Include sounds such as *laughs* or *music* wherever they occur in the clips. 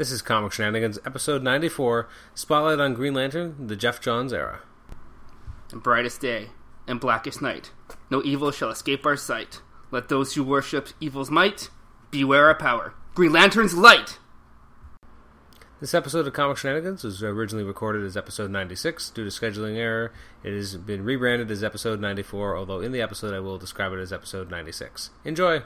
This is Comic Shenanigans, episode 94, Spotlight on Green Lantern, the Geoff Johns era. And brightest day and blackest night, no evil shall escape our sight. Let those who worship evil's might beware our power. Green Lantern's light! This episode of Comic Shenanigans was originally recorded as episode 96. Due to scheduling error, it has been rebranded as episode 94, although in the episode I will describe it as episode 96. Enjoy!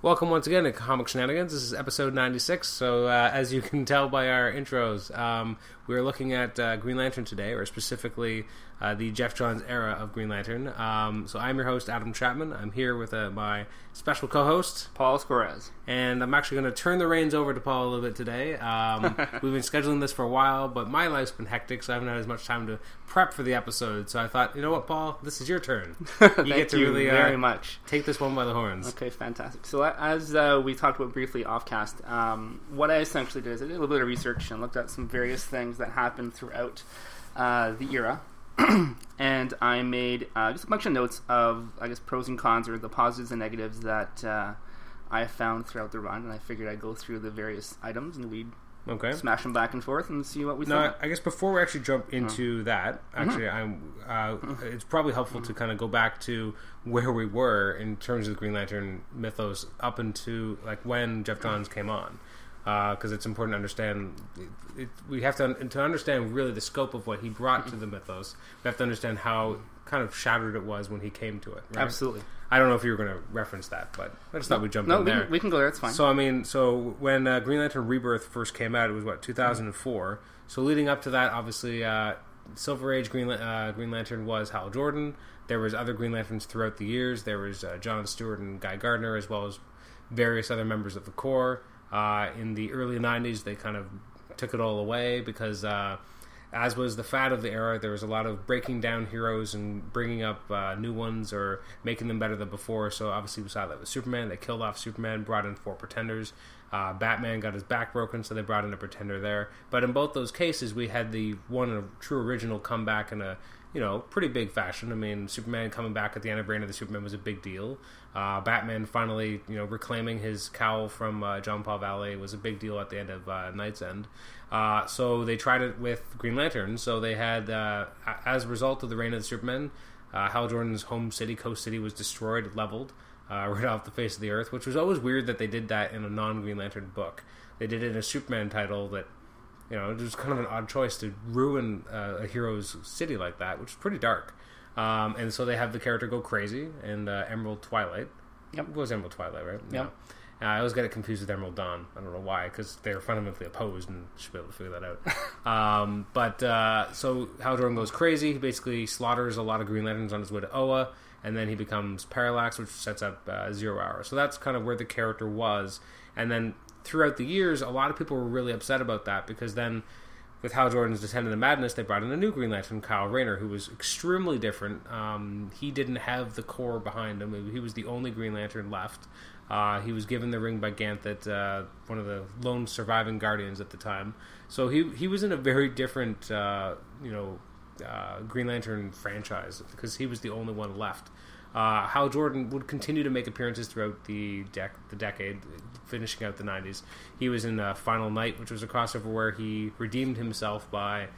Welcome once again to Comic Shenanigans. This is episode 96. So, uh, as you can tell by our intros, um, we're looking at uh, Green Lantern today, or specifically uh, the Geoff Johns era of Green Lantern. Um, so, I'm your host, Adam Chapman. I'm here with uh, my special co host, Paul Squarez. and I'm actually going to turn the reins over to Paul a little bit today. Um, *laughs* we've been scheduling this for a while, but my life's been hectic, so I haven't had as much time to prep for the episode. So I thought, you know what, Paul, this is your turn. *laughs* You Thank get to you really uh, very much. take this one by the horns. Okay, fantastic. So, uh, as uh, we talked about briefly offcast, um, what I essentially did is I did a little bit of research and looked at some various things that happened throughout uh, the era. *clears throat* and I made uh, just a bunch of notes of, I guess, pros and cons or the positives and negatives that uh, I found throughout the run. And I figured I'd go through the various items and we'd Okay. smash them back and forth and see what we No, thought. I guess before we actually jump into that, actually, I'm. Uh, It's probably helpful to kind of go back to where we were in terms of the Green Lantern mythos up into like when Geoff Johns came on, because it's important to understand. It, it, we have to to understand really the scope of what he brought to the mythos. We have to understand how kind of shattered it was when he came to it. Right? Absolutely. I don't know if you were going to reference that, but I just thought we'd jump No, in we there. can, we can go there. It's fine. So I mean, so when uh, Green Lantern Rebirth first came out, it was what 2004. So leading up to that, obviously, uh, Silver Age Green, uh, Green Lantern was Hal Jordan. There was other Green Lanterns throughout the years. There was uh, John Stewart and Guy Gardner, as well as various other members of the Corps. Uh, in the early '90s, they kind of took it all away because. Uh, as was the fad of the era, there was a lot of breaking down heroes and bringing up uh, new ones or making them better than before. So obviously we saw that with Superman. They killed off Superman, brought in four pretenders. Uh, Batman got his back broken, so they brought in a pretender there. But in both those cases, we had the one true original comeback in a you know pretty big fashion. I mean, Superman coming back at the end of Reign of the Superman was a big deal. Uh, Batman finally you know reclaiming his cowl from uh, John Paul Valley was a big deal at the end of uh, KnightsEnd. Uh, so they tried it with Green Lantern. So they had, uh, as a result of the reign of the Superman, uh, Hal Jordan's home city, Coast City, was destroyed, leveled, *laughs* right off the face of the earth. Which was always weird that they did that in a non-Green Lantern book. They did it in a Superman title that, you know, it was kind of an odd choice to ruin a hero's city like that, which is pretty dark. Um, and so they have the character go crazy in uh, Emerald Twilight. Yep. It was Emerald Twilight, right? Yep. Yeah. Uh, I always get it confused with Emerald Dawn. I don't know why, because they're fundamentally opposed, and should be able to figure that out. *laughs* um, but uh, so Hal Jordan goes crazy. He basically slaughters a lot of Green Lanterns on his way to Oa, and then he becomes Parallax, which sets up uh, Zero Hour. So that's kind of where the character was. And then throughout the years, a lot of people were really upset about that because then with Hal Jordan's Descendant of Madness, they brought in a new Green Lantern, Kyle Rayner, who was extremely different. Um, he didn't have the Corps behind him. He was the only Green Lantern left. Uh, he was given the ring by Ganthet, uh, one of the lone surviving Guardians at the time. So he he was in a very different, uh, you know, uh, Green Lantern franchise because he was the only one left. Uh, Hal Jordan would continue to make appearances throughout the dec- the decade, finishing out the '90s. He was in uh, Final Night, which was a crossover where he redeemed himself by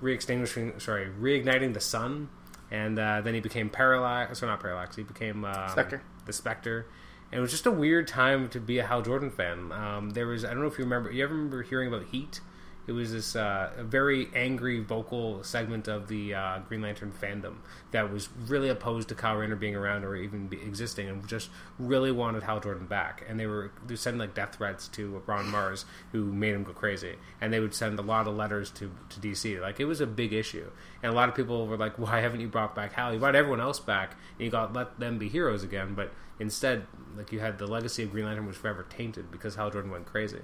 re-extinguishing, sorry, reigniting the sun, and uh, then he became Parallax. Or not Parallax. He became um, Spectre. the Spectre. And it was just a weird time to be a Hal Jordan fan. Um, there was I don't know if you remember. You ever remember hearing about Heat? It was this uh, very angry vocal segment of the uh, Green Lantern fandom that was really opposed to Kyle Rayner being around or even be existing, and just really wanted Hal Jordan back. And they were they sending like death threats to Ron Marz, who made him go crazy. And they would send a lot of letters to to DC. Like it was a big issue, and a lot of people were like, "Why haven't you brought back Hal? You brought everyone else back, and you got let them be heroes again." But instead, like you had the legacy of Green Lantern was forever tainted because Hal Jordan went crazy.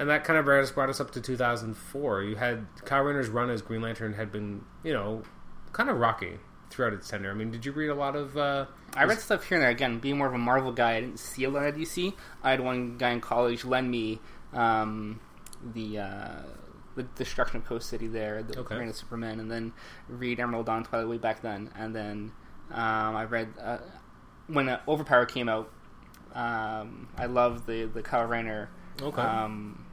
And that kind of brought us, brought us up to 2004. You had Kyle Rayner's run as Green Lantern had been, you know, kind of rocky throughout its tenure. I mean, did you read a lot of? Uh, I read stuff here and there. Again, being more of a Marvel guy, I didn't see a lot of DC. I had one guy in college lend me um, the uh, the destruction of Coast City there, the Okay. Reign of Superman, and then read Emerald Dawn Twilight way back then. And then um, I read uh, when uh, Overpower came out. Um, I loved the the Kyle Rayner Okay. um,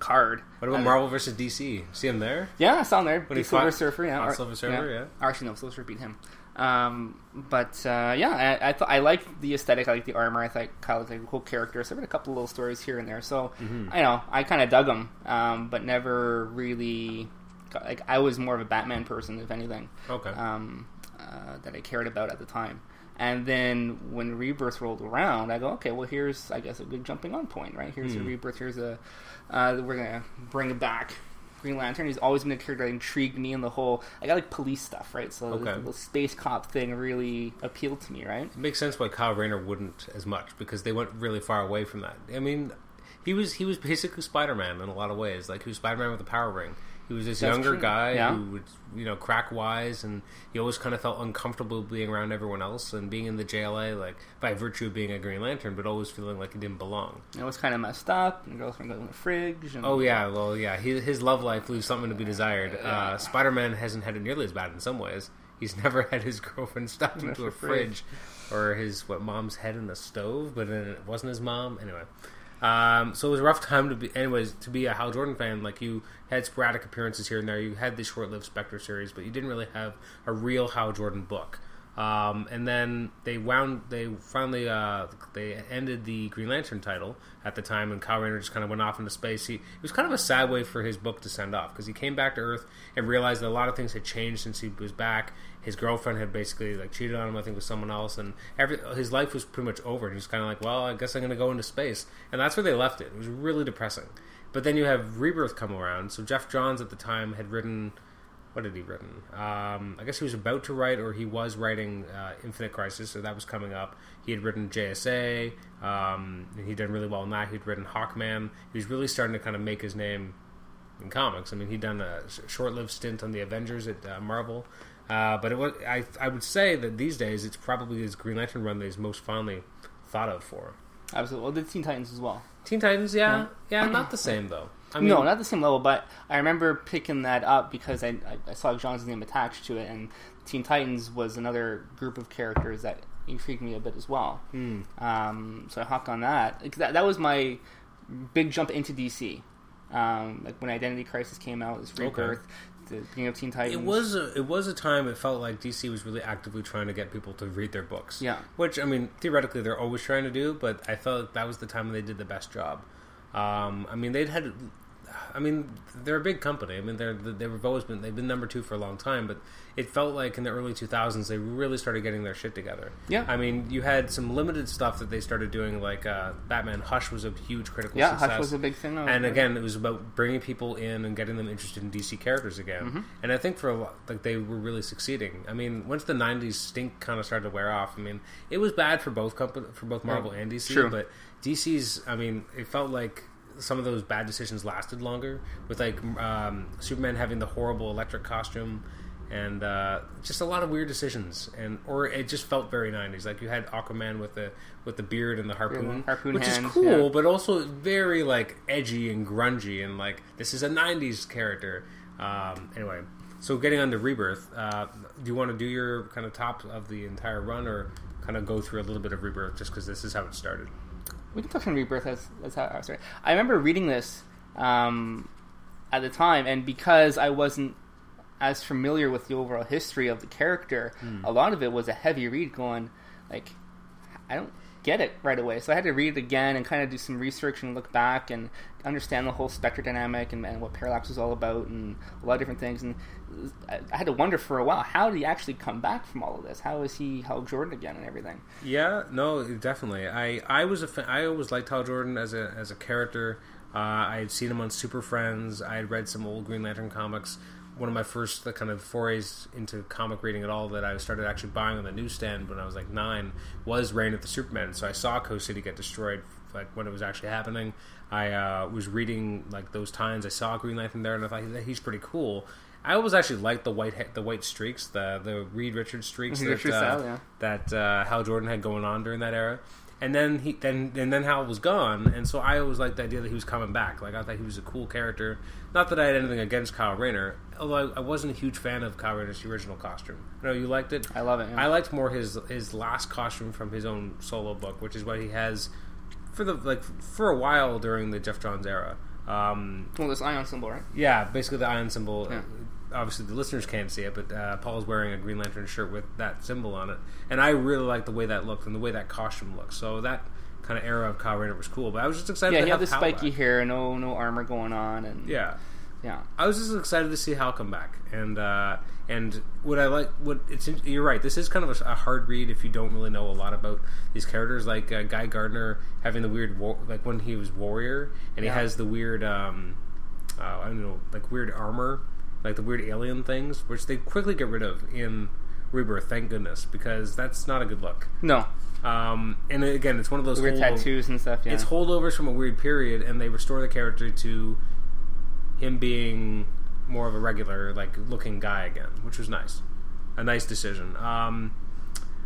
card. What about Marvel versus DC? See him there? Yeah, I saw him there. He Beat Silver fought- Surfer, yeah. Or- Silver Surfer, yeah. Actually, no, Silver Surfer beat him. Um, but uh, yeah, I, I thought I liked the aesthetic. I like the armor. I thought Kyle was like a cool character. So I read a couple little stories here and there. So Mm-hmm. I know I kind of dug him, um, but never really. Got, like I was more of a Batman person, if anything, Okay. um, uh, that I cared about at the time. And then when Rebirth rolled around, I go, okay, well here's I guess a good jumping on point, right? Here's Hmm. a Rebirth. Here's a uh, we're gonna bring it back. Green Lantern. He's always been a character that intrigued me, and the whole I got like police stuff, right? So Okay. the, the space cop thing really appealed to me, right? It makes sense why Kyle Rayner wouldn't as much because they went really far away from that. I mean, he was he was basically Spider Man in a lot of ways. Like he was Spider Man with a power ring. He was this That's younger true. guy Yeah. who would you know crack wise, and he always kind of felt uncomfortable being around everyone else and being in the JLA, like by virtue of being a Green Lantern, but always feeling like he didn't belong. It was kind of messed up, and girlfriend goes in the fridge. And, Oh yeah, well yeah, he, his love life leaves something to be desired. Uh, Spider Man hasn't had it nearly as bad in some ways. He's *laughs* never had his girlfriend stuffed into a fridge, or his what mom's head in the stove, but then it wasn't his mom. Anyway, um, so it was a rough time to be. Anyways, to be a Hal Jordan fan, like you had sporadic appearances here and there. You had the short-lived Spectre series, but you didn't really have a real Hal Jordan book. Um, and then they wound. They finally uh, they ended the Green Lantern title at the time, and Kyle Rayner just kind of went off into space. He it was kind of a sad way for his book to send off because he came back to Earth and realized that a lot of things had changed since he was back. His girlfriend had basically like cheated on him, I think, with someone else, and every his life was pretty much over. And he was kind of like, well, I guess I'm going to go into space, and that's where they left it. It was really depressing. But then you have Rebirth come around. So Geoff Johns at the time had written what had he written? Um, I guess he was about to write, or he was writing uh, Infinite Crisis, so that was coming up. He had written JSA, um, and he'd done really well in that. He'd written Hawkman. He was really starting to kind of make his name in comics. I mean, he'd done a short-lived stint on the Avengers at uh, Marvel, uh, but was. I I would say that these days it's probably his Green Lantern run that he's most fondly thought of for. absolutely. Well, the Teen Titans as well. Teen Titans, yeah, yeah, not the same though. I mean, no, not the same level, but I remember picking that up because I, I, saw John's name attached to it, and Teen Titans was another group of characters that intrigued me a bit as well. hmm. Um, so I hopped on that. that. That was my big jump into DC. Um, like when Identity Crisis came out, it was Okay. The beginning of Teen Titans. It was a, it was a time it felt like DC was really actively trying to get people to read their books. Yeah. Which I mean, theoretically they're always trying to do, but I felt like that was the time when they did the best job. Um, I mean, they'd had. I mean, they're a big company. I mean, they're they've always been they've been number two for a long time, but it felt like in the early 2000s they really started getting their shit together. Yeah. I mean, you had some limited stuff that they started doing, like uh, Batman Hush was a huge critical yeah, success. Hush was a big thing. And remember. again, it was about bringing people in and getting them interested in DC characters again. Mm-hmm. And I think for a lot, like they were really succeeding. I mean, once the '90s stink kind of started to wear off, I mean, it was bad for both company, for both Marvel and DC. True. But DC's, I mean, it felt like some of those bad decisions lasted longer. With like um, Superman having the horrible electric costume. And uh, just a lot of weird decisions, and or it just felt very '90s. Like you had Aquaman with the with the beard and the harpoon, harpoon which is cool, yeah. but also very like edgy and grungy and like this is a 90s character um, anyway so getting on to rebirth uh, do you want to do your kind of top of the entire run or kind of go through a little bit of rebirth just because this is how it started We can touch on Rebirth. That's, that's how I sorry. I remember reading this um, at the time, and because I wasn't as familiar with the overall history of the character, a lot of it was a heavy read. Going like, I don't get it right away, so I had to read it again and kind of do some research and look back and understand the whole Spectre dynamic and, and what Parallax was all about and a lot of different things. And I, had to wonder for a while how did he actually come back from all of this? How is he Hal Jordan again and everything? Yeah, no, definitely. I I was a fan, I always liked Hal Jordan as a as a character. Uh, I had seen him on Super Friends. I had read some old Green Lantern comics. One of my first kind of forays into comic reading at all that I started actually buying on the newsstand when I was like nine was Reign of the Supermen. So I saw Coast City get destroyed like when it was actually happening. I uh, was reading like those times. I saw Green Lantern there, and I thought he's pretty cool. I always actually liked the white the white streaks, the the Reed Richards streaks that uh, style, yeah. that uh, Hal Jordan had going on during that era. And then he then and then Hal was gone, and so I always liked the idea that he was coming back. Like I thought he was a cool character. Not that I had anything against Kyle Rayner, although I, I wasn't a huge fan of Kyle Rayner's original costume. No, you liked it. I love it. yeah. I liked more his his last costume from his own solo book, which is what he has for the like for a while during the Geoff Johns era. Um, Well, this ion symbol, right? yeah, basically the ion symbol. Yeah. Obviously, the listeners can't see it, but uh, Paul's wearing a Green Lantern shirt with that symbol on it, and I really like the way that looked and the way that costume looks. So that kind of era of Kyle Rayner was cool. But I was just excited. Yeah, he had the spiky back. hair, no no armor going on, and Yeah, yeah. I was just excited to see Hal come back, and uh, and what I like, what it's you're right. This is kind of a, a hard read if you don't really know a lot about these characters. Like uh, Guy Gardner having the weird, war- like when he was warrior, and Yeah. he has the weird, um, uh, I don't know, like weird armor, like the weird alien things, which they quickly get rid of in Rebirth. Thank goodness, because that's not a good look. No, Um, and again, it's one of those weird tattoos and stuff. Yeah, it's holdovers from a weird period, and they restore the character to him being more of a regular, like looking guy again, which was nice. A nice decision. Um,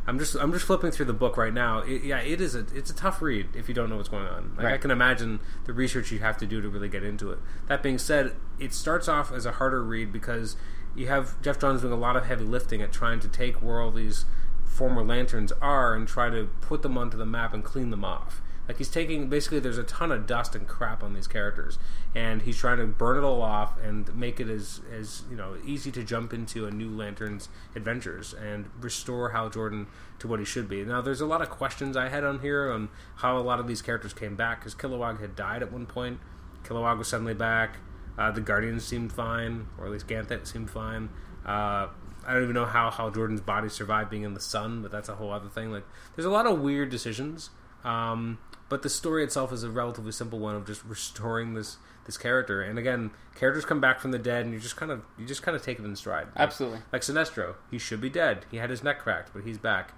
I'm just I'm just flipping through the book right now. It, yeah, it is a it's a tough read if you don't know what's going on. Like I can imagine the research you have to do to really get into it. That being said, it starts off as a harder read because you have Geoff Johns doing a lot of heavy lifting at trying to take where all these former lanterns are and try to put them onto the map and clean them off. Like he's taking basically there's a ton of dust and crap on these characters, and he's trying to burn it all off and make it as as you know easy to jump into a new Lantern's adventures and restore Hal Jordan to what he should be. Now there's a lot of questions I had on here on how a lot of these characters came back because Kilowog had died at one point. Kilowog was suddenly back. Uh, the Guardians seemed fine, or at least Ganthet seemed fine. Uh, I don't even know how Hal Jordan's body survived being in the sun, but that's a whole other thing. Like, there's a lot of weird decisions. Um, but the story itself is a relatively simple one of just restoring this this character. And again, characters come back from the dead, and you just kind of you just kind of take it in stride. Like- absolutely. Like Sinestro, he should be dead. He had his neck cracked, but he's back,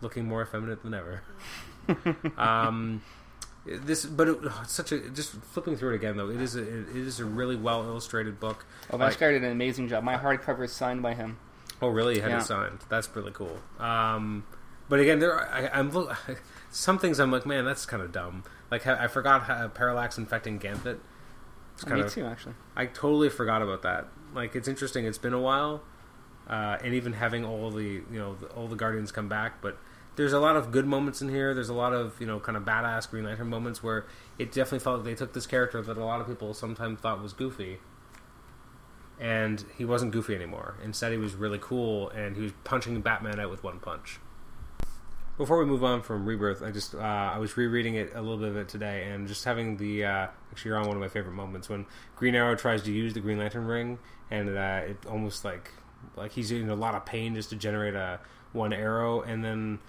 looking more effeminate than ever. *laughs* um, this, but it, oh, it's such a just flipping through it again though. It is a it is a really well illustrated book. Oh, Like- did an amazing job. My hardcover is signed by him. Oh, really? You had Yeah. it signed. That's really cool. Um, but again, there are, I, I'm *laughs* look, some things I'm like, man, that's kind of dumb. Like I forgot how Parallax infecting Ganthet. It's kind Me of too, actually. I totally forgot about that. Like it's interesting. It's been a while, uh, and even having all the you know the, all the Guardians come back, but there's a lot of good moments in here. There's a lot of you know kind of badass Green Lantern moments where it definitely felt like they took this character that a lot of people sometimes thought was goofy, and he wasn't goofy anymore. Instead, he was really cool, and he was punching Batman out with one punch. Before we move on from Rebirth, I just uh, I was rereading it a little bit of it today, and just having the uh, actually you're on one of my favorite moments when Green Arrow tries to use the Green Lantern ring, and uh, it almost like like he's in a lot of pain just to generate a one arrow, and then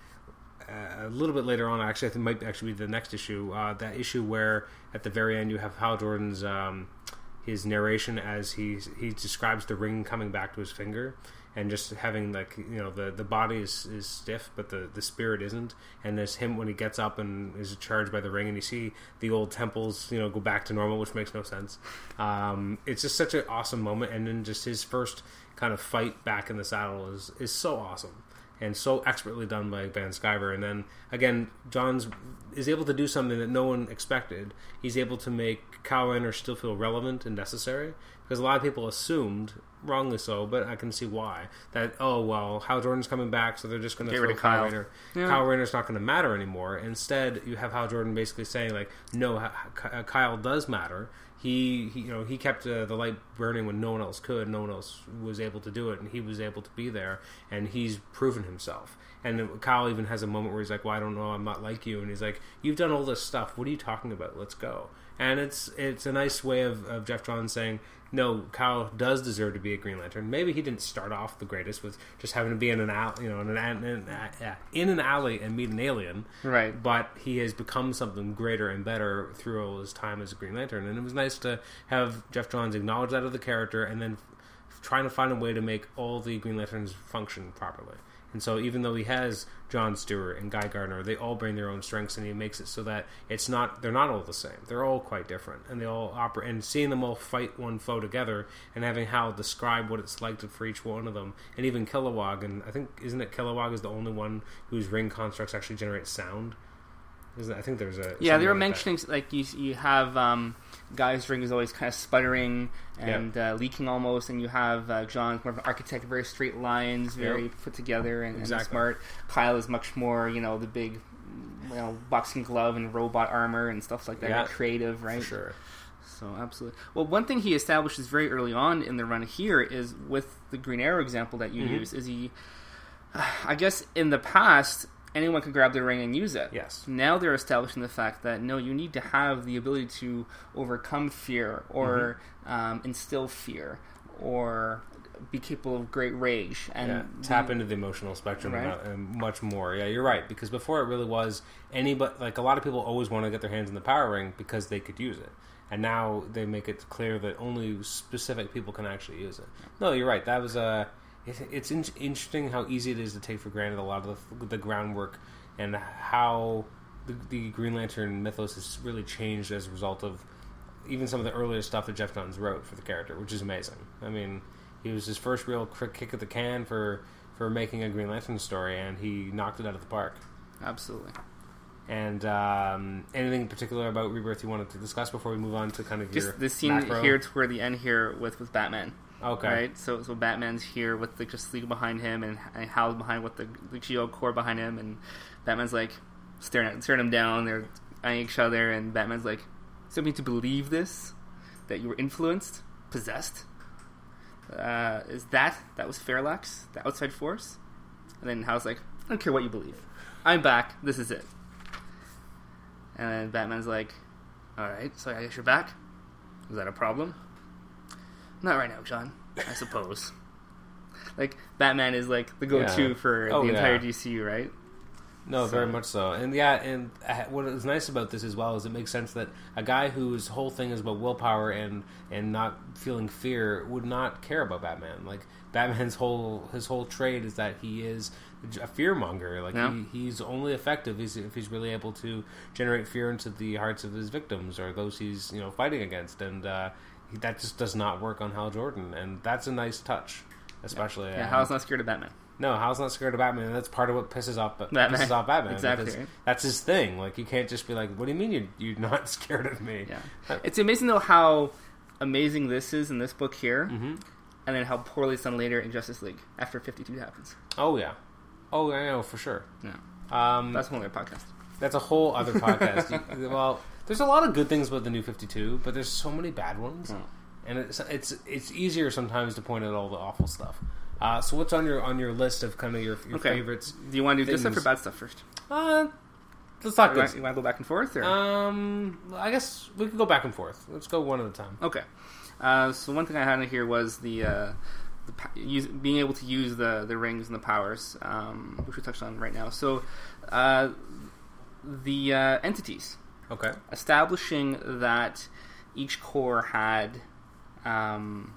uh, a little bit later on, actually, I think might actually be the next issue. Uh, that issue where at the very end you have Hal Jordan's um, his narration as he he describes the ring coming back to his finger, and just having like you know the the body is, is stiff, but the the spirit isn't. And there's him when he gets up and is charged by the ring, and you see the old temples you know go back to normal, which makes no sense. Um, it's just such an awesome moment, and then just his first kind of fight back in the saddle is is so awesome and so expertly done by Van Sciver. And then again, Johns is able to do something that no one expected. He's able to make Kyle still feel relevant and necessary because a lot of people assumed, wrongly so, but I can see why that oh well, Hal Jordan's coming back, so they're just going to Get throw rid of Kyle Kyle. Rayner. Yeah. Kyle Rayner's not going to matter anymore. Instead, you have Hal Jordan basically saying like, no, H- H- Kyle does matter. He, he, you know, he kept uh, the light burning when no one else could. No one else was able to do it, and he was able to be there, and he's proven himself. And Kyle even has a moment where he's like, "Well, I don't know, I'm not like you," and he's like, "You've done all this stuff. What are you talking about? Let's go." And it's it's a nice way of, of Geoff Johns saying, "No, Kyle does deserve to be a Green Lantern. Maybe he didn't start off the greatest with just having to be in an alley, you know, in an, in an, in an alley and meet an alien." Right. but he has become something greater and better through all his time as a Green Lantern. And it was nice to have Geoff Johns acknowledge that of the character and then f- trying to find a way to make all the Green Lanterns function properly. And so, even though he has John Stewart and Guy Gardner, they all bring their own strengths, and he makes it so that it's not they're not all the same. They're all quite different, and they all operate. And seeing them all fight one foe together, and having Hal describe what it's like to, for each one of them, and even Kilowog, and I think isn't it Kilowog is the only one whose ring constructs actually generate sound. Isn't? I think there's a Yeah, they were like that. mentioning like you you have um, Guy's ring is always kind of sputtering and uh, leaking almost, and you have uh, John's more of an architect, very straight lines, very Yep. put together and, and smart. Kyle is much more, you know, the big you know boxing glove and robot armor and stuff like that. Yeah. Creative, right? For sure. So absolutely. Well, one thing he establishes very early on in the run here is with the Green Arrow example that you Mhm. use. Is he? *sighs* I guess in the past, anyone could grab the ring and use it. Yes. Now they're establishing the fact that no, you need to have the ability to overcome fear or Mm-hmm. um, instill fear or be capable of great rage and yeah, tap into the emotional spectrum Right. and, and much more. Yeah, you're right. Because before it really was anybody. Like a lot of people always want to get their hands in the power ring because they could use it, and now they make it clear that only specific people can actually use it. No, you're right. That was a. It's, it's in, interesting how easy it is to take for granted a lot of the, the groundwork and how the, the Green Lantern mythos has really changed as a result of even some of the earlier stuff that Geoff Johns wrote for the character, which is amazing. I mean, he was his first real kick at the can for for making a Green Lantern story, and he knocked it out of the park. absolutely. And um, anything particular about Rebirth you wanted to discuss before we move on to kind of your Just the scene macro? here toward the end here with with Batman. Okay, Right, so so Batman's here with the Justice League behind him, and, and Hal's behind with the the GL Corps behind him, and Batman's like staring at staring him down. They're eyeing each other, and Batman's like, "So "Something to believe this that you were influenced, possessed. Uh, is that that was Parallax, the outside force?" And then Hal's like, "I don't care what you believe. I'm back. This is it." And Batman's like, "All right, so I guess you're back. Is that a problem?" Not right now, John. I suppose. like Batman is like the go-to Yeah. for Oh, the entire yeah. DCU, right? No, So- very much so. And yeah, and uh, what is nice about this as well is it makes sense that a guy whose whole thing is about willpower and and not feeling fear would not care about Batman. Like Batman's *laughs* whole his whole trade is that he is a fear monger. Like Yeah. he, he's only effective if he's really able to generate fear into the hearts of his victims or those he's you know fighting against. And uh, he, that just does not work on Hal Jordan, and that's a nice touch. Especially, Yeah, um, Hal's not scared of Batman. no, Hal's not scared of Batman. and That's part of what pisses off Batman. pisses off Batman. Exactly, right? That's his thing. Like you can't just be like, "What do you mean you're, you're not *laughs* scared of me?" Yeah, it's amazing though how amazing this is in this book here, hmm and then how poorly it's done later in Justice League after Fifty Two happens. Oh yeah. Oh, I know for sure. Yeah, Um, that's one other podcast. that's a whole other podcast. *laughs* Well, there's a lot of good things about the new Fifty Two, but there's so many bad ones, Oh. and it's it's it's easier sometimes to point out all the awful stuff. Uh, so what's on your on your list of kind of your, your Okay. favorites? Do you want to do good stuff or bad stuff first? Uh, let's talk You want, you want to go back and forth, or Um, I guess we could go back and forth. Let's go one at a time. Okay. Uh, so one thing I had in here was the, uh, the use, being able to use the, the rings and the powers, um, which we touched on right now. So uh, the uh, entities Okay. establishing that each core had um,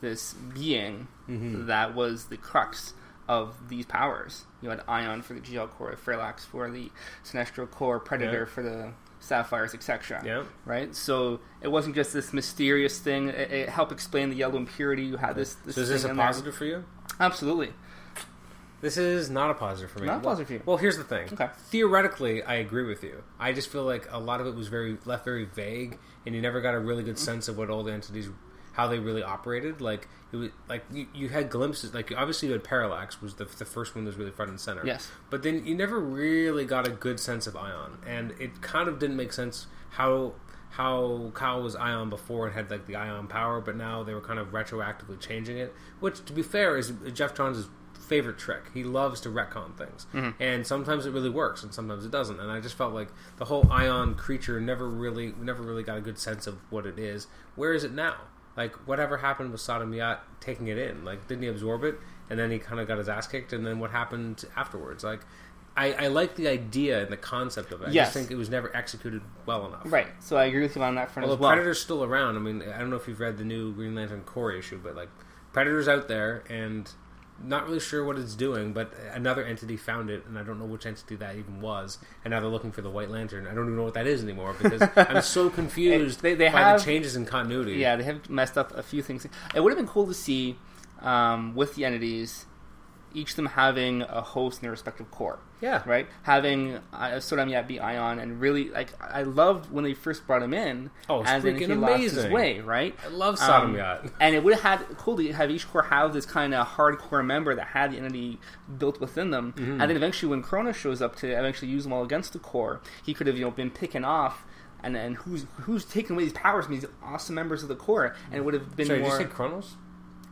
this being Mhm. that was the crux of these powers. You had Ion for the GL Corps, Parallax for the Sinestro Corps, Predator for the Sapphires, etc Yeah. right? So it wasn't just this mysterious thing. It, it helped explain the yellow impurity. You had this. this So is this a in there. positive for you? Absolutely. This is not a positive for me. Not a positive for you. Well, here's the thing. Okay. Theoretically, I agree with you. I just feel like a lot of it was very left very vague, and you never got a really good Mm-hmm. sense of what all the entities, how they really operated. Like it was like you, you had glimpses. Like obviously, you had Parallax was the the first one that was really front and center. Yes. But then you never really got a good sense of Ion, and it kind of didn't make sense how how Kyle was Ion before and had like the Ion power, but now they were kind of retroactively changing it. Which, to be fair, is Geoff Johns' favorite trick. He loves to retcon things, mm-hmm. and sometimes it really works, and sometimes it doesn't. And I just felt like the whole Ion creature never really never really got a good sense of what it is. Where is it now? Like whatever happened with Sodam Yat taking it in? Like didn't he absorb it, and then he kind of got his ass kicked, and then what happened afterwards? Like. I, I like the idea and the concept of it. I Yes. just think it was never executed well enough. Right. So I agree with you on that front Although as well. Predator's still around. I mean, I don't know if you've read the new Green Lantern Corps issue, but like Predator's out there and not really sure what it's doing, but another entity found it, and I don't know which entity that even was. And now they're looking for the White Lantern. I don't even know what that is anymore because *laughs* I'm so confused They- they by have- the changes in continuity. Yeah, they have messed up a few things. It would have been cool to see um, with the entities each of them having a host in their respective Corps. Yeah. Right? Having uh, Sodam Yat be Ion, and really, like, I loved when they first brought him in. Oh, as freaking he lost his amazing. way, right? I love Sodam Um, *laughs* and it would have had cool to have each Corps have this kind of hardcore member that had the entity built within them, Mm-hmm. and then eventually when Cronus shows up to eventually use them all against the Corps, he could have you know been picking off. And then who's who's taking away these powers from these awesome members of the Corps, and it would have been Sorry, more did you say Kronos?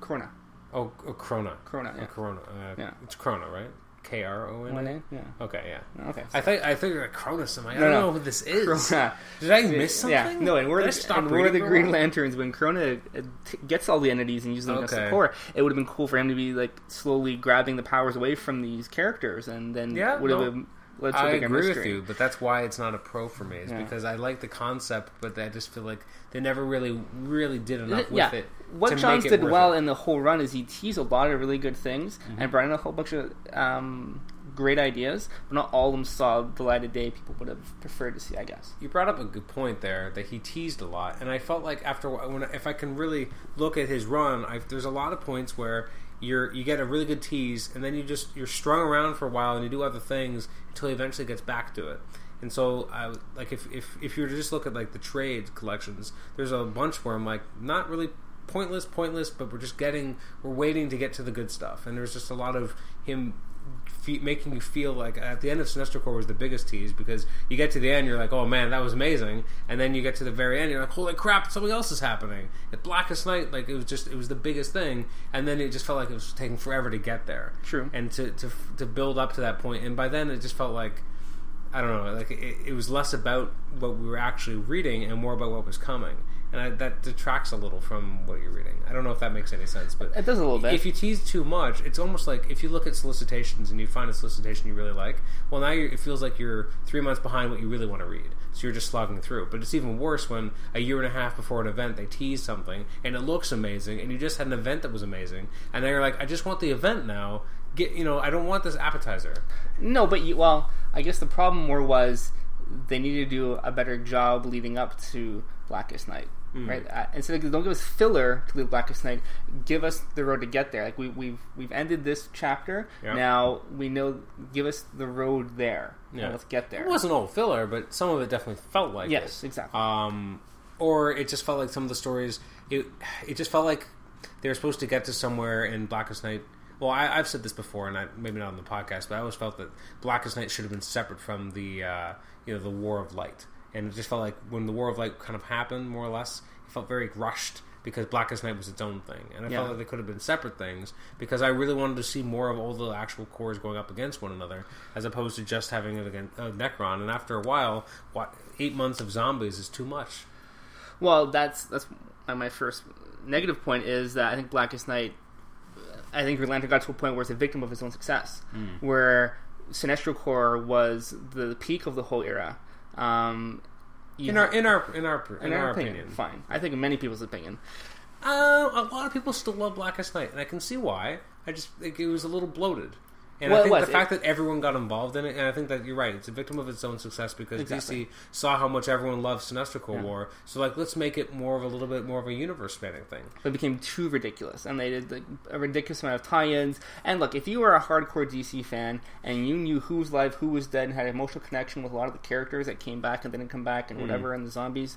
Corona. Oh, oh Krona. Krona, Oh, yeah. Corona. Uh, Yeah. It's Krona, right? K R O N. A? Yeah. Okay, yeah. Okay. I think I think like Cronus. I'm like, I don't no. know who this is. Krona. Did I miss something? Yeah, no, and we're the, and we're the Green? Lanterns. When Krona uh, t- gets all the entities and uses them against the Okay. Corps, it would have been cool for him to be like slowly grabbing the powers away from these characters, and then Yeah, would have no. been- led to I agree mystery. with you, but that's why it's not a pro for me. Is Yeah. because I like the concept, but I just feel like they never really, really did enough yeah, with it. What Johns did well it. in the whole run is he teased a lot of really good things Mm-hmm. and brought in a whole bunch of um, great ideas, but not all of them saw the light of day. People would have preferred to see, I guess. You brought up a good point there that he teased a lot, and I felt like after when if I can really look at his run, I, there's a lot of points where you're you get a really good tease, and then you just you're strung around for a while, and you do other things until he eventually gets back to it. And so, I like if if if you were to just look at like the trade collections, there's a bunch where I'm like not really pointless, pointless, but we're just getting we're waiting to get to the good stuff, and there's just a lot of him fe- making you feel like at the end of Sinestro Corps was the biggest tease because you get to the end, you're like, oh man, that was amazing, and then you get to the very end, you're like, holy crap, something else is happening. At Blackest Night, like it was just it was the biggest thing, and then it just felt like it was taking forever to get there. True. and to to to build up to that point. point, and by then it just felt like. I don't know. Like it, it was less about what we were actually reading and more about what was coming, and I, that detracts a little from what you're reading. I don't know if that makes any sense, but It does a little bit. if you tease too much, it's almost like if you look at solicitations and you find a solicitation you really like, well, now you're, it feels like you're three months behind what you really want to read. So you're just slogging through. But it's even worse when a year and a half before an event they tease something and it looks amazing, and you just had an event that was amazing, and then you're like, I just want the event now. Get you know, I don't want this appetizer. No, but you, well, I guess the problem more was they needed to do a better job leading up to Blackest Night, Hmm. right? Uh, instead of don't give us filler to lead Blackest Night, give us the road to get there. Like we, we've we've ended this chapter. Yeah. Now we know. Give us the road there. Yeah. let's get there. It wasn't all filler, but some of it definitely felt like yes, it. exactly. um, or it just felt like some of the stories. It it just felt like they were supposed to get to somewhere in Blackest Night. Well, I, I've said this before, and I, maybe not on the podcast, but I always felt that Blackest Night should have been separate from the uh, you know the War of Light, and it just felt like when the War of Light kind of happened, more or less, it felt very rushed because Blackest Night was its own thing, and I Yeah. felt like they could have been separate things because I really wanted to see more of all the actual cores going up against one another, as opposed to just having it against uh, Nekron. And after a while, what eight months of zombies is too much. Well, that's that's my first negative point is that I think Blackest Night, I think Green Lantern got to a point where it's a victim of his own success, where Sinestro Corps was the peak of the whole era. Um, you In our in our in our in, in our our opinion, opinion, fine. I think in many people's opinion. Uh, a lot of people still love Blackest Night, and I can see why. I just think it was a little bloated. And Well, I think the fact that everyone got involved in it, and I think that you're right, it's a victim of its own success because Exactly. DC saw how much everyone loved Sinestro Corps Yeah. War. So, like, let's make it more of a little bit more of a universe spanning thing. But it became too ridiculous, and they did like, a ridiculous amount of tie-ins. And look, if you were a hardcore DC fan and you knew who was alive, who was dead, and had an emotional connection with a lot of the characters that came back and didn't come back, and mm. whatever, and the zombies,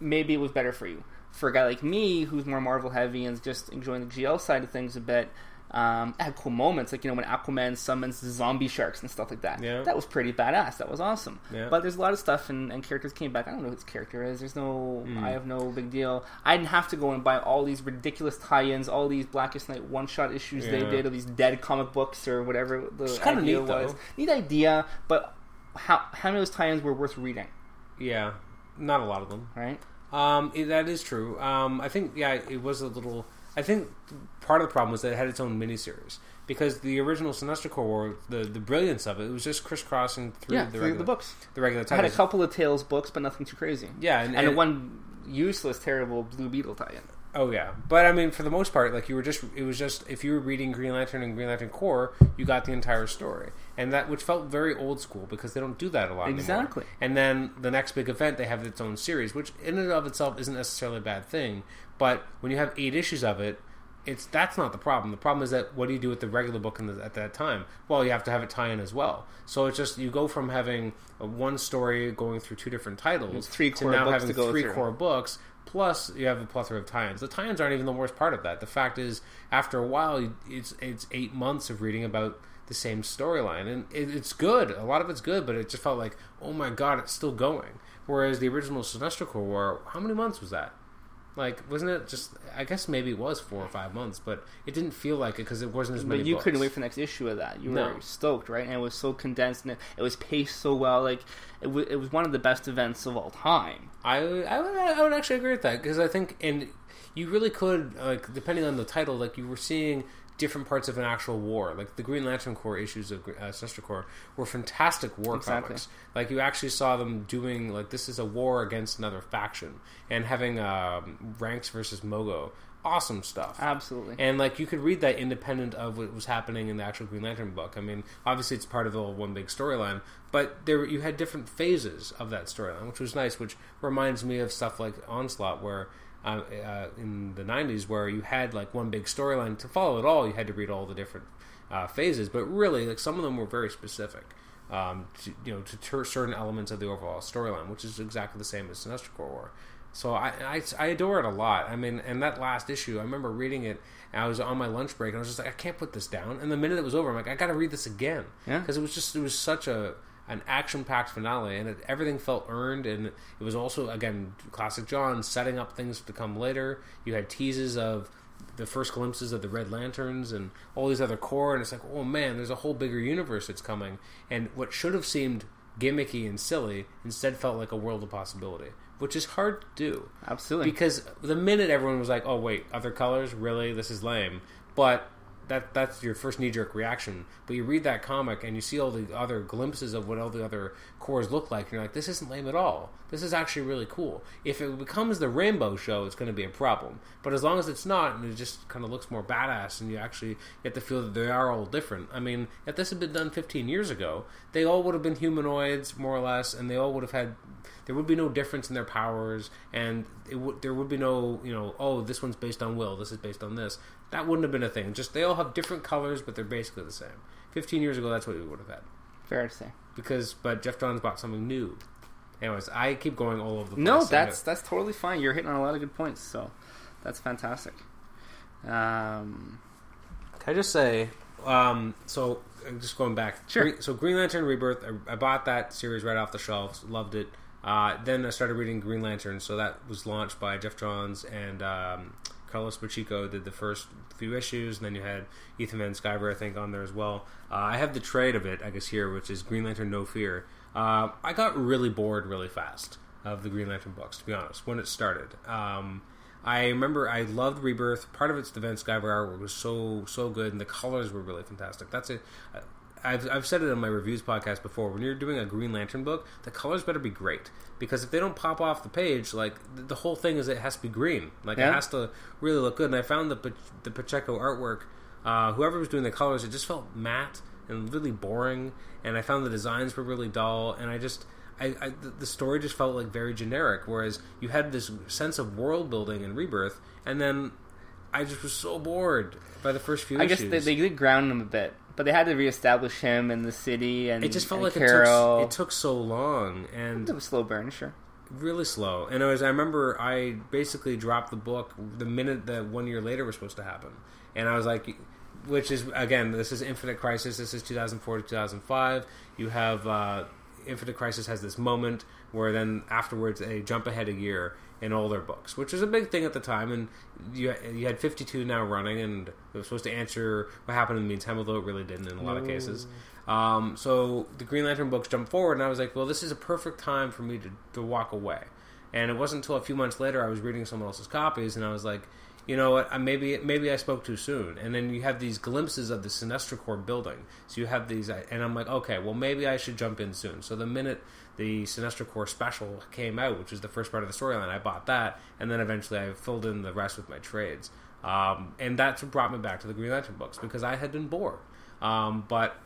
maybe it was better for you. For a guy like me, who's more Marvel heavy and just enjoying the GL side of things a bit, um, I had cool moments, like you know when Aquaman summons zombie sharks and stuff like that. Yeah. That was pretty badass. That was awesome. Yeah. But there's a lot of stuff and, and characters came back. I don't know who this character is. There's no. Hmm. I have no big deal. I didn't have to go and buy all these ridiculous tie-ins, all these Blackest Night one-shot issues they did, or these dead comic books or whatever the idea neat, though. was. Neat idea, but how how many of those tie-ins were worth reading? Yeah, not a lot of them. Right? Um, that is true. Um, I think yeah, it was a little. I think part of the problem was that it had its own miniseries because the original Sinestro Corps War, the the brilliance of it, it was just crisscrossing through yeah, the through regular the books. the regular I had a couple of Tales books, but nothing too crazy. yeah, and, And, and- one useless, terrible Blue Beetle tie-in. Oh yeah, but I mean, for the most part, like you were just it was just if you were reading Green Lantern and Green Lantern Corps, you got the entire story, and that which felt very old school because they don't do that a lot anymore. Exactly. And then the next big event, they have its own series, which in and of itself isn't necessarily a bad thing, but when you have eight issues of it, it's that's not the problem. The problem is that what do you do with the regular book the, at that time? Well, you have to have it tie in as well. So it's just you go from having one story going through two different titles three to now having to go three through. core books. Plus, you have a plethora of tie-ins. The tie-ins aren't even the worst part of that. The fact is, after a while, it's it's eight months of reading about the same storyline, and it, it's good. A lot of it's good, but it just felt like, oh my god, it's still going. Whereas the original Sinestro Corps War, how many months was that? Like, wasn't it just? I guess maybe it was four or five months, but it didn't feel like it because it wasn't as many. But you books. couldn't wait for the next issue of that. You No. were stoked, right? And it was so condensed and it, it was paced so well. Like it, w- it was one of the best events of all time. I I would, I would actually agree with that because I think and you really could like depending on the title like you were seeing different parts of an actual war like the Green Lantern Corps issues of uh, Sinestro Corps were fantastic war Exactly. comics like you actually saw them doing like this is a war against another faction and having um, Ranx versus Mogo awesome stuff Absolutely. and like you could read that independent of what was happening in the actual Green Lantern book. I mean, obviously it's part of the one big storyline, but there you had different phases of that storyline, which was nice. Which reminds me of stuff like Onslaught, where uh, uh, in the '90s, where you had like one big storyline to follow it all, you had to read all the different uh, phases. But really, like some of them were very specific. Um, to, you know, to ter- certain elements of the overall storyline, which is exactly the same as Sinestro Corps War. So I, I, I adore it a lot. I mean, and that last issue, I remember reading it. And I was on my lunch break, and I was just like, I can't put this down. And the minute it was over, I'm like, I got to read this again Yeah. because it was just it was such a an action packed finale, and it, everything felt earned. And it was also again classic John setting up things to come later. You had teases of the first glimpses of the Red Lanterns and all these other core, and it's like, oh man, there's a whole bigger universe that's coming. And what should have seemed gimmicky and silly instead felt like a world of possibility, which is hard to do Absolutely. because the minute everyone was like, "Oh wait, other colors? Really? This is lame." But that that's your first knee jerk reaction. But you read that comic and you see all the other glimpses of what all the other cores look like, and you're like, "This isn't lame at all. This is actually really cool." If it becomes the Rainbow Show, it's going to be a problem. But as long as it's not, and it just kind of looks more badass, and you actually get the feel that they are all different. I mean, if this had been done 15 years ago, they all would have been humanoids more or less, and they all would have had there would be no difference in their powers, and it would there would be no you know oh this one's based on will, this is based on this. That wouldn't have been a thing. Just they all have different colors, but they're basically the same. Fifteen years ago, that's what we would have had. Fair to say. Because but Geoff Johns bought something new. Anyways, I keep going all over the place. No, that's that's totally fine. You're hitting on a lot of good points, so that's fantastic. Um, Can I just say, um, so uh, just going back. Sure. Green- so Green Lantern Rebirth, I, I bought that series right off the shelves, loved it. Uh, then I started reading Green Lantern, so that was launched by Geoff Johns and um, Carlos Pacheco did the first few issues, and then you had Ethan Van Sciver, I think, on there as well. Uh, I have the trade of it, I guess, here, which is Green Lantern No Fear. Uh, I got really bored really fast of the Green Lantern books, to be honest, when it started. Um, I remember I loved Rebirth. Part of it's the Van Sciver artwork was so so good, and the colors were really fantastic. That's it. I've, I've said it on my reviews podcast before. When you're doing a Green Lantern book, the colors better be great because if they don't pop off the page, like th- the whole thing is it has to be green. Like Yeah. it has to really look good. And I found the the Pacheco artwork. Uh, whoever was doing the colors, it just felt matte and really boring. And I found the designs were really dull. And I just I, I the- story just felt like very generic. Whereas you had this sense of world building and Rebirth, and then I just was so bored by the first few I guess they, they did ground them a bit, but they had to reestablish him in the city and it just felt like Carol. it took, it took so long and It was a slow burn, sure. really slow. And was, I remember I basically dropped the book the minute that one year later was supposed to happen. And I was like, which is, again, this is Infinite Crisis. This is 2004 to 2005. You have uh, Infinite Crisis has this moment where then afterwards they jump ahead a year in all their books, which was a big thing at the time. And you, you had 52 now running, and it was supposed to answer what happened in the meantime, although it really didn't in a lot of cases. Um, so the Green Lantern books jumped forward, and I was like, well, this is a perfect time for me to, to walk away. And it wasn't until a few months later I was reading someone else's copies, and I was like, you know what? Maybe maybe I spoke too soon. And then you have these glimpses of the Sinestro Corps building. So you have these, and I'm like, okay, well maybe I should jump in soon. So the minute the Sinestro Corps special came out, which was the first part of the storyline, I bought that, and then eventually I filled in the rest with my trades. Um, and that's what brought me back to the Green Lantern books because I had been bored. Um, but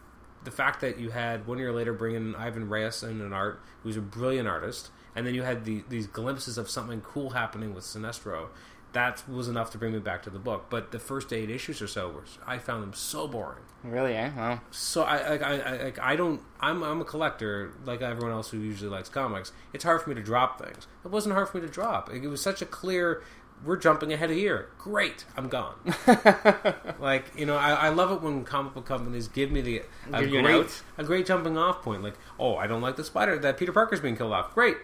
the fact that you had one year later bring in Ivan Reis in an art, who's a brilliant artist, and then you had the, these glimpses of something cool happening with Sinestro, that was enough to bring me back to the book. But the first eight issues or so, were, I found them so boring. Really, eh? Well, So I, like, I, I, like, I don't. I'm, I'm a collector, like everyone else who usually likes comics. It's hard for me to drop things. It wasn't hard for me to drop. It was such a clear. We're jumping ahead of here. Great, I'm gone. *laughs* like you know, I, I love it when comic book companies give me the a Give great a great jumping off point. Like, oh, I don't like the spider that Peter Parker's being killed off. Great,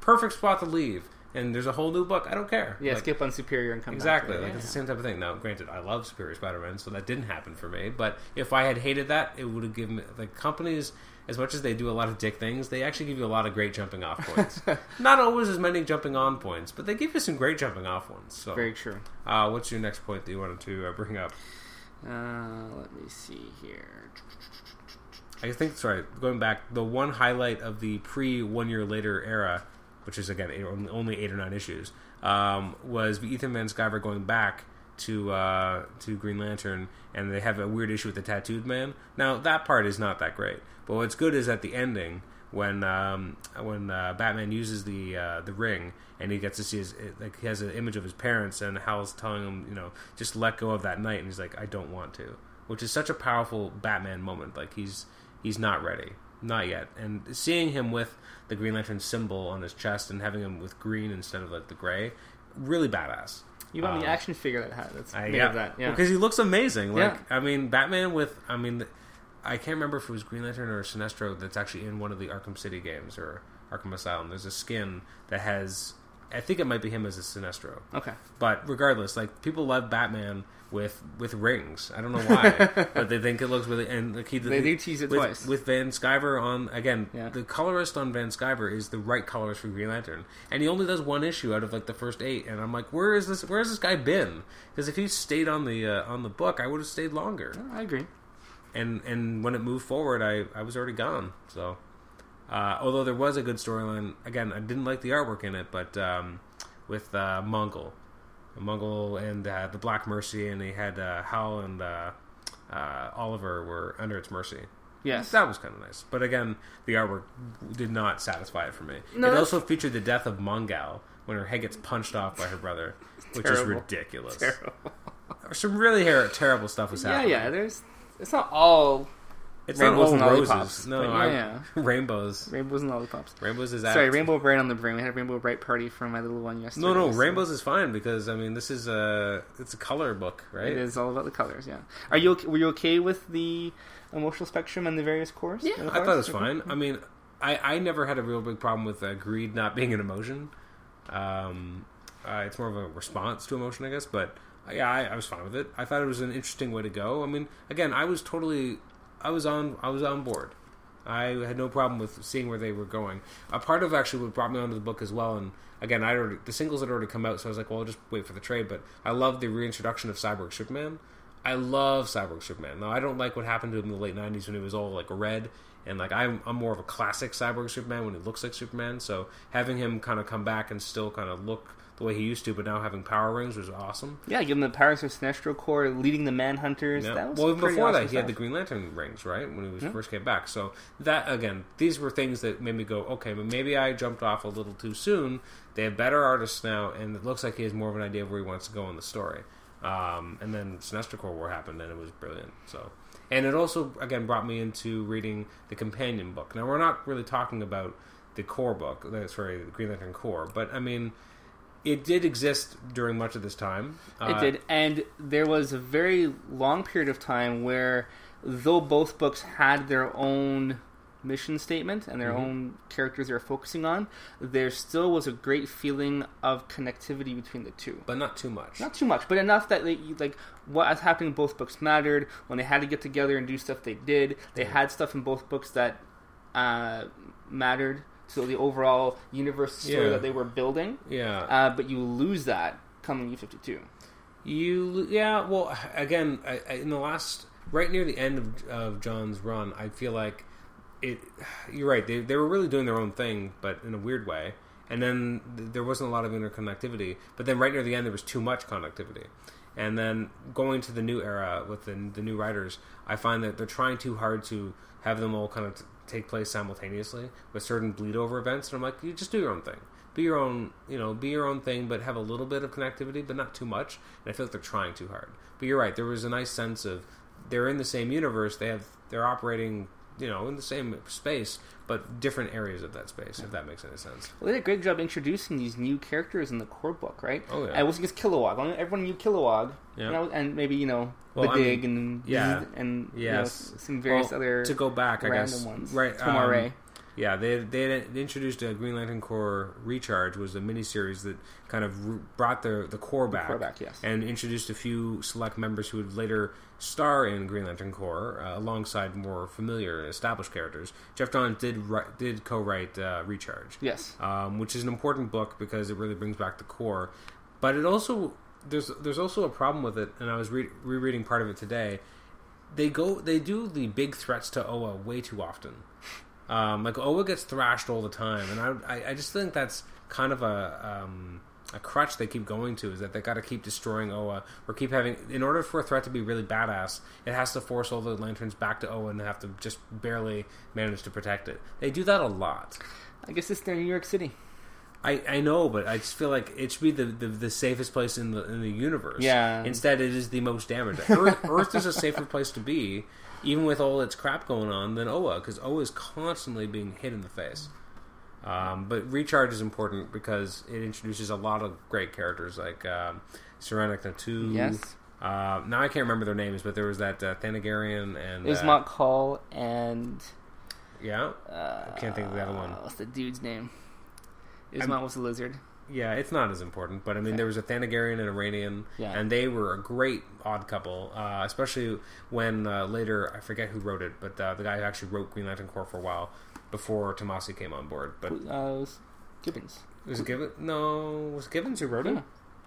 perfect spot to leave. And there's a whole new book. I don't care. yeah, Like, skip on Superior and come Exactly, back. like yeah, it's the same type of thing. Now, granted, I love Superior Spider-Man, so that didn't happen for me. But if I had hated that, it would have given me like companies. As much as they do a lot of dick things, they actually give you a lot of great jumping off points. *laughs* Not always as many jumping on points, but they give you some great jumping off ones. So, Very true. uh, what's your next point that you wanted to uh, bring up? Uh, let me see here. I think, sorry, going back, the one highlight of the pre one year later era, which is again eight, only eight or nine issues, um, was Ethan Van Sciver going back to uh, to Green Lantern, and they have a weird issue with the tattooed man. Now that part is not that great, but what's good is at the ending when um, when uh, Batman uses the uh, the ring and he gets to see his like he has an image of his parents, and Hal's telling him, you know, just let go of that night, and he's like, I don't want to, which is such a powerful Batman moment. Like he's he's not ready, not yet, and seeing him with the Green Lantern symbol on his chest and having him with green instead of like the gray, really badass. You want the Um, action figure that had that's I, made yeah, of that? Yeah. because he looks amazing. Like Yeah. I mean, Batman with I mean, I can't remember if it was Green Lantern or Sinestro that's actually in one of the Arkham City games or Arkham Asylum. There's a skin that has. I think it might be him as a Sinestro. okay. But regardless, like people love Batman with with rings. I don't know why, *laughs* but they think it looks really and like he They do tease it with, twice. with Van Sciver on again. Yeah. The colorist on Van Sciver is the right colorist for Green Lantern, and he only does one issue out of like the first eight. And I'm like, where is this? Where has this guy been? Because if he stayed on the uh, on the book, I would have stayed longer. I agree. And and when it moved forward, I I was already gone. So. Uh, although there was a good storyline, again, I didn't like the artwork in it, but um, with uh, Mongul, Mongul and uh, the Black Mercy, and they had uh, Hal and uh, uh, Oliver were under its mercy. Yes. That was kind of nice, but again, the artwork did not satisfy it for me. No, it that's- also featured the death of Mongal when her head gets punched off by her brother, which is ridiculous. Terrible. Some really her- terrible stuff was happening. Yeah, yeah. There's. It's not all It's Rainbows not all and roses. lollipops, No, but I- *laughs* rainbows. rainbows and lollipops. Rainbows is that. Sorry. Rainbow Brite on the brain. We had a Rainbow Brite party for my little one yesterday. No, no, so rainbows is fine because I mean this is a it's a color book, right? It is all about the colors. Yeah. Are you? Okay, were you okay with the emotional spectrum and the various Corps? Yeah, I thought it was fine. I mean, I I never had a real big problem with uh, greed not being an emotion. Um, uh, it's more of a response to emotion, I guess. But uh, yeah, I, I was fine with it. I thought it was an interesting way to go. I mean, again, I was totally, I was on, I was on board. I had no problem with seeing where they were going. A part of actually what brought me onto the book as well, and again, I already the singles had already come out, so I was like, well, I'll just wait for the trade. But I love the reintroduction of Cyborg Superman. I love Cyborg Superman. Now, I don't like what happened to him in the late '90s when he was all like red, and like I'm, I'm more of a classic Cyborg Superman when he looks like Superman. So having him kind of come back and still kind of look the way he used to, but now having power rings was awesome. Yeah, give him the powers of Sinestro Corps, leading the Manhunters. Yeah. That was well, even before awesome that, he had the. Green Lantern rings, right? When he was first came back. So that again, these were things that made me go, okay, but maybe I jumped off a little too soon. They have better artists now, and it looks like he has more of an idea of where he wants to go in the story. Um, and then Sinestro Corps War happened, and it was brilliant. So, and it also again brought me into reading the companion book. Now we're not really talking about the Corps book, sorry, the Green Lantern Corps, but I mean. It did exist during much of this time. It Uh, did, and there was a very long period of time where, though both books had their own mission statement and their Mhm. own characters they were focusing on, there still was a great feeling of connectivity between the two. but not too much. Not too much, but enough that they, like what was happening in both books mattered. When they had to get together and do stuff, they did. They had stuff in both books that uh, mattered to the overall universe story Yeah. that they were building. yeah. Uh, but you lose that coming U fifty two. You, yeah. Well, again, I, I, in the last, right near the end of, of Johns' run, I feel like it. You're right. They they were really doing their own thing, but in a weird way. And then th- there wasn't a lot of interconnectivity. But then right near the end, there was too much connectivity. And then going to the new era with the, the new writers, I find that they're trying too hard to have them all kind of t- take place simultaneously with certain bleed over events. And I'm like, you just do your own thing. be your own, you know, be your own thing, but have a little bit of connectivity, but not too much. And I feel like they're trying too hard. But you're right. There was a nice sense of they're in the same universe. They have they're operating, you know, in the same space, but different areas of that space. If that makes any sense. Well, they did a great job introducing these new characters in the Corps book, right? Oh, yeah. I wasn't just Kilowog. Everyone knew Kilowog. Yeah. Know, and maybe you know Well, the I dig mean, and yeah. and you know, some various Well, other to go back, I guess. ones. Right. Tomar-Re. um, Yeah, they they introduced a Green Lantern Corps Recharge was a miniseries that kind of brought the the Corps back, Corps back, yes. and introduced a few select members who would later star in Green Lantern Corps uh, alongside more familiar and established characters. Geoff Johns did write, did co-write uh, Recharge, yes. um, which is an important book because it really brings back the Corps. But it also there's there's also a problem with it, and I was re- rereading part of it today. They go they do the big threats to Oa way too often. Um, like Oa gets thrashed all the time, and I, I I just think that's kind of a um, a crutch they keep going to is that they got to keep destroying Oa or keep having in order for a threat to be really badass, it has to force all the lanterns back to Oa and have to just barely manage to protect it. They do that a lot. I guess it's their New York City. I, I know, but I just feel like it should be the, the, the safest place in the in the universe. Yeah. Instead, it is the most damaged. *laughs* Earth, Earth is a safer place to be, even with all its crap going on, than Oa, because Oa is constantly being hit in the face. Um, but Recharge is important because it introduces a lot of great characters like um, Soranik Natu. Yes. Uh, now I can't remember their names, but there was that uh, Thanagarian and was uh, Kol and Yeah, uh, I can't think of the other one. What's the dude's name? Isamot was a lizard. Yeah, it's not as important, but I mean, there was a Thanagarian and Rannian, Yeah. and they were a great odd couple, uh, especially when uh, later, I forget who wrote it, but uh, the guy who actually wrote Green Lantern Corps for a while before Tomasi came on board. But Uh, it was Gibbons. was it Gibbons? No, was Gibbons who wrote it?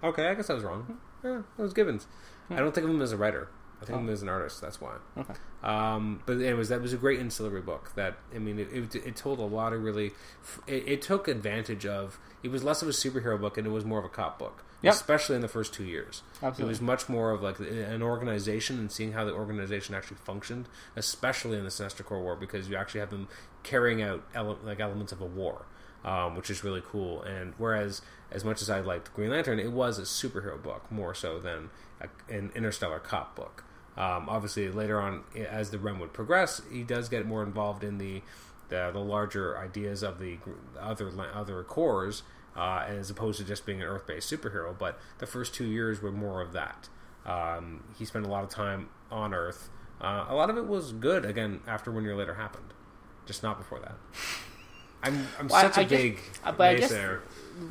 Okay, I guess I was wrong. Yeah, it was Gibbons. I don't think of him as a writer. I think Oh. as an artist. That's why. Okay. Um, but anyways, that was a great ancillary book. That I mean, it, it, it told a lot of really. It, it took advantage of. It was less of a superhero book and it was more of a cop book, Yep. especially in the first two years. Absolutely. It was much more of like an organization and seeing how the organization actually functioned, especially in the Sinestro Corps War, because you actually have them carrying out ele- like elements of a war, um, which is really cool. And whereas, as much as I liked Green Lantern, it was a superhero book more so than a, an interstellar cop book. Um, obviously, later on, as the run would progress, he does get more involved in the the, the larger ideas of the other other Corps, uh, as opposed to just being an Earth based superhero. But the first two years were more of that. Um, he spent a lot of time on Earth. Uh, a lot of it was good. Again, after One Year Later happened, just not before that. I'm I'm Well, such a I big uh, but I guess-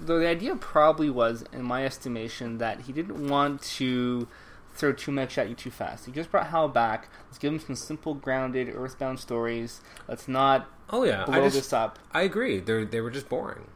the idea probably was, in my estimation, that he didn't want to throw too much at you too fast. He just brought Hal back. Let's give him some simple, grounded, earthbound stories. Let's not Oh yeah, blow I just this up. I agree. They they were just boring.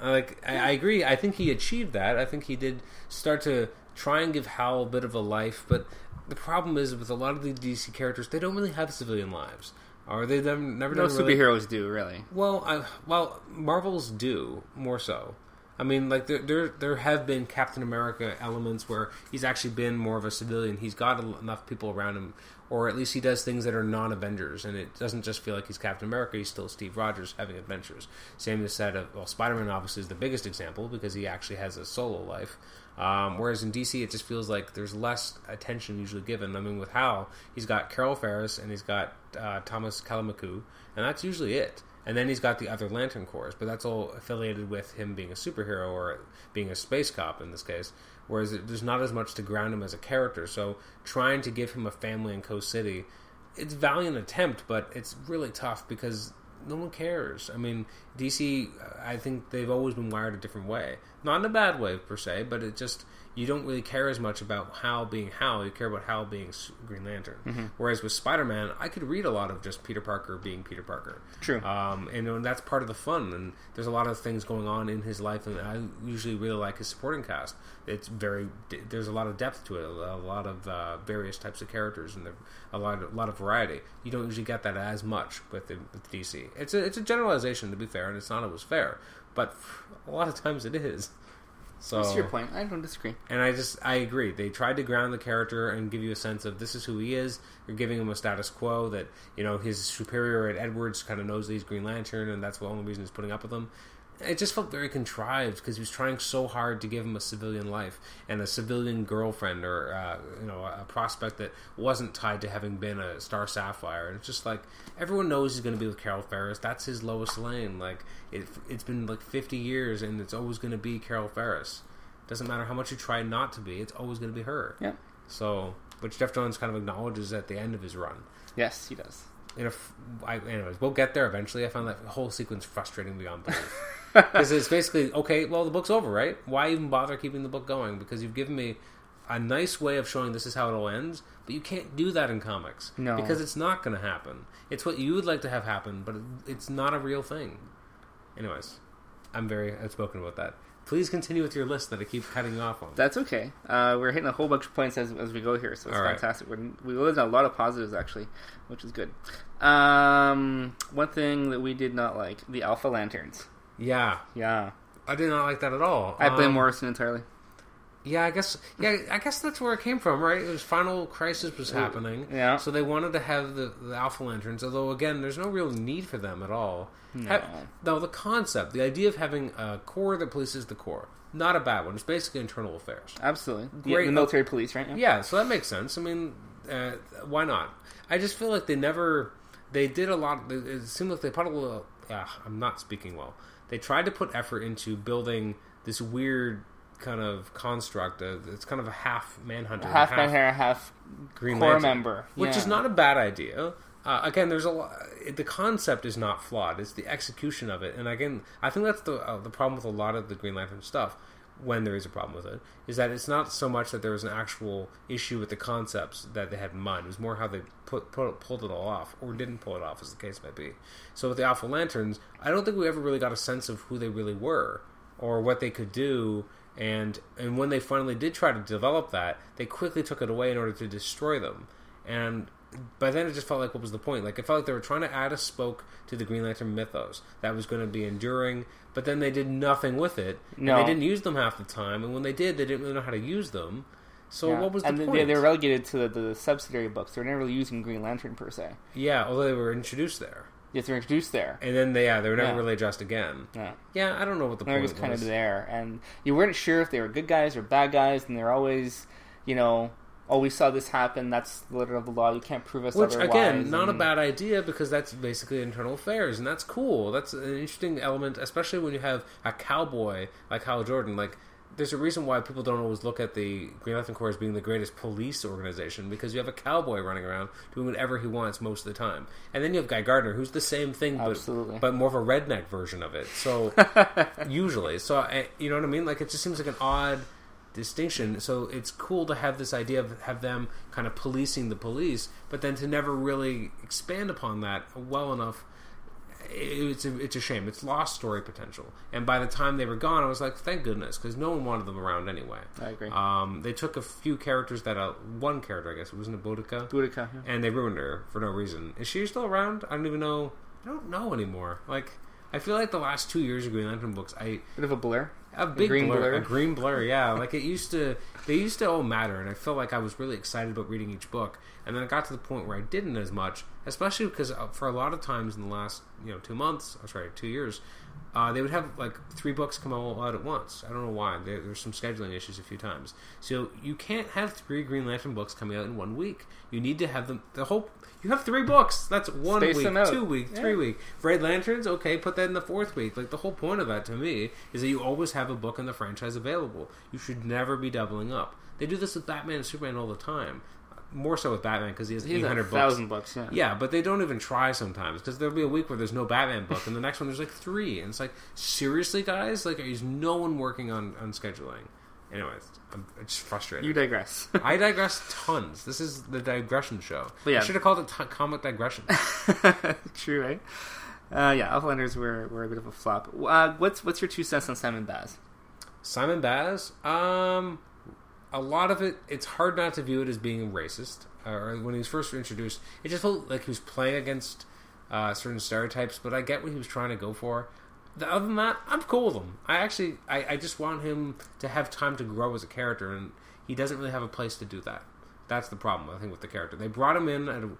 I Like I, I agree. I think he achieved that. I think he did start to try and give Hal a bit of a life. But the problem is with a lot of the DC characters, they don't really have civilian lives. Or they never never No done really- superheroes do really. Well, I, well, Marvels do more so. I mean, like there, there, there have been Captain America elements where he's actually been more of a civilian. He's got enough people around him, or at least he does things that are non-Avengers, and it doesn't just feel like he's Captain America. He's still Steve Rogers having adventures. Same is said of well, Spider-Man obviously is the biggest example because he actually has a solo life. Um, whereas in DC, it just feels like there's less attention usually given. I mean, with Hal, he's got Carol Ferris and he's got uh, Thomas Kalmaku, and that's usually it. And then he's got the other Lantern Corps, but that's all affiliated with him being a superhero or being a space cop in this case. Whereas there's not as much to ground him as a character. So trying to give him a family in Coast City, it's valiant attempt, but it's really tough because no one cares. I mean, DC, I think they've always been wired a different way. Not in a bad way per se, but it just you don't really care as much about Hal being Hal. You care about Hal being Green Lantern. Whereas with Spider Man, I could read a lot of just Peter Parker being Peter Parker. True. Um, and, know, that's part of the fun. And there's a lot of things going on in his life, and I usually really like his supporting cast. It's very there's a lot of depth to it, a lot of uh, various types of characters, and a lot of, a lot of variety. You don't usually get that as much with the, with DC. It's a it's a generalization to be fair, and it's not always fair, but *laughs* a lot of times it is. So That's your point. I don't disagree. and I just I agree. They tried to ground the character and give you a sense of this is who he is. You're giving him a status quo that you know his superior at Edwards kind of knows that he's Green Lantern, and that's the only reason he's putting up with him. It just felt very contrived because he was trying so hard to give him a civilian life and a civilian girlfriend or uh, you know a prospect that wasn't tied to having been a star sapphire. And it's just like everyone knows he's going to be with carol ferris. That's his Lois Lane. Like it, it's been like 50 years and it's always going to be carol ferris. Doesn't matter how much you try not to be it's always going to be her. Yeah. so which Geoff Johns kind of acknowledges at the end of his run. Yes, he does. you know, f- I, anyways, we'll get there eventually. I found that whole sequence frustrating beyond belief *laughs* because it's basically okay. Well, the book's over, right? Why even bother keeping the book going? Because you've given me a nice way of showing this is how it all ends, but you can't do that in comics No. because it's not going to happen. It's what you would like to have happen, but it's not a real thing. Anyways, I'm very outspoken about that. Please continue with your list that I keep cutting you off on. That's okay. Uh, we're hitting a whole bunch of points as, as we go here, so it's All right. fantastic. We're, we lived a lot of positives actually, which is good. Um, one thing that we did not like: the Alpha Lanterns. Yeah, Yeah, I did not like that at all. I blame Um, Morrison entirely. Yeah, I guess. Yeah, I guess that's where it came from, right? It was Final Crisis was happening, Yeah. So they wanted to have the, the Alpha Lanterns, although again, there's no real need for them at all. No. Ha- no, the concept, the idea of having a Corps that polices the Corps, not a bad one. It's basically internal affairs. Absolutely. The- Great. The, military police, right? Yeah, so that makes sense. I mean, uh, why not? I just feel like they never. They did a lot. It seemed like they put a little. Uh, I'm not speaking well. They tried to put effort into building this weird kind of construct. Uh, it's kind of a half manhunter, half man hair, half Green core Lantern, member, which Yeah. is not a bad idea. Uh, again, there's a lot. The concept is not flawed; it's the execution of it. And again, I think that's the uh, the problem with a lot of the Green Lantern stuff. When there is a problem with it, is that it's not so much that there was an actual issue with the concepts that they had in mind. It was more how they put, put pulled it all off, or didn't pull it off, as the case might be. So with the Alpha Lanterns, I don't think we ever really got a sense of who they really were or what they could do. And and when they finally did try to develop that, they quickly took it away in order to destroy them. And by then, it just felt like what was the point? Like it felt like they were trying to add a spoke to the Green Lantern mythos that was going to be enduring, but then they did nothing with it. And No. they didn't use them half the time, and when they did, they didn't really know how to use them. So Yeah. what was the and point? They, they were relegated to the, the subsidiary books. They were never really using Green Lantern per se. yeah, although they were introduced there, Yet they were introduced there. and then they yeah they were never Yeah. really addressed again. Yeah. Yeah, I don't know what the point just kind was. of there, and you weren't sure if they were good guys or bad guys, and they're always, you know, oh, we saw this happen. That's the letter of the law. You can't prove us Which otherwise. again, not a bad idea because that's basically internal affairs, and that's cool. That's an interesting element, especially when you have a cowboy like Hal Jordan. Like, there's a reason why people don't always look at the Green Lantern Corps as being the greatest police organization because you have a cowboy running around doing whatever he wants most of the time, and then you have Guy Gardner, who's the same thing, but, Absolutely. but more of a redneck version of it. So *laughs* usually, so you know what I mean? Like, it just seems like an odd distinction. So it's cool to have this idea of have them kind of policing the police, but then to never really expand upon that well enough. It's a, it's a shame. It's lost story potential. And by the time they were gone, I was like, thank goodness, because no one wanted them around anyway. I agree. Um, they took a few characters that uh, one character, I guess, it wasn't a Boodikka, Boodikka, yeah. and they ruined her for no reason. Is she still around? I don't even know. I don't know anymore. Like, I feel like the last two years of Green Lantern books, I Bit of a blur. A big green blur, blur. a green blur. Yeah, like it used to. They used to all matter, and I felt like I was really excited about reading each book. And then it got to the point where I didn't as much, especially because uh, for a lot of times in the last you know two months, or sorry, two years, uh, they would have like three books come out at once. I don't know why. There, there's some scheduling issues a few times, so you can't have three Green Lantern books coming out in one week. You need to have them. The whole you have three books. That's one Space week, two week, Yeah. three week. Red Lanterns, okay, put that in the fourth week. Like the whole point of that to me is that you always have a book in the franchise available. You should never be doubling up. They do this with Batman and Superman all the time. More so with Batman because he has eight books. thousand books. Yeah. Yeah, but they don't even try sometimes because there'll be a week where there's no Batman book, and the next one there's like three, and it's like seriously, guys, like is no one working on on scheduling? Anyways, I'm it's frustrating. You digress. *laughs* I digress tons. This is the digression show. Yeah. I should have called it t- comic digression. *laughs* True, right? Uh, yeah, Alpha Lanterns were, were a bit of a flop. Uh, what's what's your two cents on Simon Baz? Simon Baz, um, a lot of it, it's hard not to view it as being racist. Or when he was first introduced, it just felt like he was playing against uh, certain stereotypes. But I get what he was trying to go for. The, other than that, I'm cool with him. I actually, I, I just want him to have time to grow as a character, and he doesn't really have a place to do that. That's the problem I think with the character. They brought him in at a,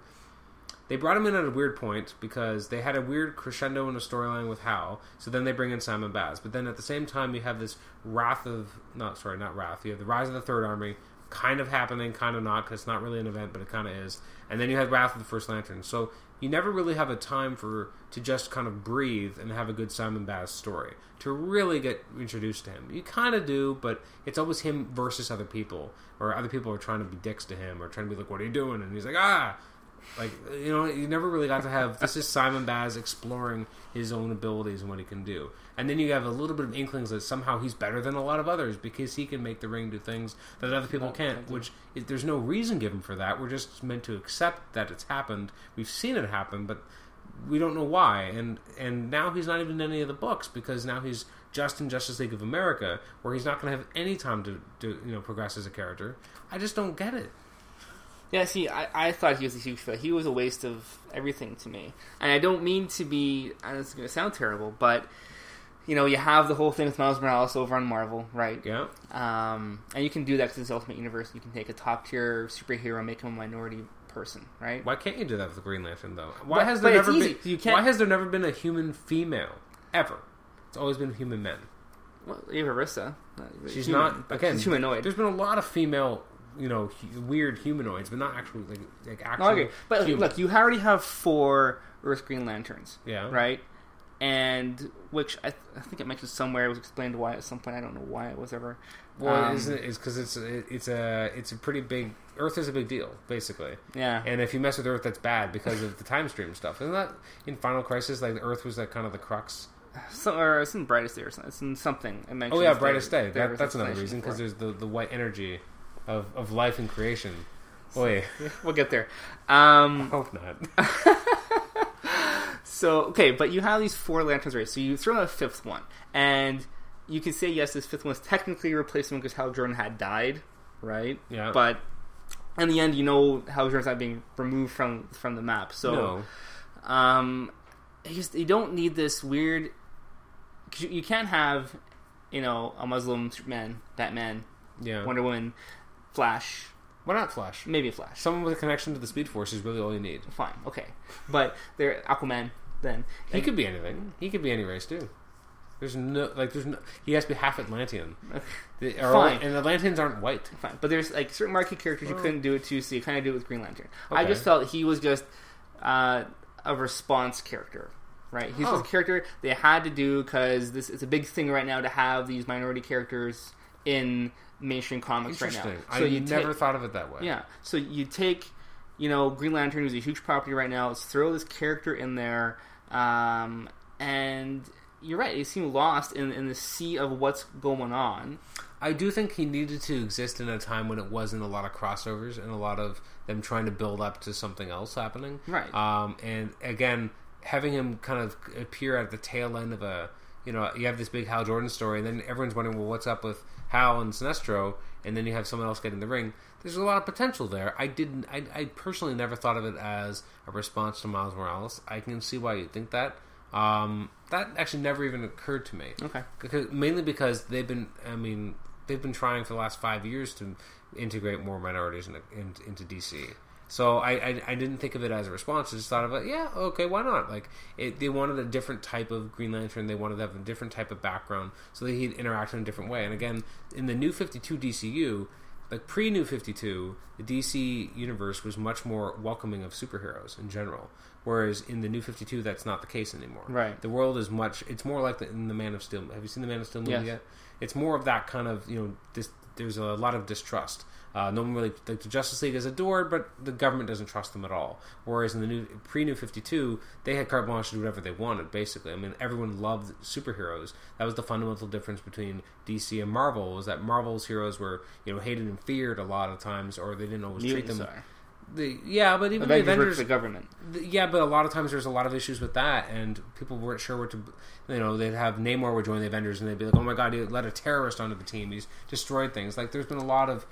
they brought him in at a weird point because they had a weird crescendo in the storyline with Hal. So then they bring in Simon Baz, but then at the same time you have this Wrath of not sorry not Wrath. You have the Rise of the Third Army kind of happening, kind of not because it's not really an event, but it kind of is. And then you have Wrath of the First Lantern. So you never really have a time for to just kind of breathe and have a good Simon Baz story to really get introduced to him. You kind of do, but it's always him versus other people, or other people are trying to be dicks to him, or trying to be like, "What are you doing?" And he's like, "Ah." Like you know, you never really got to have this is Simon Baz exploring his own abilities and what he can do, and then you have a little bit of inklings that somehow he's better than a lot of others because he can make the ring do things that other people can't. Which is, there's no reason given for that. We're just meant to accept that it's happened. We've seen it happen, but we don't know why. And and now he's not even in any of the books because now he's just in Justice League of America, where he's not going to have any time to, to you know progress as a character. I just don't get it. Yeah, see, I, I thought he was a huge fail. He was a waste of everything to me. And I don't mean to be, and it's going to sound terrible, but, you know, you have the whole thing with Miles Morales over on Marvel, right? Yeah. Um, and you can do that because it's Ultimate Universe. You can take a top tier superhero, make him a minority person, right? Why can't you do that with the Green Lantern though? Why But- has there never been? You can't- Why has there never been a human female ever? It's always been human men. Well, Eva Rissa. uh, She's human, not again She's humanoid. There's been a lot of female, you know, hu- weird humanoids, but not actually like like actual. No, agree. But human. look, you already have four Earth Green Lanterns, yeah, right? And which I, I think it mentioned somewhere. It was explained why at some point. I don't know why it was ever. Well, Um? It's because it's a, it's a it's a pretty big. Earth is a big deal, basically. Yeah. And if you mess with Earth, that's bad because of the time stream stuff. Isn't that in Final Crisis? Like Earth was like kind of the crux. So, or it's in Brightest Day or something. It's in something. It Oh yeah, brightest day. That, that's another reason because there's the the white energy of of life and creation. Oh *laughs* yeah, We'll get there. Um, hope not. *laughs* so okay, but you have these four lanterns, right? So you throw in a fifth one, and you can say yes, this fifth one is technically a replacement because Hal Jordan had died, right? Yeah. But in the end, you know Hal Jordan's not being removed from from the map. So no. um, you, just, you don't need this weird. 'cause You, you can't have, you know, a Muslim man, Batman, Yeah. Wonder Woman, Flash, Why not Flash? maybe Flash. Someone with a connection to the Speed Force is really all you need. Fine, okay, but they're Aquaman. Then He could be anything. He could be any race too. There's no like. There's no. He has to be half Atlantean. Fine. And Atlanteans aren't white. fine. But there's like certain marquee characters you couldn't do it to, so you kind of do it with Green Lantern. I just felt he was just uh, a response character, right? He's Oh. a character they had to do because this it's a big thing right now to have these minority characters in mainstream comics right now. So I you never take, thought of it that way. yeah. So you take, you know, Green Lantern, who's a huge property right now. Let's throw this character in there, um, and you're right. he seemed lost in in the sea of what's going on. I do think he needed to exist in a time when it wasn't a lot of crossovers and a lot of them trying to build up to something else happening. Right. Um, and again, having him kind of appear at the tail end of a, you know, you have this big Hal Jordan story, and then everyone's wondering, well, what's up with Hal and Sinestro? And then you have someone else get in the ring. There's a lot of potential there. I didn't. I, I personally never thought of it as a response to Miles Morales. I can see why you think that. Um, that actually never even occurred to me Okay. because mainly because they've been i mean they've been trying for the last five years to integrate more minorities into, in, into dc so I, I i didn't think of it as a response i just thought of it yeah okay why not like it, they wanted a different type of green lantern they wanted to have a different type of background so that he'd interact in a different way and again in the new 52 dcu like pre New Fifty Two, the DC universe was much more welcoming of superheroes in general. Whereas in the New Fifty Two, that's not the case anymore. Right. The world is much. It's more like the, in the Man of Steel. Have you seen the Man of Steel movie Yes. yet? It's more of that kind of you know. There's a lot of distrust. Uh, no one really like the Justice League is adored, but the government doesn't trust them at all. Whereas in the new pre New Fifty Two, they had carte blanche to do whatever they wanted. Basically, I mean, everyone loved superheroes. That was the fundamental difference between DC and Marvel. Was that Marvel's heroes were you know hated and feared a lot of times, or they didn't always treat them. are. The, yeah, but even Avengers, the Avengers, the government. Th- Yeah, but a lot of times there's a lot of issues with that, and people weren't sure what to. You know, they'd have Namor would join the Avengers, and they'd be like, "Oh my god, he let a terrorist onto the team. He's destroyed things." Like, there's been a lot of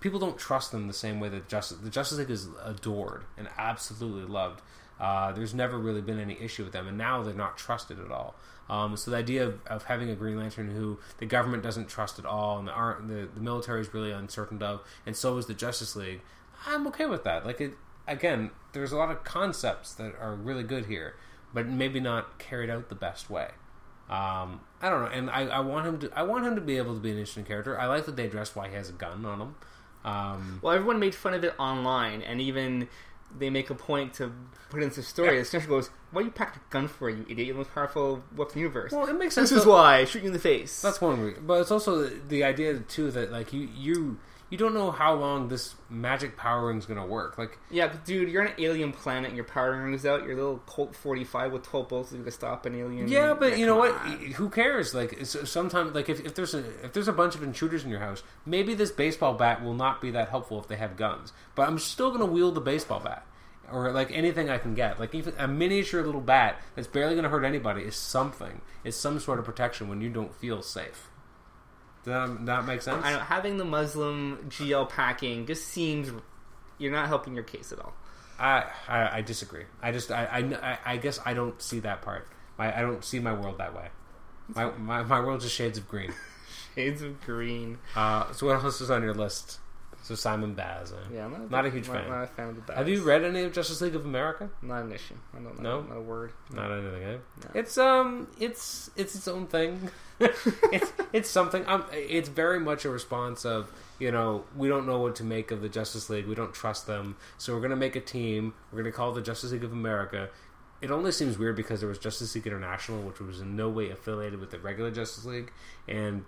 people don't trust them the same way that Justice the Justice League is adored and absolutely loved. Uh, there's never really been any issue with them, and now they're not trusted at all. Um, so the idea of, of having a Green Lantern who the government doesn't trust at all, and the the, the military is really uncertain of, and so is the Justice League. I'm okay with that. Like it, again, there's a lot of concepts that are really good here, but maybe not carried out the best way. Um, I don't know, and I, I want him to. I want him to be able to be an interesting character. I like that they addressed why he has a gun on him. Um, Well, everyone made fun of it online, and even they make a point to put into the story. Yeah. The Sinister goes, "Why you packed a gun for you idiot? You're the most powerful weapon in the universe." well, it makes sense. this is why shoot you in the face. That's one reason, but it's also the, the idea too that like you you you don't know how long this magic power ring is going to work. Like yeah, 'cause, dude. You're on an alien planet, and your power rings out. Your little Colt 45 with 12 bullets is going to stop an alien. Yeah, but you know what? on. Who cares? Like sometimes, like if, if there's a if there's a bunch of intruders in your house, maybe this baseball bat will not be that helpful if they have guns. But I'm still going to wield the baseball bat or like anything I can get. Like even a miniature little bat that's barely going to hurt anybody is something. It's some sort of protection when you don't feel safe. Does that, that make sense? I having the Muslim GL packing just seems you're not helping your case at all. I, I I disagree. I just I, I I guess I don't see that part. I, I don't see my world that way. My my, my world's just shades of green. *laughs* Shades of green. Uh, so what else is on your list? So Simon Baz. uh, Yeah, I'm not, Not a huge not, fan. Not a fan of the bad. Have you read any of Justice League of America? Not an issue. I don't No? Not a word. Not anything. Eh? No. It's um, it's it's its own thing. *laughs* it's it's something. Um, it's very much a response of you know we don't know what to make of the Justice League. We don't trust them, so we're gonna make a team. We're gonna call it the Justice League of America. It only seems weird because there was Justice League International, which was in no way affiliated with the regular Justice League, and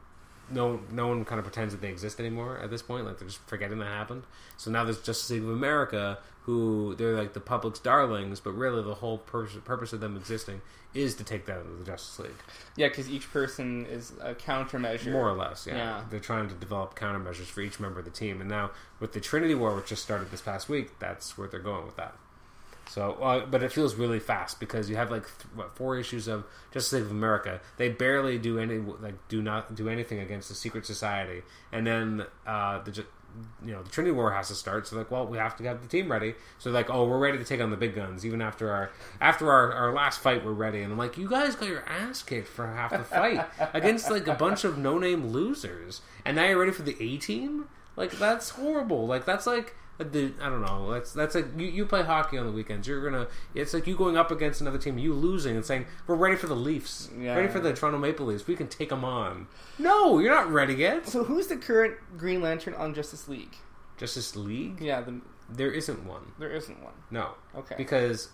no no one kind of pretends that they exist anymore at this point. Like they're just forgetting that happened. So now there's Justice League of America, who they're like the public's darlings, but really the whole purpose purpose of them existing is to take down the Justice League, Yeah, because each person is a countermeasure. more or less. Yeah. Yeah. they're trying to develop countermeasures for each member of the team, and now with the Trinity War, which just started this past week, that's where they're going with that. So, uh, but it feels really fast because you have like th- what four issues of Justice League of America. They barely do any like do not do anything against the secret society, and then uh, the you know the Trinity War has to start. So like, well, we have to have the team ready. So like, oh, we're ready to take on the big guns. Even after our after our, our last fight, we're ready. And I'm like, you guys got your ass kicked for half the fight *laughs* against like a bunch of no name losers, and now you're ready for the A team. Like that's horrible. Like that's like I don't know. That's that's like you, you play hockey on the weekends. You're gonna. It's like you going up against another team, you losing, and saying we're ready for the Leafs, Yeah. ready for the Toronto Maple Leafs. We can take them on. No, you're not ready yet. So who's the current Green Lantern on Justice League? Justice League. Yeah, the, There isn't one. there isn't one. No, Okay. because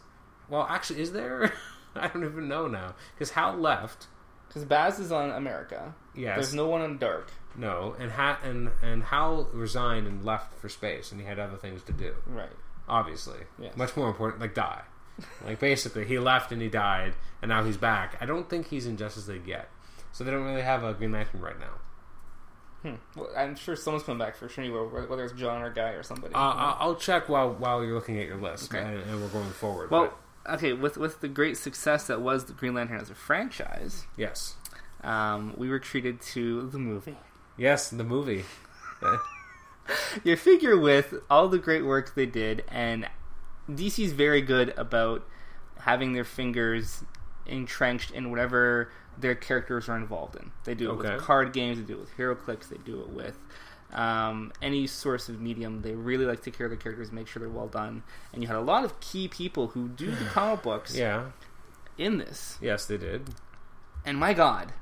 well, actually, is there? *laughs* I don't even know now. Because Hal left. Because Baz is on America. Yes. There's no one on Dark. No, and ha- and and Hal resigned and left for space, and he had other things to do. Right. obviously. Yes. Much more important, like die. like basically, he left and he died, and now he's back. I don't think he's in Justice League yet, so they don't really have a Green Lantern right now. Hmm. Well, I'm sure someone's coming back for War, whether it's John or Guy or somebody. Uh, I- I'll check while while you're looking at your list, Okay. and, and we're going forward. well, but okay, with with the great success that was the Green Lantern as a franchise, yes, um, we were treated to the movie. Yes, the movie. *laughs* You figure with all the great work they did, and DC's very good about having their fingers entrenched in whatever their characters are involved in. They do it Okay. with card games, they do it with HeroClix, they do it with um, any source of medium. They really like to care their characters, make sure they're well done. And you had a lot of key people who do the *sighs* comic books yeah, in this. yes, they did. And my God,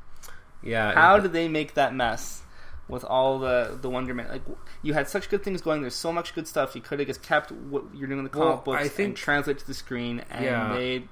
Yeah, how did they make that mess with all the the wonderment? Like you had such good things going. There's so much good stuff. You could have just kept what you're doing in the comic Well, books I think- and translate to the screen, and Yeah. they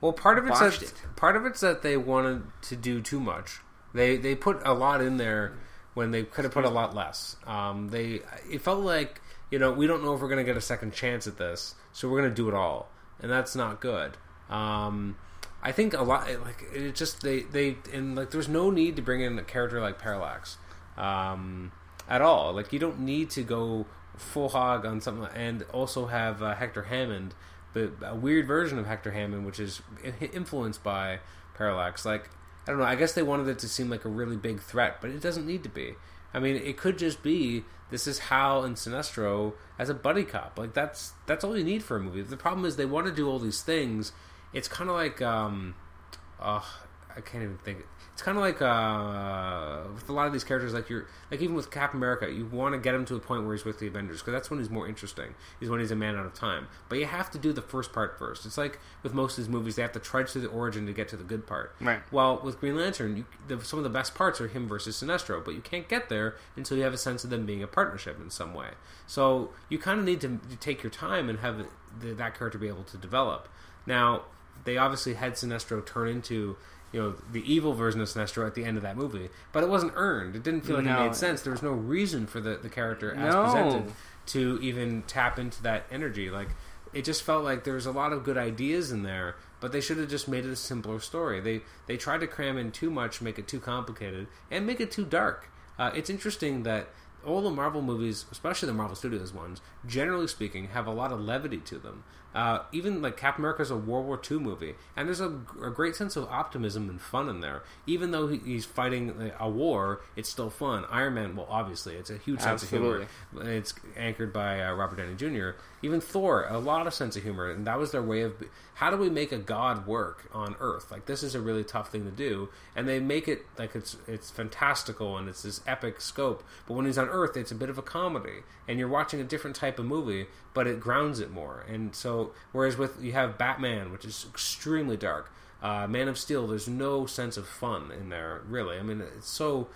Well, part of it's that, it. part of it's that they wanted to do too much. They they put a lot in there when they could have put a lot less. Um, they it felt like you know we don't know if we're going to get a second chance at this, so we're going to do it all, and that's not good. Um, I think a lot like it just they they and like there's no need to bring in a character like Parallax um, at all. Like you don't need to go full hog on something and also have uh, Hector Hammond, but a weird version of Hector Hammond, which is influenced by Parallax. Like I don't know. I guess they wanted it to seem like a really big threat, but it doesn't need to be. I mean, it could just be this is Hal and Sinestro as a buddy cop. Like that's that's all you need for a movie. The problem is they want to do all these things. It's kind of like um, uh, I can't even think. It's kind of like uh, with a lot of these characters, like you're like even with Captain America, you want to get him to a point where he's with the Avengers because that's when he's more interesting. Is when he's a man out of time. But you have to do the first part first. It's like with most of these movies, they have to trudge through the origin to get to the good part. Right. Well, with Green Lantern, you, the, some of the best parts are him versus Sinestro, but you can't get there until you have a sense of them being a partnership in some way. So you kind of need to, to take your time and have the, that character be able to develop. Now, they obviously had Sinestro turn into you know the evil version of Sinestro at the end of that movie, but it wasn't earned. It didn't feel like No. it made sense. There was no reason for the, the character as No. presented to even tap into that energy. Like it just felt like there was a lot of good ideas in there, but they should have just made it a simpler story. They they tried to cram in too much, make it too complicated, and make it too dark. Uh, it's interesting that all the Marvel movies, especially the Marvel Studios ones, generally speaking, have a lot of levity to them. Uh, even like Captain America is a World War II movie, and there's a, a great sense of optimism and fun in there. Even though he, he's fighting a war, it's still fun. Iron Man, well, obviously, it's a huge sense of humor. It's anchored by uh, Robert Downey Jr. Even Thor, a lot of sense of humor, and that was their way of how do we make a god work on Earth? Like this is a really tough thing to do, and they make it like it's it's fantastical and it's this epic scope. But when he's on Earth, it's a bit of a comedy, and you're watching a different type of movie, but it grounds it more. And so, whereas with you have Batman, which is extremely dark, uh, Man of Steel, there's no sense of fun in there really. I mean, it's so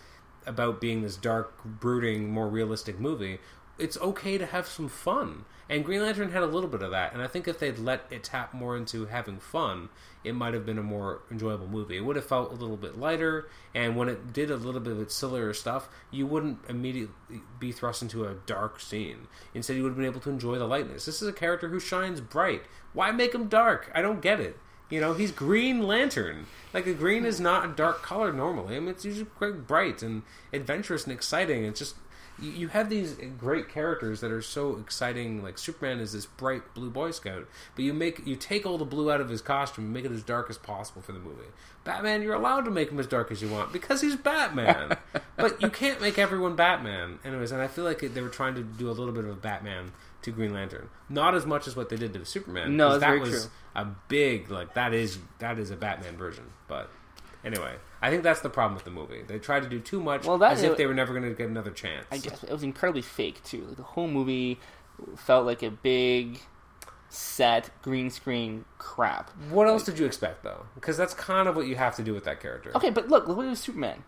about being this dark, brooding, more realistic movie, it's okay to have some fun. And Green Lantern had a little bit of that. And I think if they'd let it tap more into having fun, it might have been a more enjoyable movie. It would have felt a little bit lighter. And when it did a little bit of its sillier stuff, you wouldn't immediately be thrust into a dark scene. Instead, you would have been able to enjoy the lightness. This is a character who shines bright. Why make him dark? I don't get it. You know, he's Green Lantern. Like, a green is not a dark color normally. I mean, it's usually quite bright and adventurous and exciting. It's just, you, you have these great characters that are so exciting. Like, Superman is this bright blue Boy Scout, but you make, you take all the blue out of his costume and make it as dark as possible for the movie. Batman, you're allowed to make him as dark as you want because he's Batman. *laughs* but you can't make everyone Batman. Anyways, and I feel like they were trying to do a little bit of a Batman to Green Lantern. Not as much as what they did to Superman. No, that was true. a big like that is that is a Batman version. But anyway, I think that's the problem with the movie. They tried to do too much Well, that- as if they were never going to get another chance. I guess it was incredibly fake too. Like the whole movie felt like a big set green screen crap. What else did you expect though? Because that's kind of what you have to do with that character. Okay, but look, look what it was Superman,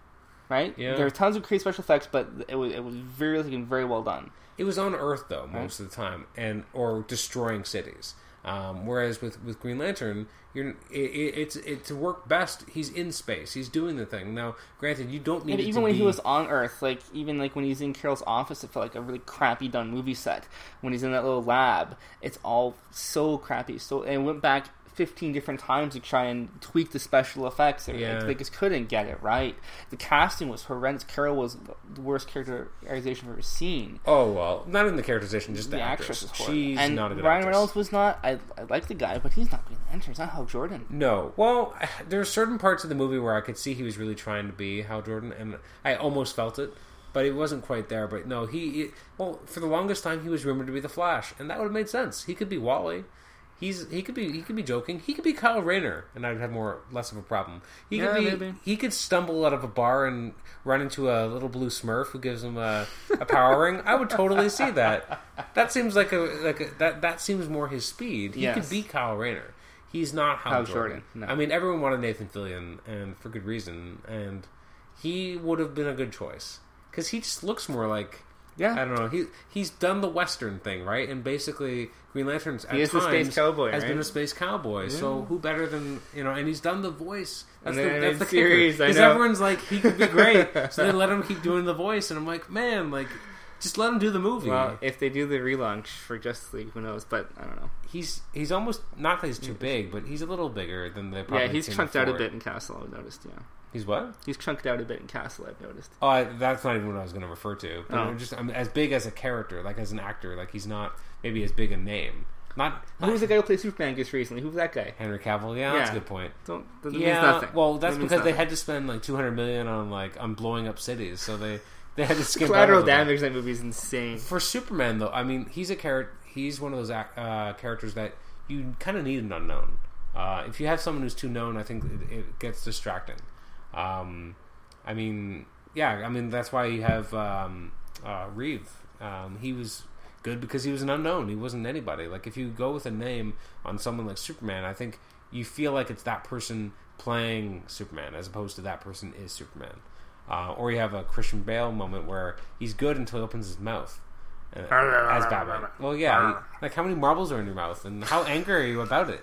right? Yeah. There were tons of great special effects, but it was it was very realistic and very well done. It was on Earth though most of the time, and or destroying cities. Um, whereas with, with Green Lantern, you're it, it, it's it to work best. He's in space. He's doing the thing. Now, granted, you don't need it even to when be, he was on Earth, like even like when he's in Carol's office, it felt like a really crappy done movie set. When he's in that little lab, it's all so crappy. So and it went back fifteen different times to try and tweak the special effects. Or, Yeah. They just couldn't get it right. The casting was horrendous. Carol was the worst characterization I've ever seen. Oh well, not in the characterization, just the, The actress. actress. She's and not a good Ryan actress. Reynolds was not. I, I like the guy, but he's not Green Lantern. He's not Hal Jordan. No. Well, there are certain parts of the movie where I could see he was really trying to be Hal Jordan, and I almost felt it, but it wasn't quite there. But no, he. It, well, for the longest time, he was rumored to be the Flash, and that would have made sense. He could be Wally. He's he could be he could be joking. He could be Kyle Rayner, and I'd have more less of a problem. He Yeah, could be maybe. he could stumble out of a bar and run into a little blue Smurf who gives him a, a power ring. I would totally see that. That seems like a like a, that that seems more his speed. He Yes. could be Kyle Rayner. He's not Hal, Hal Jordan. Jordan, no. I mean, everyone wanted Nathan Fillion, and for good reason. And he would have been a good choice because he just looks more like Yeah. I don't know. He he's done the Western thing, right? And basically, Green Lantern's at He is the times space cowboy, has right? been a space cowboy. So who better than you know? And he's done the voice. That's And the, then that's in the series, I Because everyone's like, he could be great. *laughs* so they let him keep doing the voice, and I'm like, man, like. Just let him do the movie. Well, if they do the relaunch for Justice League, who knows? But I don't know. he's he's almost not that he's too big, but he's a little bigger than the. yeah, he's chunked out a bit in Castle. I've noticed. Yeah, He's what? he's chunked out a bit in Castle. I've noticed. Oh, I, that's not even what I was going to refer to. But Oh. I'm just I'm as big as a character, like as an actor, like he's not maybe as big a name. Not, Who was the guy who played Superman just recently? Who was that guy? Henry Cavill? Yeah, that's a good point. Don't. That yeah, well, that's That because they had to spend like 200 million on like on blowing up cities, so they they had to *laughs* skip collateral damage. That movie is insane. For Superman, though, I mean, he's a character. He's one of those uh, characters that you kind of need an unknown. Uh, if you have someone who's too known, I think it, it gets distracting. Um, I mean, yeah, I mean that's why you have um, uh, Reeve. Um, he was good because he was an unknown. He wasn't anybody. Like if you go with a name on someone like Superman, I think you feel like it's that person playing Superman as opposed to that person is Superman. Uh, or you have a Christian Bale moment where he's good until he opens his mouth. uh, as Batman. Well, yeah. like, how many marbles are in your mouth, and how angry are you about it?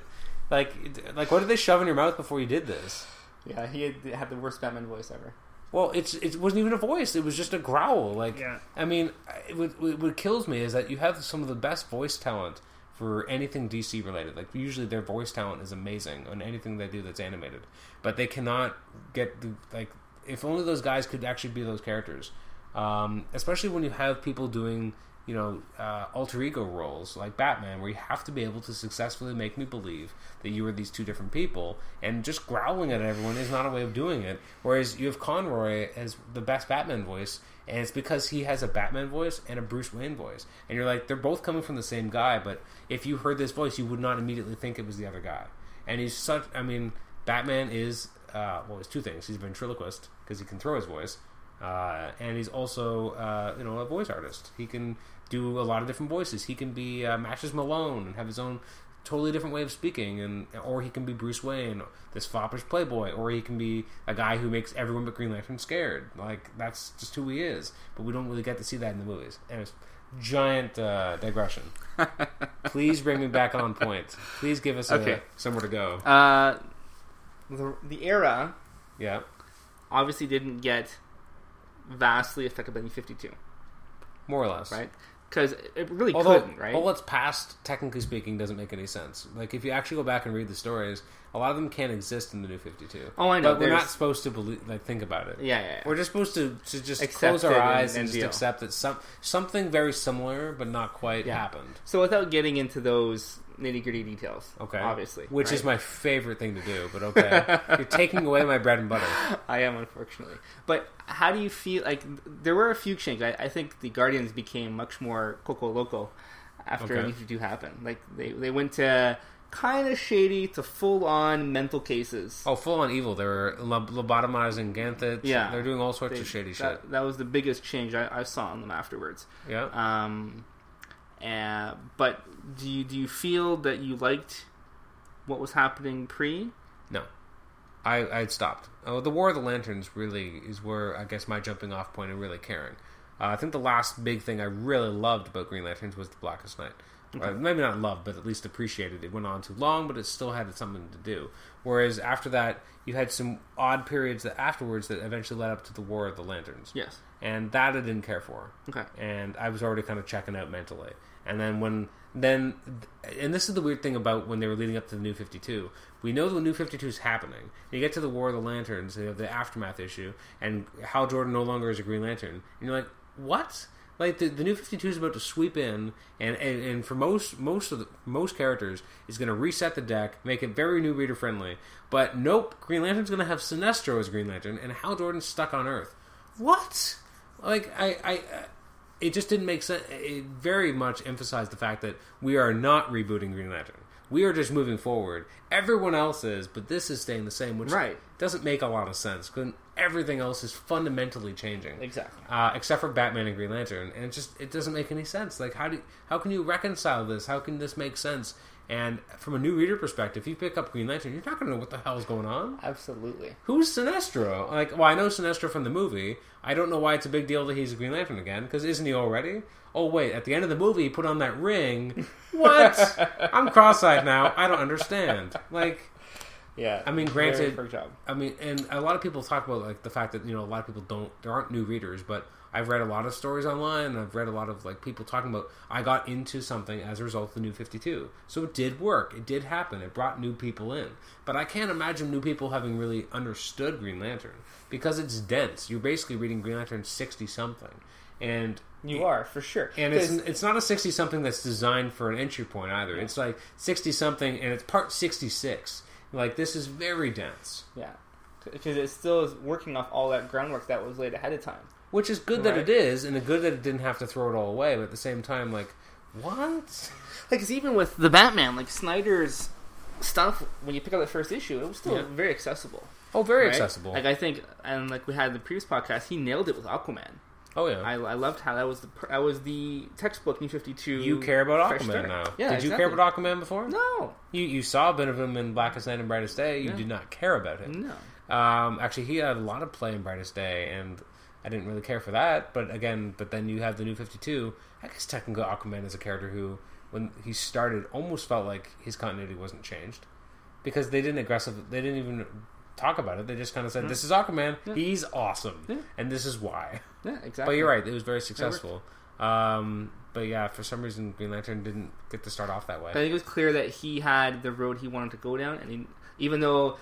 Like, like, what did they shove in your mouth before you did this? Yeah, he had, had the worst Batman voice ever. Well, it's it wasn't even a voice; it was just a growl. Like, Yeah. I mean, it, what, what kills me is that you have some of the best voice talent for anything DC related. Like, usually their voice talent is amazing on anything they do that's animated, but they cannot get the like. If only those guys could actually be those characters, um, especially when you have people doing you know uh, alter ego roles like Batman, where you have to be able to successfully make me believe that you are these two different people, and just growling at everyone is not a way of doing it. Whereas you have Conroy as the best Batman voice, and it's because he has a Batman voice and a Bruce Wayne voice, and you're like they're both coming from the same guy, but if you heard this voice, you would not immediately think it was the other guy. And he's such, I mean, Batman is uh, well, it's two things. He's a ventriloquist because he can throw his voice, uh, and he's also uh, you know a voice artist. He can do a lot of different voices. He can be uh, Matches Malone and have his own totally different way of speaking, and or he can be Bruce Wayne, this foppish playboy, or he can be a guy who makes everyone but Green Lantern scared. Like that's just who he is. But we don't really get to see that in the movies. And it's giant uh, digression. *laughs* Please bring me back on point. Please give us Okay. a, somewhere to go. Uh, the, the era Yeah. obviously didn't get vastly affected by the 52, More or less. right? Because it really Although couldn't, right? all that's past, technically speaking, doesn't make any sense. Like if you actually go back and read the stories, a lot of them can't exist in the New Fifty Two. Oh, I know, But we're not supposed to believe, like think about it. yeah, yeah, yeah. We're just supposed to, to just Accept close our and- eyes and, and just accept that some something very similar but not quite Yeah. happened. So without getting into those nitty gritty details, Okay, obviously, which is my favorite thing to do. But okay, *laughs* you're taking away my bread and butter. *laughs* I am unfortunately. But how do you feel? Like there were a few changes. I, I think the Guardians became much more coco loco after Okay. Two happened. Like they they went to kind of shady to full on mental cases. Oh, full on evil. They were lob- lobotomizing Ganthet. Yeah. they're doing all sorts They- of shady shit. that, that was the biggest change I, I saw in them afterwards. Yeah. Um, and, but do you do you feel that you liked what was happening pre? No, I I'd stopped. Oh, the War of the Lanterns really is where I guess my jumping off point and really caring. Uh, I think the last big thing I really loved about Green Lanterns was the Blackest Night. Uh, maybe not loved, but at least appreciated. It went on too long, but it still had something to do. Whereas after that, you had some odd periods that afterwards that eventually led up to the War of the Lanterns, Yes. and that I didn't care for Okay. and I was already kind of checking out mentally. And then when then and this is the weird thing about when they were leading up to the New Fifty Two. We know the New Fifty Two is happening. You get to the War of the Lanterns, you have the aftermath issue, and Hal Jordan no longer is a Green Lantern, and you're like, what? Like the, the New Fifty Two is about to sweep in, and, and, and for most most of the, most characters is going to reset the deck, make it very new reader friendly. But nope, Green Lantern's going to have Sinestro as Green Lantern, and Hal Jordan's stuck on Earth. What? Like I, I, it just didn't make sense. It very much emphasized the fact that we are not rebooting Green Lantern. We are just moving forward. Everyone else is, but this is staying the same, which Right. doesn't make a lot of sense. Because everything else is fundamentally changing, Exactly. uh, except for Batman and Green Lantern, and it just it doesn't make any sense. Like how do how can you reconcile this? How can this make sense? And from a new reader perspective, if you pick up Green Lantern, you're not going to know what the hell is going on. Absolutely. Who's Sinestro? Like, well, I know Sinestro from the movie. I don't know why it's a big deal that he's a Green Lantern again. Because isn't he already? Oh wait, at the end of the movie, he put on that ring. *laughs* What? I'm cross-eyed now. I don't understand. Like, Yeah. I mean, granted- job. I mean, and a lot of people talk about like the fact that you know a lot of people don't. There aren't new readers, but I've read a lot of stories online. I've read a lot of like people talking about I got into something as a result of the New Fifty Two. So it did work. It did happen. It brought new people in. But I can't imagine new people having really understood Green Lantern because it's dense. You're basically reading Green Lantern sixty something, and You are for sure. and it's it's not a sixty something that's designed for an entry point either. It's like sixty something, and it's part sixty six. Like this is very dense. yeah, because it still is working off all that groundwork that was laid ahead of time. Which is good that it is, and good that it didn't have to throw it all away. But at the same time, like, what? *laughs* Like, 'cause even with the Batman, like Snyder's stuff when you pick up the first issue, it was still Yeah. very accessible. Oh, very right? accessible. Like I think, and like we had in the previous podcast, he nailed it with Aquaman. oh yeah. I, I loved how that was the that was the textbook New Fifty Two. you care about Aquaman start. now. Yeah, Did you care about Aquaman before? No, You you saw a bit of him in Blackest Night and Brightest Day. You Yeah. did not care about him. no. Um, actually, he had a lot of play in Brightest Day, and I didn't really care for that. But again, but then you have the New Fifty Two. I guess technically Aquaman is a character who, when he started, almost felt like his continuity wasn't changed because they didn't aggressive. They didn't even talk about it. They just kind of said, "This is Aquaman. Yeah. He's awesome, Yeah. and this is why." Yeah, exactly. But you're right; it was very successful. Um, but yeah, for some reason, Green Lantern didn't get to start off that way. I think it was clear that he had the road he wanted to go down, and he, even though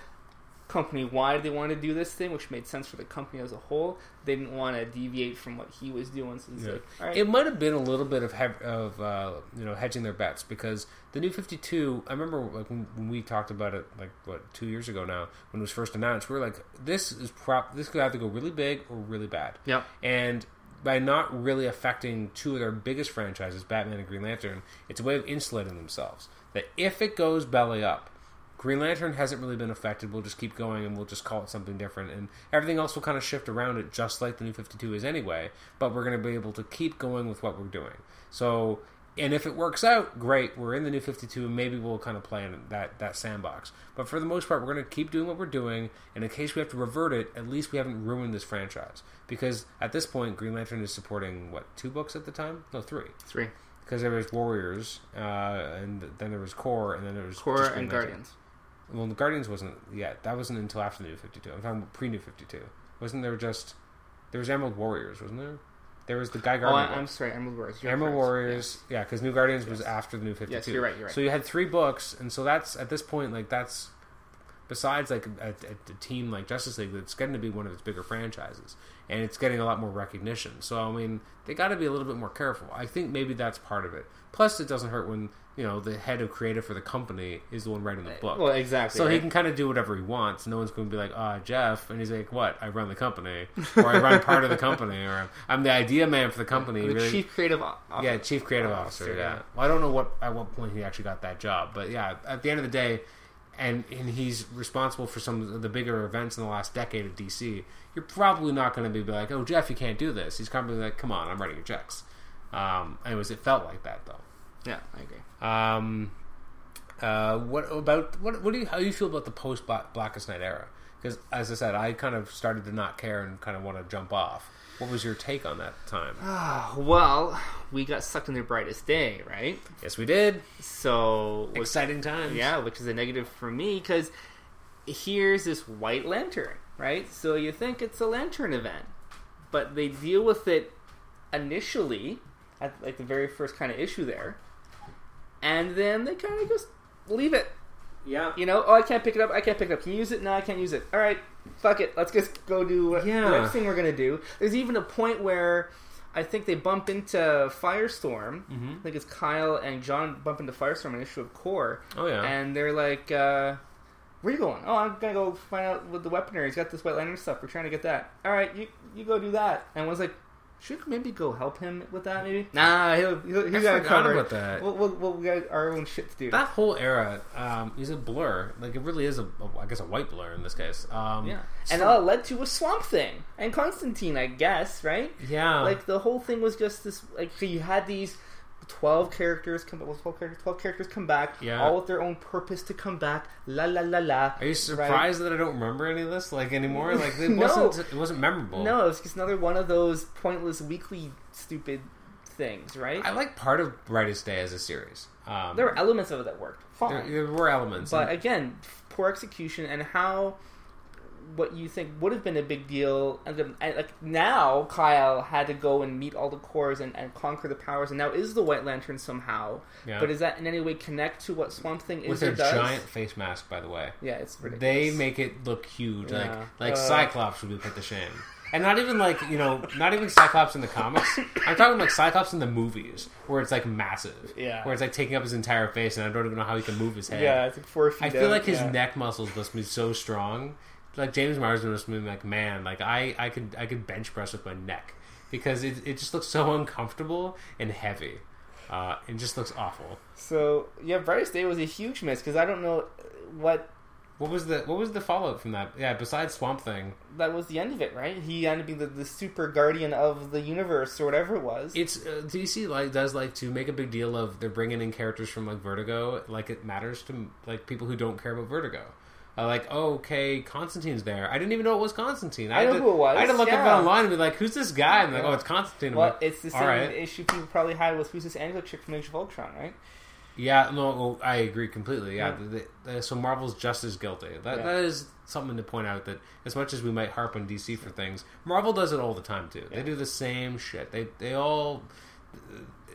company wide they wanted to do this thing, which made sense for the company as a whole, they didn't want to deviate from what he was doing. So Yeah. like, all right, It might have been a little bit of he- of uh, you know hedging their bets because the new Fifty Two. I remember like when, when we talked about it like what two years ago now when it was first announced. We were like, this is prop. This could either go really big or really bad. Yeah, And by not really affecting two of their biggest franchises, Batman and Green Lantern, it's a way of insulating themselves. That if it goes belly up, Green Lantern hasn't really been affected. We'll just keep going and we'll just call it something different. And everything else will kind of shift around it, just like the new 52 is anyway. But we're going to be able to keep going with what we're doing. So, and if it works out, great. We're in the new 52 and maybe we'll kind of play in that, that sandbox. But for the most part, we're going to keep doing what we're doing. And in case we have to revert it, at least we haven't ruined this franchise. Because at this point, Green Lantern is supporting, what, two books at the time? No, three three because there was Warriors, uh, and then there was Corps, and then there was Core and Lantern. Well, the Guardians wasn't yet. That wasn't until after the New Fifty Two. I'm talking about pre New Fifty Two. Wasn't there just there was Emerald Warriors? Wasn't there? There was the Guy Oh, Gardner. I, book. I'm sorry, Emerald Warriors. You're Emerald correct. Warriors, yeah, because New Guardians was after the New Fifty Two. Yes, you're right, you're right. So you had three books, and so that's at this point, like that's besides like a, a, a team like Justice League, that's getting to be one of its bigger franchises, and it's getting a lot more recognition. So I mean, they got to be a little bit more careful. I think maybe that's part of it. Plus, it doesn't hurt when you know the head of creative for the company is the one writing the book. Well, exactly. So he can kind of do whatever he wants. No one's going to be like, "Ah, Geoff," and he's like, "What? I run the company, or I run part of the company, or I'm the idea man for the company." the Really- chief creative officer. yeah, chief creative officer. Yeah. Well, I don't know what at what point he actually got that job, but yeah, at the end of the day, and and he's responsible for some of the bigger events in the last decade of DC. You're probably not going to be like, "Oh, Geoff, you can't do this." He's probably like, "Come on, I'm writing your checks." Um, anyways, it felt like that though. Yeah, I agree. Um, uh, what about what? What do you? How do you feel about the post Blackest Night era? Because as I said, I kind of started to not care and kind of want to jump off. What was your take on that time? Ah, well, we got sucked in their brightest day, right? yes, we did. So, which, Exciting times. yeah, which is a negative for me because here's this white lantern, right? So you think it's a lantern event, but they deal with it initially at like the very first kind of issue there, and then they kind of just leave it. Yeah. You know, oh, I can't pick it up. I can't pick it up. Can you use it? No, I can't use it. All right, fuck it. Let's just go do what, Yeah. the next thing we're gonna do. There's even a point where I think they bump into Firestorm. Mhm. I think it's Kyle and John bump into Firestorm in an issue of Corps, Oh yeah. and they're like, uh, "Where you going? Oh, I'm gonna go find out what the weaponry. He's got this White Lantern stuff. We're trying to get that. All right, you you go do that." And was like. Should maybe go help him with that? Maybe nah. He'll he'll, I he's got it forgot covered. about that. We'll, we'll, we'll, we got our own shit to do. that whole era um, is a blur. Like it really is a, a, I guess, a white blur in this case. Um, Yeah, and so- all it led to was Swamp Thing and Constantine, I guess, right? yeah. Like the whole thing was just this. Like so you had these twelve characters come, well, twelve characters, twelve characters come back, Yeah. all with their own purpose to come back. La la la la. Are you surprised that I don't remember any of this like anymore? *laughs* Like it No. wasn't. It wasn't memorable. No, it was just another one of those pointless weekly stupid things, right? I like part of Brightest Day as a series. Um, there were elements of it that worked there, fine, there were elements, but and- again, poor execution and how. What you think would have been a big deal, and, and like now, Kyle had to go and meet all the Corps and, and conquer the powers, and now is the White Lantern somehow. yeah. But does that in any way connect to what Swamp Thing is with their does? giant face mask, by the way. Yeah, it's ridiculous. They make it look huge. Yeah. Like like Uh. Cyclops would be put to shame. And not even like you know, not even Cyclops in the comics. I'm talking like Cyclops in the movies, where it's like massive. Yeah. Where it's like taking up his entire face, and I don't even know how he can move his head. yeah, it's like four feet. I feel out, like his yeah. neck muscles must be so strong. Like James Marsden must be like, man, like I, I could I could bench press with my neck because it, it just looks so uncomfortable and heavy. uh, it just looks awful. So yeah, Brightest Day was a huge miss because I don't know what What was the what was the follow up from that? Yeah, besides Swamp Thing, that was the end of it, right? He ended up being the, the super guardian of the universe or whatever it was. it's uh, DC like does like to make a big deal of they're bringing in characters from like Vertigo, like it matters to like people who don't care about Vertigo. Uh, like, oh, okay, Constantine's there. I didn't even know it was Constantine. I had know to, who it was, I had to look yeah. up online and be like, who's this guy? And like, oh, it's Constantine. I'm well, like, it's the same right. issue people probably had with who's this Angela chick from Age of Ultron, right? Yeah, no, I agree completely. Yeah, Yeah. The, the, so Marvel's just as guilty. That Yeah. that is something to point out. That as much as we might harp on DC for things, Marvel does it all the time too. They do the same shit. They they all.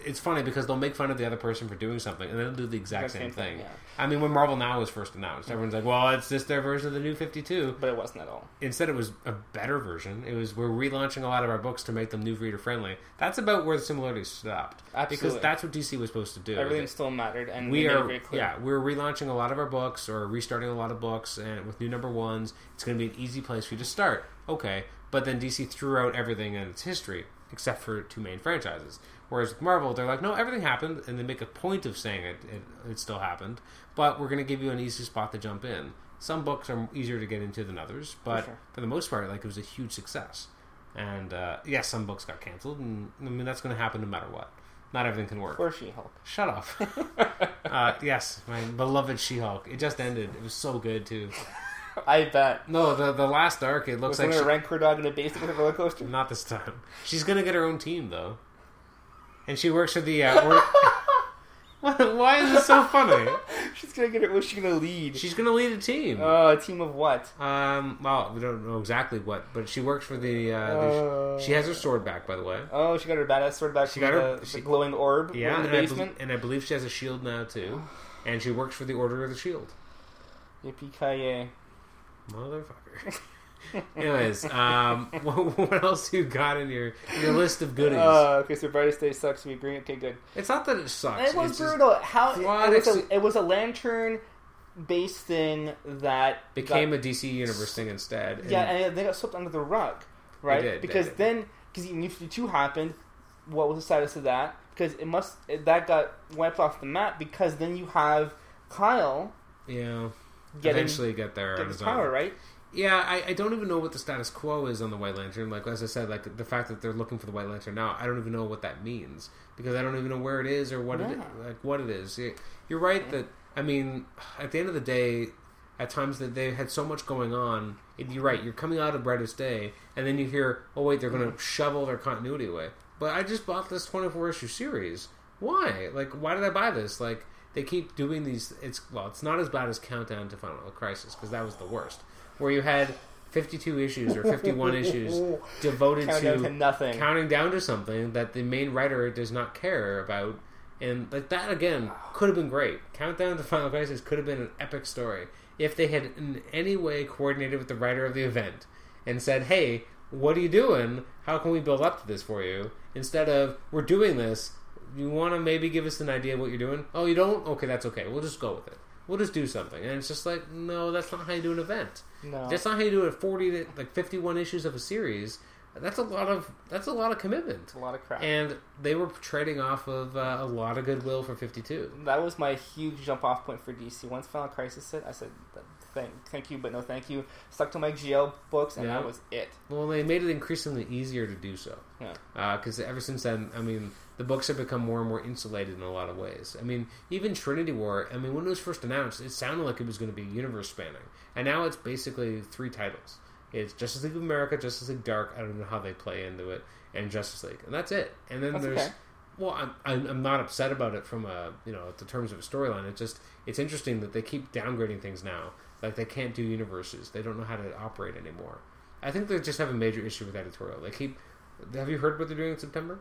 It's funny because they'll make fun of the other person for doing something, and then they'll do the exact same, same thing, yeah. I mean, when Marvel Now was first announced, everyone's like, "Well, it's just their version of the New Fifty Two. But it wasn't at all. Instead, it was a better version. It was we're relaunching a lot of our books to make them new reader friendly. That's about where the similarities stopped, Absolutely. because that's what DC was supposed to do. Everything still mattered, and we they made it are clear. yeah we're relaunching a lot of our books or restarting a lot of books and with new number ones it's going to be an easy place for you to start okay but then dc threw out everything in its history except for two main franchises whereas with marvel they're like no everything happened and they make a point of saying it it, it still happened but we're going to give you an easy spot to jump in some books are easier to get into than others but sure. for the most part like it was a huge success and uh, yes some books got canceled and i mean that's going to happen no matter what not everything can work Poor She-Hulk. Shut up. *laughs* uh, yes, my beloved She-Hulk. It just ended. It was so good too. I bet. No, the the last arc. It looks Was like she, rancor dog in a basement with a roller coaster? not this time. She's gonna get her own team though, and she works for the. Uh, or- *laughs* Why- is this so funny? *laughs* She's gonna get it. What's she gonna lead? She's gonna lead a team. Oh, a team of what? Um, well, we don't know exactly what, but she works for the. Uh, the she has her sword back, by the way. Oh, she got her badass sword back She got her- the, she- the glowing orb Yeah, in the and I, basement. bel- and I believe she has a shield now too, and she works for the Order of the Shield. Yippee ki yay, Motherfucker. *laughs* Anyways, um, *laughs* what, what else you got in your your list of goodies? Uh, okay, so Brightest Day sucks. We agree. Okay, good. it's not that it sucks. It was it's just brutal. How flawed it was, a, it was a lantern based thing that became got, a DC universe thing instead. and- yeah, and they got swept under the rug, right? did, they because did. then because New Fifty Two happened. What was the status of that? Because it must that got wiped off the map. Because then you have Kyle yeah. getting Eventually get there get on his his power, own. right? Yeah, I, I don't even know what the status quo is on the White Lantern. Like as I said, like the fact that they're looking for the White Lantern now, I don't even know what that means because I don't even know where it is or what it like what it is. You- You're right that I mean, at the end of the day, at times that they had so much going on. You're right. You're coming out of Brightest Day, and then you hear, oh wait, they're going to mm-hmm. shovel their continuity away. But I just bought this 24 issue series. Why? Like, why did I buy this? Like, they keep doing these. It's well, it's not as bad as Countdown to Final Crisis because that was the worst, where you had 52 issues or 51 issues *laughs* devoted to to nothing. counting down to something that the main writer does not care about. And like that again could have been great. Countdown to Final Crisis could have been an epic story if they had in any way coordinated with the writer of the event and said, "Hey, what are you doing? How can we build up to this for you?" Instead of "We're doing this. You want to maybe give us an idea of what you're doing? Oh, you don't? Okay, that's okay. We'll just go with it. We'll just do something." And it's just like, no, that's not how you do an event. No. That's not how you do it. Forty to like fifty-one issues of a series. That's a lot of that's a lot of commitment. a lot of crap. And they were trading off of uh, a lot of goodwill for fifty-two. that was my huge jump off point for DC. Once Final Crisis hit, I said, "Thank, thank you, but no, thank you." Stuck to my GL books, and Yeah. that was it. Well, they made it increasingly easier to do so. Yeah. Uh, because ever since then, I mean, the books have become more and more insulated in a lot of ways. I mean, even Trinity War. I mean, when it was first announced, it sounded like it was going to be universe spanning, and now it's basically three titles. It's Justice League of America, Justice League Dark. I don't know how they play into it, and Justice League, and that's it. And then That's there's okay. well, I'm, I'm I'm not upset about it from a you know the terms of a storyline. It's just it's interesting that they keep downgrading things now. Like they can't do universes. They don't know how to operate anymore. I think they just have a major issue with editorial. They keep. Have you heard what they're doing in September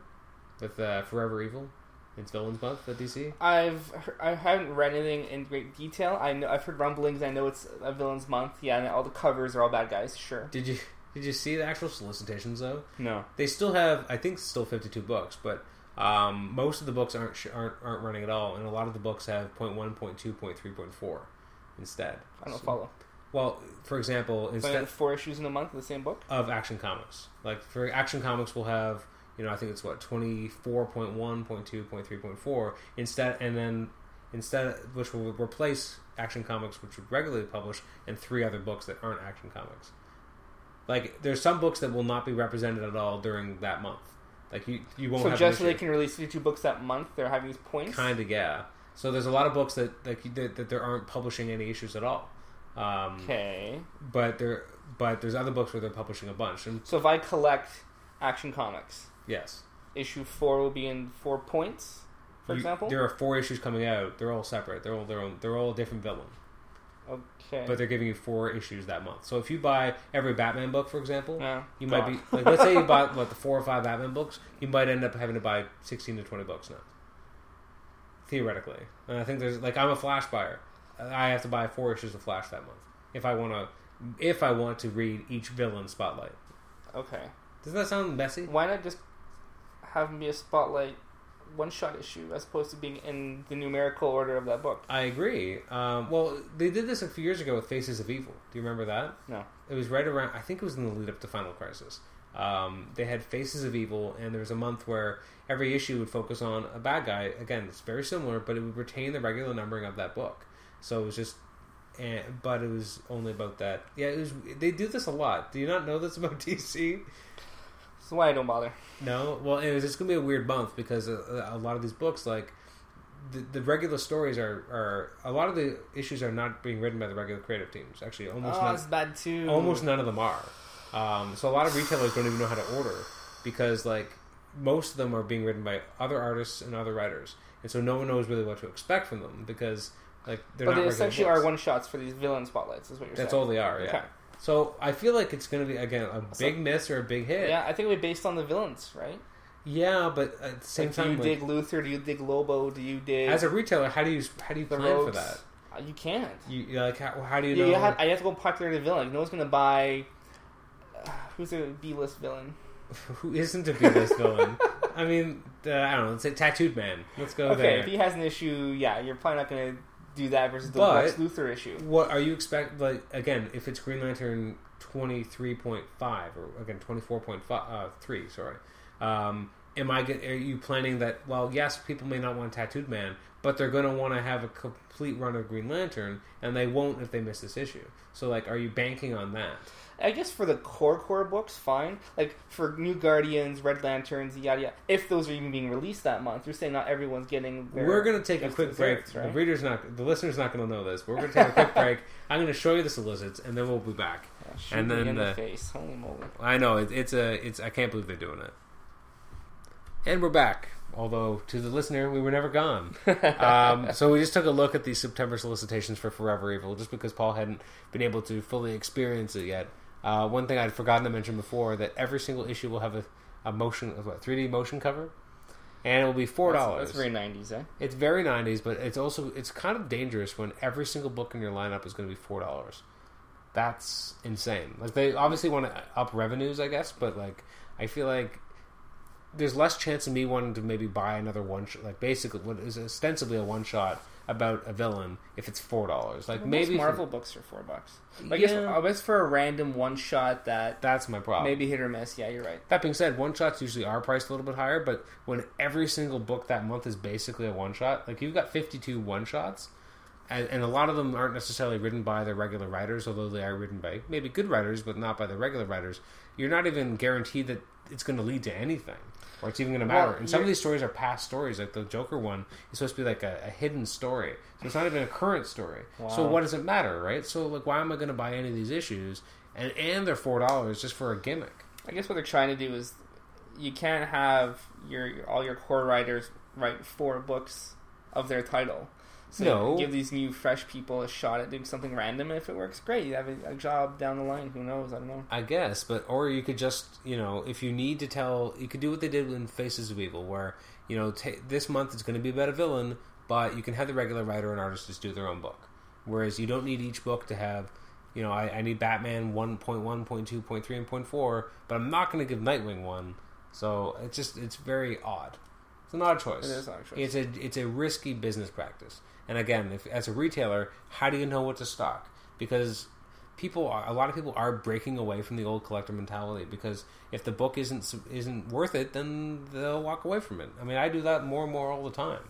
with uh, Forever Evil? It's Villains Month at DC. I've I haven't read anything in great detail. I know I've heard rumblings. I know it's a villain's month. Yeah, and all the covers are all bad guys. Sure. Did you did you see the actual solicitations though? No. They still have I think still 52 books, but um, most of the books aren't aren't aren't running at all, and a lot of the books have point one, point two, point three, point four instead. I don't So- follow. Well, for example, instead four issues in a month of the same book. of Action Comics, like for Action Comics, we'll have you know, I think it's what twenty four point one, point two, point three, point four instead, and then instead, which will replace Action Comics, which would regularly publish, and three other books that aren't Action Comics. Like there's some books that will not be represented at all during that month. Like you, you won't So have just so they can release 52 books that month, they're having these points. Kind of, yeah. So there's a lot of books that like that, that there aren't publishing any issues at all. Um, Okay. But there, but there's other books where they're publishing a bunch. And So if I collect Action Comics, yes, issue four will be in four points, for You- example. there are four issues coming out. They're all separate. They're all their own. They're all a different villain. Okay. But they're giving you four issues that month. So if you buy every Batman book, for example, yeah. you might be like, let's say you *laughs* bought what the four or five Batman books, you might end up having to buy sixteen to twenty books now. Theoretically, and I think there's like I'm a Flash buyer. I have to buy four issues of Flash that month if I want to. If I want to read each villain spotlight, Okay. doesn't that sound messy? Why not just have them be a spotlight one shot issue as opposed to being in the numerical order of that book? I agree. Um, well, they did this a few years ago with Faces of Evil. Do you remember that? No. It was right around. I think it was in the lead up to Final Crisis. Um, they had Faces of Evil, and there was a month where every issue would focus on a bad guy. Again, it's very similar, but it would retain the regular numbering of that book. So it was just, and, but it was only about that. Yeah, it was. They do this a lot. Do you not know this about *laughs* DC? That's why I don't bother. No. Well, it was just gonna be a weird month because a, a lot of these books, like the, the regular stories, are are a lot of the issues are not being written by the regular creative teams. Actually, almost oh, none, that's bad too. almost none of them are. Um, so a lot of retailers don't even know how to order because like most of them are being written by other artists and other writers, and so no one knows really what to expect from them because like they're But not they essentially are one shots for these villain spotlights, is what you're That's saying. That's all they are. Yeah. Okay. So I feel like it's going to be again a So- big miss or a big hit. Yeah, I think it'll be based on the villains, right? Yeah, but at the same Like, do you like, dig Luthor? Do you dig Lobo? Do you dig as a retailer, how do you how do you the plan for that? Uh, You can't. You like how, how do you know? you have, I have to go popular to villain. Like, no one's gonna buy. *sighs* Who's a B-list villain? who isn't a B-list villain? I mean, uh, I don't know. Let's say Tattooed Man. Let's go Okay, there. if he has an issue, yeah, you're probably not gonna do that versus the But- Lex Luthor issue. What are you expect? Like again, if it's Green Lantern twenty three point five or again twenty four point five uh, three, sorry. Um, am I get? Are you planning that? Well, yes, people may not want Tattooed Man, but they're going to want to have a complete run of Green Lantern, and they won't if they miss this issue. So, like, are you banking on that? I guess for the core core books, fine. Like for New Guardians, Red Lanterns, yada yada. If those are even being released that month, you're saying not everyone's getting. Their We're going to take a quick break. right? The reader's not, the listener's not going to know this. But we're going to take a quick break. *laughs* I'm going to show you the solicits, and then we'll be back. Yeah, and then the- the face. Holy moly! I know it, it's a, it's. I can't believe they're doing it. And we're back. Although to the listener, we were never gone. *laughs* um, so we just took a look at the September solicitations for Forever Evil, just because Paul hadn't been able to fully experience it yet. Uh, one thing I'd forgotten to mention before that every single issue will have a, a motion, what, 3D motion cover, and it will be four That's, dollars. that's very '90s, eh? It's very 90s, but it's also it's kind of dangerous when every single book in your lineup is going to be four dollars. That's insane. Like they obviously want to up revenues, I guess, but like I feel like there's less chance of me wanting to maybe buy another one shot, like basically what is ostensibly a one shot about a villain if it's four dollars. Like Well, maybe most for- Marvel books are four bucks. I guess Yeah. I guess for a random one shot that that's my problem. maybe hit or miss. Yeah, you're right. That being said, one shots usually are priced a little bit higher, but when every single book that month is basically a one shot, like you've got 52 one shots, and, and a lot of them aren't necessarily written by the regular writers, although they are written by maybe good writers, but not by the regular writers. You're not even guaranteed that it's going to lead to anything, or it's even going to matter. Well, and some of these stories are past stories, like the Joker one is supposed to be like a, a hidden story, so it's not even a current story. So what does it matter, right? So like, why am I going to buy any of these issues? And and they're four dollars just for a gimmick. I guess what they're trying to do is you can't have your all your core writers write four books of their title. So No. give these new fresh people a shot at doing something random, and if it works, great. You have a, a job down the line. Who knows? I don't know. I guess, but or you could just you know if you need to tell, you could do what they did in Faces of Evil, where you know ta this month it's going to be about a villain, but you can have the regular writer and artist just do their own book. Whereas you don't need each book to have, you know, I, I need Batman 1.1, 0.2, 0.3, and 0.4, but I'm not going to give Nightwing one. So it's just it's very odd. It's not a choice. It is an odd choice. It's a it's a risky business practice. And again, if as a retailer, how do you know what to stock? Because people are, a lot of people are breaking away from the old collector mentality because if the book isn't isn't worth it, then they'll walk away from it. I mean, I do that more and more all the time.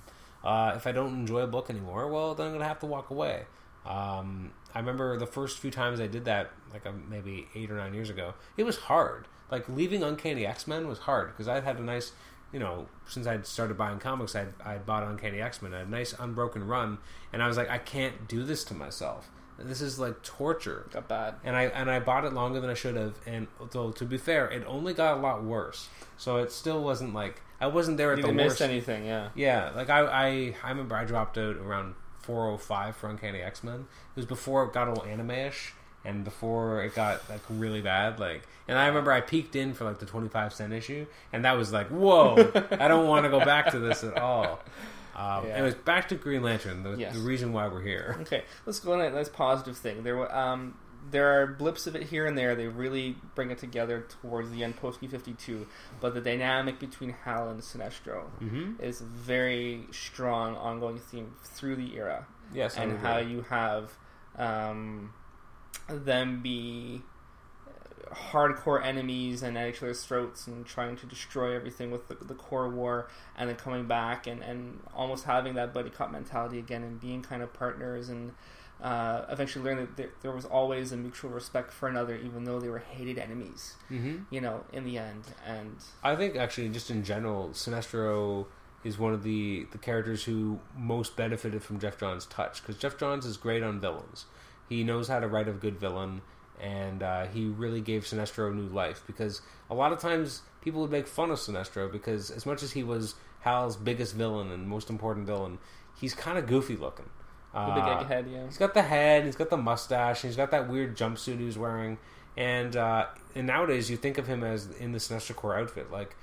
Uh, if I don't enjoy a book anymore, well, then I'm gonna have to walk away. Um, I remember the first few times I did that, like uh, maybe eight or nine years ago. It was hard. Like leaving Uncanny X Men was hard because I had a nice, you know, since I'd started buying comics, I'd, I'd bought Uncanny X Men, a nice unbroken run, and I was like, I can't do this to myself. This is like torture. Got bad. And I and I bought it longer than I should have. And though to be fair, it only got a lot worse. So it still wasn't like I wasn't there at You the worst. anything, yeah. Yeah, like I, I I remember I dropped out around 405 for Uncanny X Men. It was before it got all anime-ish and before it got like really bad. Like, and I remember I peeked in for like the 25 cent issue, and that was like, whoa! I don't want to go back to this at all. Um, Yeah. Anyways, back to Green Lantern. The, Yes. the reason why we're here. Okay, let's go on a nice positive thing. There, were, um, there are blips of it here and there. They really bring it together towards the end, post New Fifty Two. But the dynamic between Hal and Sinestro Mm-hmm. is a very strong, ongoing theme through the era, Yes, and how you have um, them be hardcore enemies and at each other's throats and trying to destroy everything with the, the Corps war and then coming back and, and almost having that buddy cop mentality again and being kind of partners and uh, eventually learning that there, there was always a mutual respect for another even though they were hated enemies Mm-hmm. you know in the end and I think actually, just in general, Sinestro is one of the the characters who most benefited from Geoff Johns' touch because Geoff Johns is great on villains. He knows how to write a good villain, and uh, he really gave Sinestro new life because a lot of times people would make fun of Sinestro because as much as he was Hal's biggest villain and most important villain, he's kind of goofy looking. the big Uh, egghead yeah He's got the head, he's got the mustache, he's got that weird jumpsuit he's wearing, and uh, and nowadays you think of him as in the Sinestro Corps outfit, like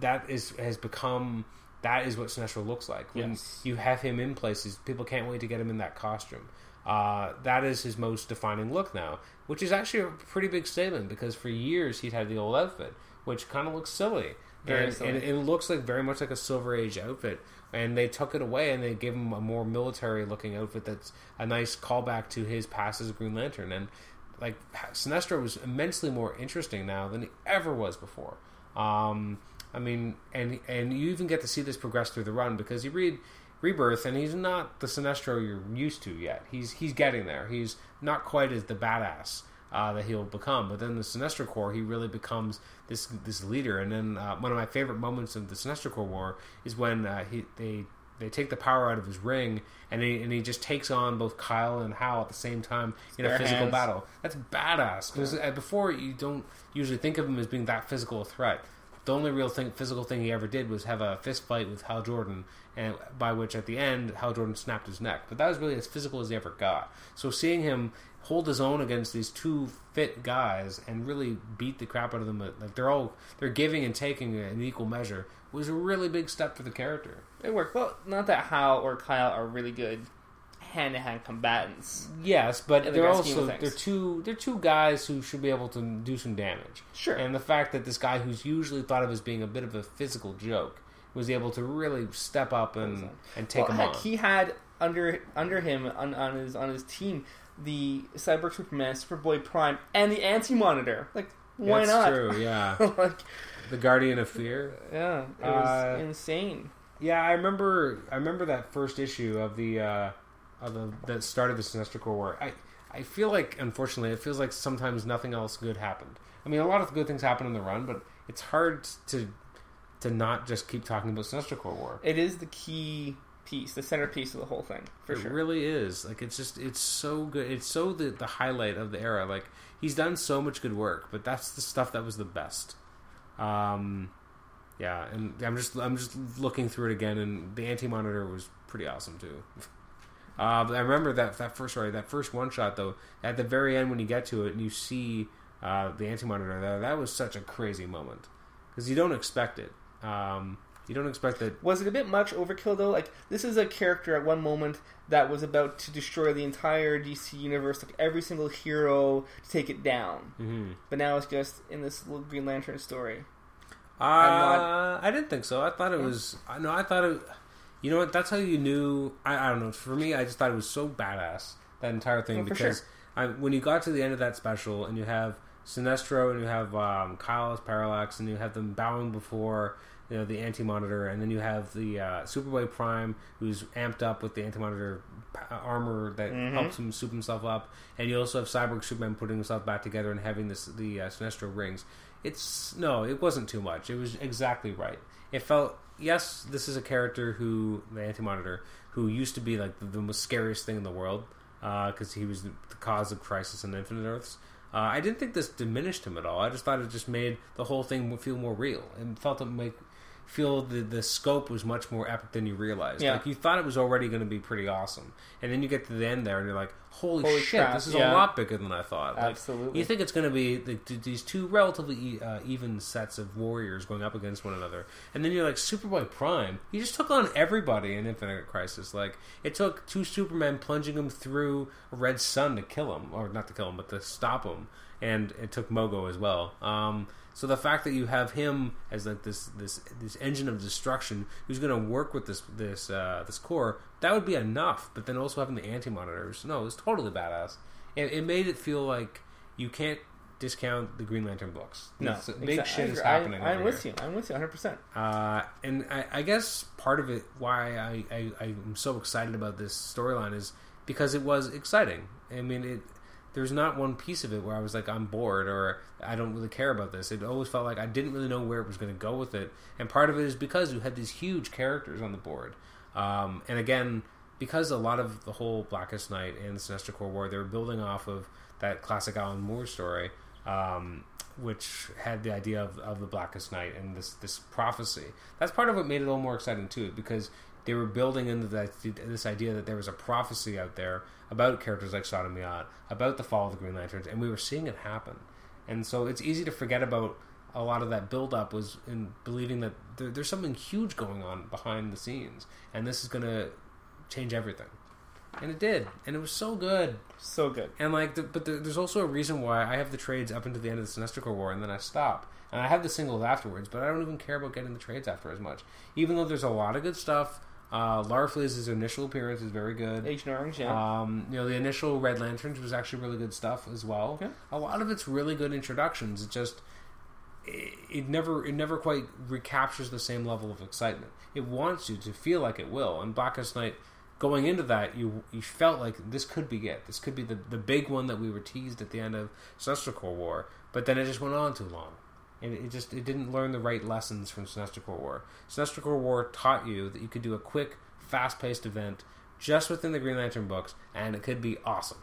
that is has become that is what Sinestro looks like. When Yes. you have him in places, people can't wait to get him in that costume. Uh, that is his most defining look now, which is actually a pretty big statement because for years he'd had the old outfit, which kind of looks silly. Very and, silly. and it looks like very much like a Silver Age outfit. And they took it away and they gave him a more military looking outfit that's a nice callback to his past as Green Lantern. And like Sinestro was immensely more interesting now than he ever was before. Um, I mean, and and you even get to see this progress through the run because you read Rebirth and he's not the Sinestro you're used to yet. He's he's getting there. He's not quite as the badass uh, that he'll become. But then the Sinestro Corps, he really becomes this this leader. And then uh, one of my favorite moments of the Sinestro Corps War is when uh, he they they take the power out of his ring and he and he just takes on both Kyle and Hal at the same time in a physical hands. battle. That's badass because before you don't usually think of him as being that physical a threat. The only real thing, physical thing he ever did was have a fist fight with Hal Jordan, and by which at the end Hal Jordan snapped his neck. But that was really as physical as he ever got. So seeing him hold his own against these two fit guys and really beat the crap out of them, uh, like they're all they're giving and taking in equal measure, was a really big step for the character. it worked well not that Hal or Kyle are really good hand-to-hand combatants Yes, but the they're grand scheme of also they're two they're two guys who should be able to do some damage. Sure. And the fact that this guy who's usually thought of as being a bit of a physical joke was able to really step up and and take well, him heck, on. he had under under him on, on his on his team the Cyborg Superman, Superboy Prime, and the Anti Monitor. Like, why That's not? true. *laughs* Yeah, like, the Guardian of Fear. yeah, it was Uh, insane. Yeah, I remember. I remember that first issue of the uh, of the that started the Sinestro Corps War. I I feel like, unfortunately, it feels like sometimes nothing else good happened. I mean, a lot of good things happen in the run, but it's hard to to not just keep talking about Sinestro Corps War. It is the key piece, the centerpiece of the whole thing, for sure. it sure. really is. Like it's just it's so good. It's so the the highlight of the era. Like he's done so much good work, but that's the stuff that was the best. Um, yeah, and I'm just I'm just looking through it again, and the Anti Monitor was pretty awesome too. *laughs* Uh, but I remember that that first sorry that first one shot though. At the very end, when you get to it and you see uh, the Anti Monitor, that, that was such a crazy moment because you don't expect it. Um, you don't expect that. Was it a bit much overkill though? Like this is a character at one moment that was about to destroy the entire DC universe, like every single hero to take it down. mhm. But now it's just in this little Green Lantern story. Uh, not- I didn't think so. I thought it was. I know. I thought it. You know what? That's how you knew. I, I don't know. For me, I just thought it was so badass that entire thing Oh, because I, when you got to the end of that special and you have Sinestro and you have um, Kyle as Parallax and you have them bowing before you know the Anti Monitor and then you have the uh, Superboy Prime who's amped up with the Anti Monitor armor that Mhm. helps him soup himself up, and you also have Cyborg Superman putting himself back together and having this the uh, Sinestro rings. It's no, it wasn't too much. It was exactly right. It felt yes, this is a character who the Anti Monitor who used to be like the, the most scariest thing in the world because he was the, the cause of Crisis on Infinite Earths. Uh, I didn't think this diminished him at all. I just thought it just made the whole thing feel more real and felt it make feel the the scope was much more epic than you realized. Yeah. Like you thought it was already going to be pretty awesome, and then you get to the end there and you're like, "Holy, Holy shit, crap, this is yeah. a lot bigger than I thought." Like, Absolutely. you think it's going to be the, these two relatively uh, even sets of warriors going up against one another, and then you're like Superboy Prime. He just took on everybody in Infinite Crisis. Like it took two Supermen plunging him through a red sun to kill him, or not to kill him, but to stop him, and it took Mogo as well. Um, so the fact that you have him as like this this this engine of destruction who's going to work with this this uh, this Corps that would be enough. But then also having the anti monitors, no, it's totally badass. It, it made it feel like you can't discount the Green Lantern books. no, It's- big exact- shit is agree. I- happening. I'm with you. I'm with you 100. percent Uh, and I, I guess part of it why I, I, I'm so excited about this storyline is because it was exciting. I mean, it there's not one piece of it where I was like I'm bored or I don't really care about this. It always felt like I didn't really know where it was going to go with it. And part of it is because you had these huge characters on the board. Um, and again, because a lot of the whole Blackest Night and the Sinestro Corps War, they were building off of that classic Alan Moore story, um, which had the idea of, of the Blackest Night and this this prophecy. That's part of what made it a little more exciting too, because they were building into that this idea that there was a prophecy out there about characters like Sodam Yat, about the fall of the Green Lanterns, and we were seeing it happen. And so it's easy to forget about a lot of that build up was in believing that there, there's something huge going on behind the scenes, and this is going to change everything. And it did, and it was so good. So good. And like, the, but the, there's also a reason why I have the trades up until the end of the Sinestro Corps War, and then I stop. And I have the singles afterwards, but I don't even care about getting the trades after as much. Even though there's a lot of good stuff. Uh, Larfleeze's initial appearance is very good. Agent Orange, yeah. Um, you know, the initial Red Lanterns was actually really good stuff as well. Yeah. A lot of it's really good introductions. It just it, it never it never quite recaptures the same level of excitement. It wants you to feel like it will. And Blackest Night, going into that, you you felt like this could be it. This could be the the big one that we were teased at the end of Corps War. But then it just went on too long. And it just it didn't learn the right lessons from Sinestro War. Sinestro War taught you that you could do a quick, fast-paced event just within the Green Lantern books, and it could be awesome.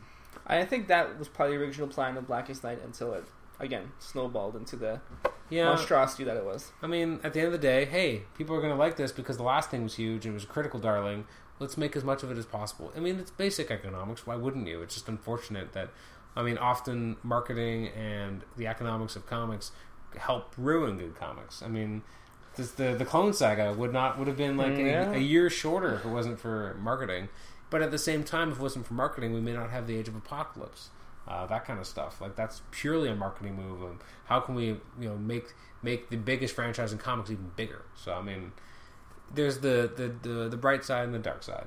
I think that was probably the original plan of Blackest Night until it again snowballed into the Yeah, monstrosity that it was. I mean, at the end of the day, hey, people are going to like this because the last thing was huge and it was a critical darling. Let's make as much of it as possible. I mean, it's basic economics. Why wouldn't you? It's just unfortunate that, I mean, often marketing and the economics of comics help ruin good comics. I mean, this, the the Clone Saga would not would have been like Yeah. a, a year shorter if it wasn't for marketing. But at the same time, if it wasn't for marketing, we may not have the Age of Apocalypse. Uh, that kind of stuff. Like that's purely a marketing move. Of how can we, you know, make make the biggest franchise in comics even bigger? So I mean, there's the the, the, the bright side and the dark side.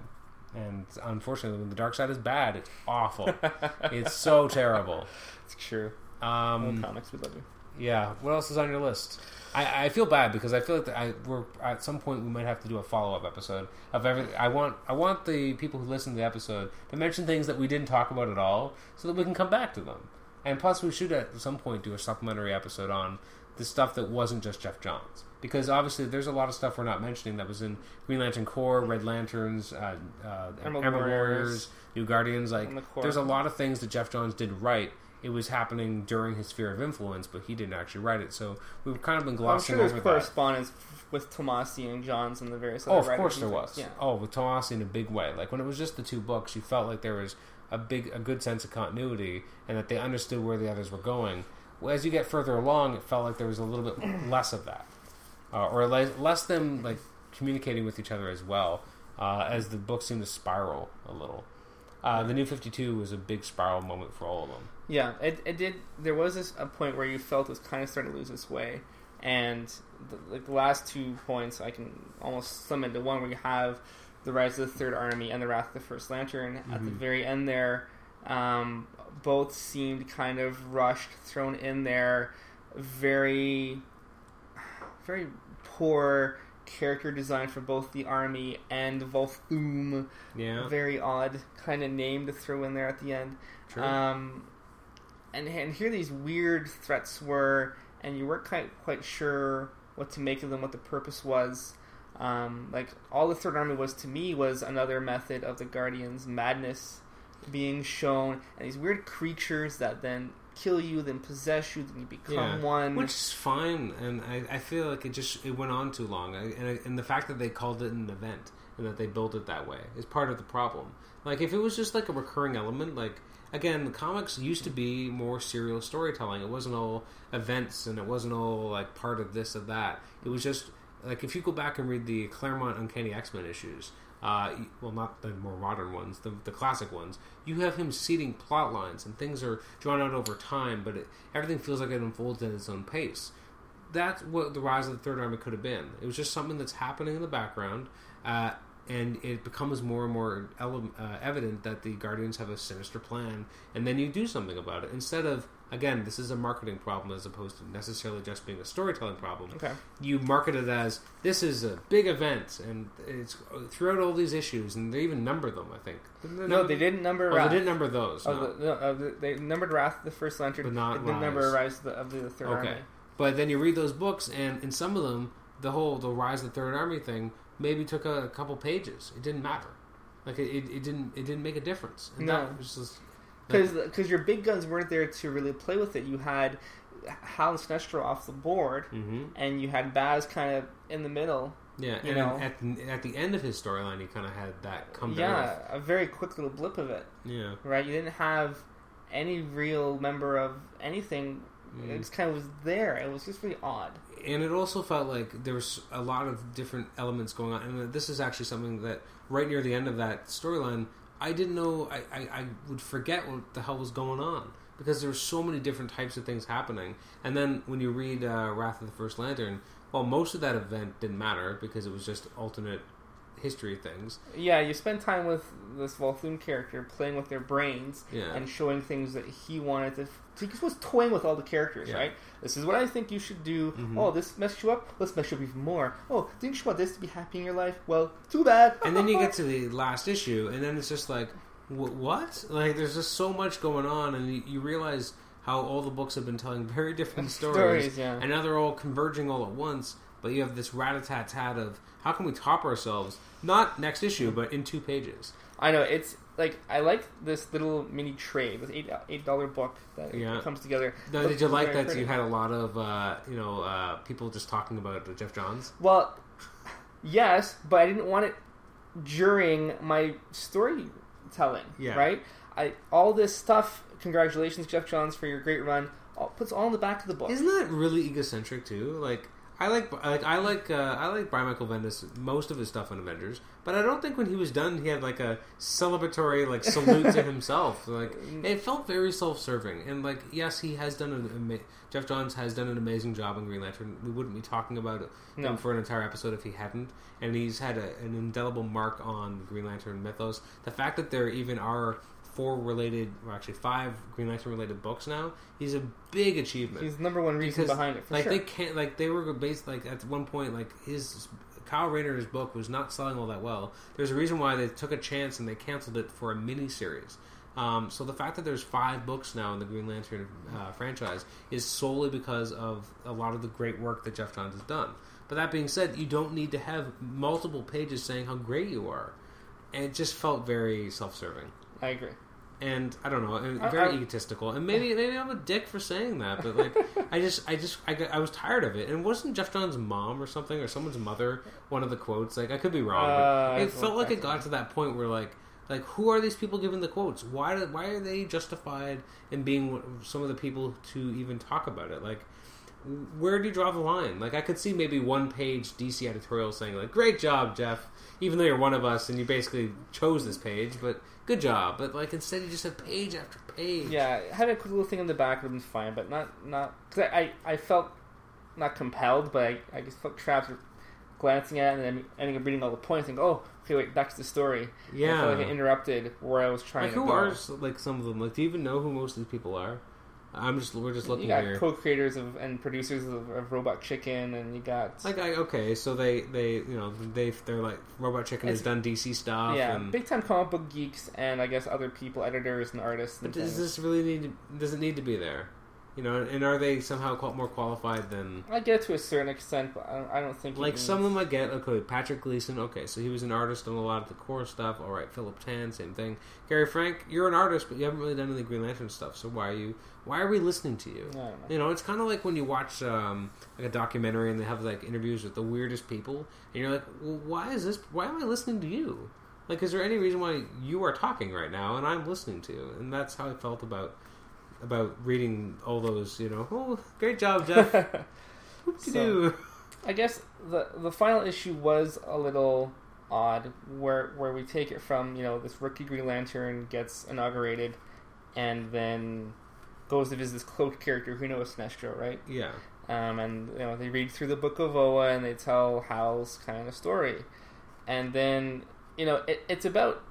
And unfortunately, when the dark side is bad, it's awful. *laughs* it's so terrible. It's true. Um, comics, we love you. Yeah. What else is on your list? I, I feel bad because I feel like I we're at some point we might have to do a follow up episode of every. I want I want the people who listen to the episode to mention things that we didn't talk about at all, so that we can come back to them. And plus, we should at some point do a supplementary episode on the stuff that wasn't just Geoff Johns, because obviously there's a lot of stuff we're not mentioning that was in Green Lantern Corps, Red Lanterns, uh, uh, Emerald Warriors, Warriors, New Guardians. Like, the there's a lot of things that Geoff Johns did right. It was happening during his sphere of influence, but he didn't actually write it. So we've kind of been glossing I'm sure there's over that. correspondence with Tomasi and Johns and the various other Oh, of course there was. Yeah. Oh, with Tomasi in a big way. Like when it was just the two books, you felt like there was a big, a good sense of continuity, and that they understood where the others were going. Well, as you get further along, it felt like there was a little bit *clears throat* less of that, uh, or less, less them like communicating with each other as well. Uh, as the book seemed to spiral a little. Uh, the New Fifty Two was a big spiral moment for all of them. Yeah, it, it did. There was this, a point where you felt it was kind of starting to lose its way, and the, like the last two points, I can almost sum into one where you have the rise of the Third Army and the Wrath of the First Lantern at the Mhm. very end there. Um, both seemed kind of rushed, thrown in there. Very, very poor character design for both the army and Volthoom. Yeah, Very odd kind of name to throw in there at the end. true. Um, and and here these weird threats were, and you weren't quite quite sure what to make of them, what the purpose was. Um, like all the Third Army was to me was another method of the Guardians' madness being shown, and these weird creatures that then kill you, then possess you, then you become Yeah. one. Which is fine, and I, I feel like it just it went on too long, I, and, I- and the fact that they called it an event and that they built it that way is part of the problem. Like if it was just like a recurring element, like again, the comics used to be more serial storytelling. It wasn't all events, and it wasn't all like part of this or that. It was just like if you go back and read the Claremont Uncanny X Men issues. Uh, well, not the more modern ones, the, the classic ones. You have him seeding plot lines, and things are drawn out over time, but it, everything feels like it unfolds at its own pace. That's what the rise of the Third Army could have been. It was just something that's happening in the background, uh, and it becomes more and more ele- uh, evident that the Guardians have a sinister plan, and then you do something about it instead of again, this is a marketing problem as opposed to necessarily just being a storytelling problem okay. you market it as this is a big event and it's throughout all these issues and they even number them i think No, they didn't number oh, they didn't number those Oh, no. the, no, uh, the, they numbered Wrath the First Lantern, But not they number Rise. Rise of the, of the Third okay Army. but then you read those books and in some of them the whole the rise of the third army thing maybe took a, couple pages it didn't matter like it, it, it didn't it didn't make a difference and No. just because your big guns weren't there to really play with it. You had Hal and Sinestro off the board, hmm and you had Baz kind of in the middle. yeah You and know. at, the- at the end of his storyline he kind of had that come yeah, earth. a very quick little blip of it, yeah right? You didn't have any real member of anything. Mm. It just kind of was there. It was just really odd. And it also felt like there was a lot of different elements going on and this is actually something that right near the end of that storyline i didn't know I, I, I would forget what the hell was going on because there were so many different types of things happening and then when you read uh, wrath of the first lantern well most of that event didn't matter because it was just alternate history things Yeah, you spend time with this Volthoom character playing with their brains yeah and showing things that he wanted to. So he was toying with all the characters, Yeah. right? This is what I think you should do. Mhm. Oh, this messed you up. Let's mess you up even more. Oh, didn't you want this to be happy in your life? Well, too bad. and then you get to the last issue, and then it's just like, what? Like, there's just so much going on, and you, you realize how all the books have been telling *laughs* very different *laughs* stories, Stories, yeah. and now they're all converging all at once. But you have this rat-a-tat-tat of how can we top ourselves? Not next issue, but in two pages. I know it's like I like this little mini trade, this eight eight dollar book that Yeah. comes together. Now, did you like that you had a lot of uh, you know uh, people just talking about Geoff Johns? Well, yes, but I didn't want it during my storytelling. Yeah. Right. I all this stuff. Congratulations, Geoff Johns, for your great run. All, puts all in the back of the book. Isn't that really egocentric too? Like I like like I like uh, I like Brian Michael Bendis most of his stuff on Avengers, but I don't think when he was done he had like a celebratory like salute to *laughs* himself. Like it felt very self-serving, and like yes, he has done an ama- Geoff Johns has done an amazing job in Green Lantern. We wouldn't be talking about it No. for an entire episode if he hadn't, and he's had a, an indelible mark on Green Lantern mythos. The fact that there even are four related, or actually five Green Lantern related books now, is a big achievement He's the number one reason because behind it for like sure. they can't like they were based like at one point like his Kyle Rayner's book was not selling all that well. There's a reason why they took a chance and they canceled it for a mini series. Um, so the fact that there's five books now in the Green Lantern uh, franchise is solely because of a lot of the great work that Geoff Johns has done. But that being said, you don't need to have multiple pages saying how great you are. And it just felt very self-serving I agree. And I don't know, and I- very I- egotistical, and maybe maybe I'm a dick for saying that, but like *laughs* I just I just I, got, I was tired of it, and wasn't Geoff Johns' mom or something or someone's mother one of the quotes? Like I could be wrong, Uh, but it felt like it got to that point where like like who are these people giving the quotes? Why do, why are they justified in being some of the people to even talk about it? Like where do you draw the line? Like I could see maybe one page DC editorial saying like, "Great job, Geoff," even though you're one of us and you basically chose this page, but good job. But like instead, you just have page after page. Yeah, having a quick little thing in the back would have been fine, but not not because I, I I felt not compelled, but I, I just felt trapped. glancing at it and then ending up reading all the points and go, oh, okay, wait, back to the story. And I Yeah. feel like I interrupted where I was trying Like to who go. are like some of them? Like, do you even know who most of these people are? I'm just we're just looking you got here. co-creators of, and producers of, of Robot Chicken, and you got Like, I, okay, so they they you know they they're like Robot Chicken has done DC stuff. yeah, and, big time comic book geeks, and I guess other people, editors and artists. but And does things. this really need? To, does it need to be there? You know, and are they somehow more qualified than? I get to a certain extent, but I don't, I don't think Like some of them I get, okay, Patrick Gleason, okay, so he was an artist on a lot of the core stuff. All right, Philip Tan, same thing. Gary Frank, you're an artist, but you haven't really done any Green Lantern stuff. So why are you? Why are we listening to you? Know. You know, it's kind of like when you watch um, like a documentary and they have like interviews with the weirdest people, and you're like, well, why is this? Why am I listening to you? Like, is there any reason why you are talking right now and I'm listening to you? And that's how I felt about about reading all those. You know, oh, great job, Geoff. *laughs* Whoop-de-doo. I guess the the final issue was a little odd, where where we take it from you know this rookie Green Lantern gets inaugurated, and then goes to visit this cloaked character who knows Sinestro, right? yeah. Um, and you know they read through the book of Oa and they tell Hal's kind of story, and then you know it, it's about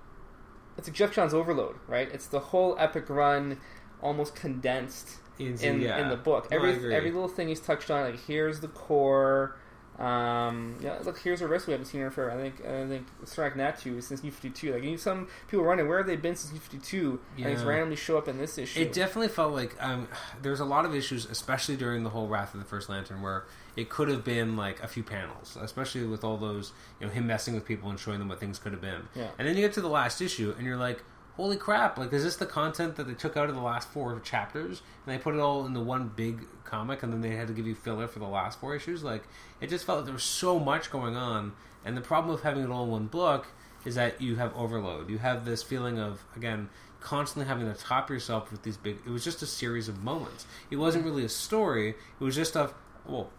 it's a Geoff Johns overload, right? It's the whole epic run, almost condensed In, in yeah. in the book. No, Every every little thing he's touched on, like here's the core. Um, yeah, look, here's a risk we haven't seen her for. I think I think Soranik Natu since New Fifty Two. Like you- some people running, where have they been since New Fifty Two? And he's Yeah. randomly show up in this issue. It definitely felt like um, there's a lot of issues, especially during the whole Wrath of the First Lantern, where it could have been like a few panels, especially with all those, you know, him messing with people and showing them what things could have been. Yeah. And then you get to the last issue, and you're like, holy crap! Like, is this the content that they took out of the last four chapters, and they put it all into one big comic, and then they had to give you filler for the last four issues? Like, it just felt like there was so much going on, and the problem with having it all in one book is that you have overload. You have this feeling of again constantly having to top yourself with these big. It was just a series of moments. It wasn't really a story. It was just a well.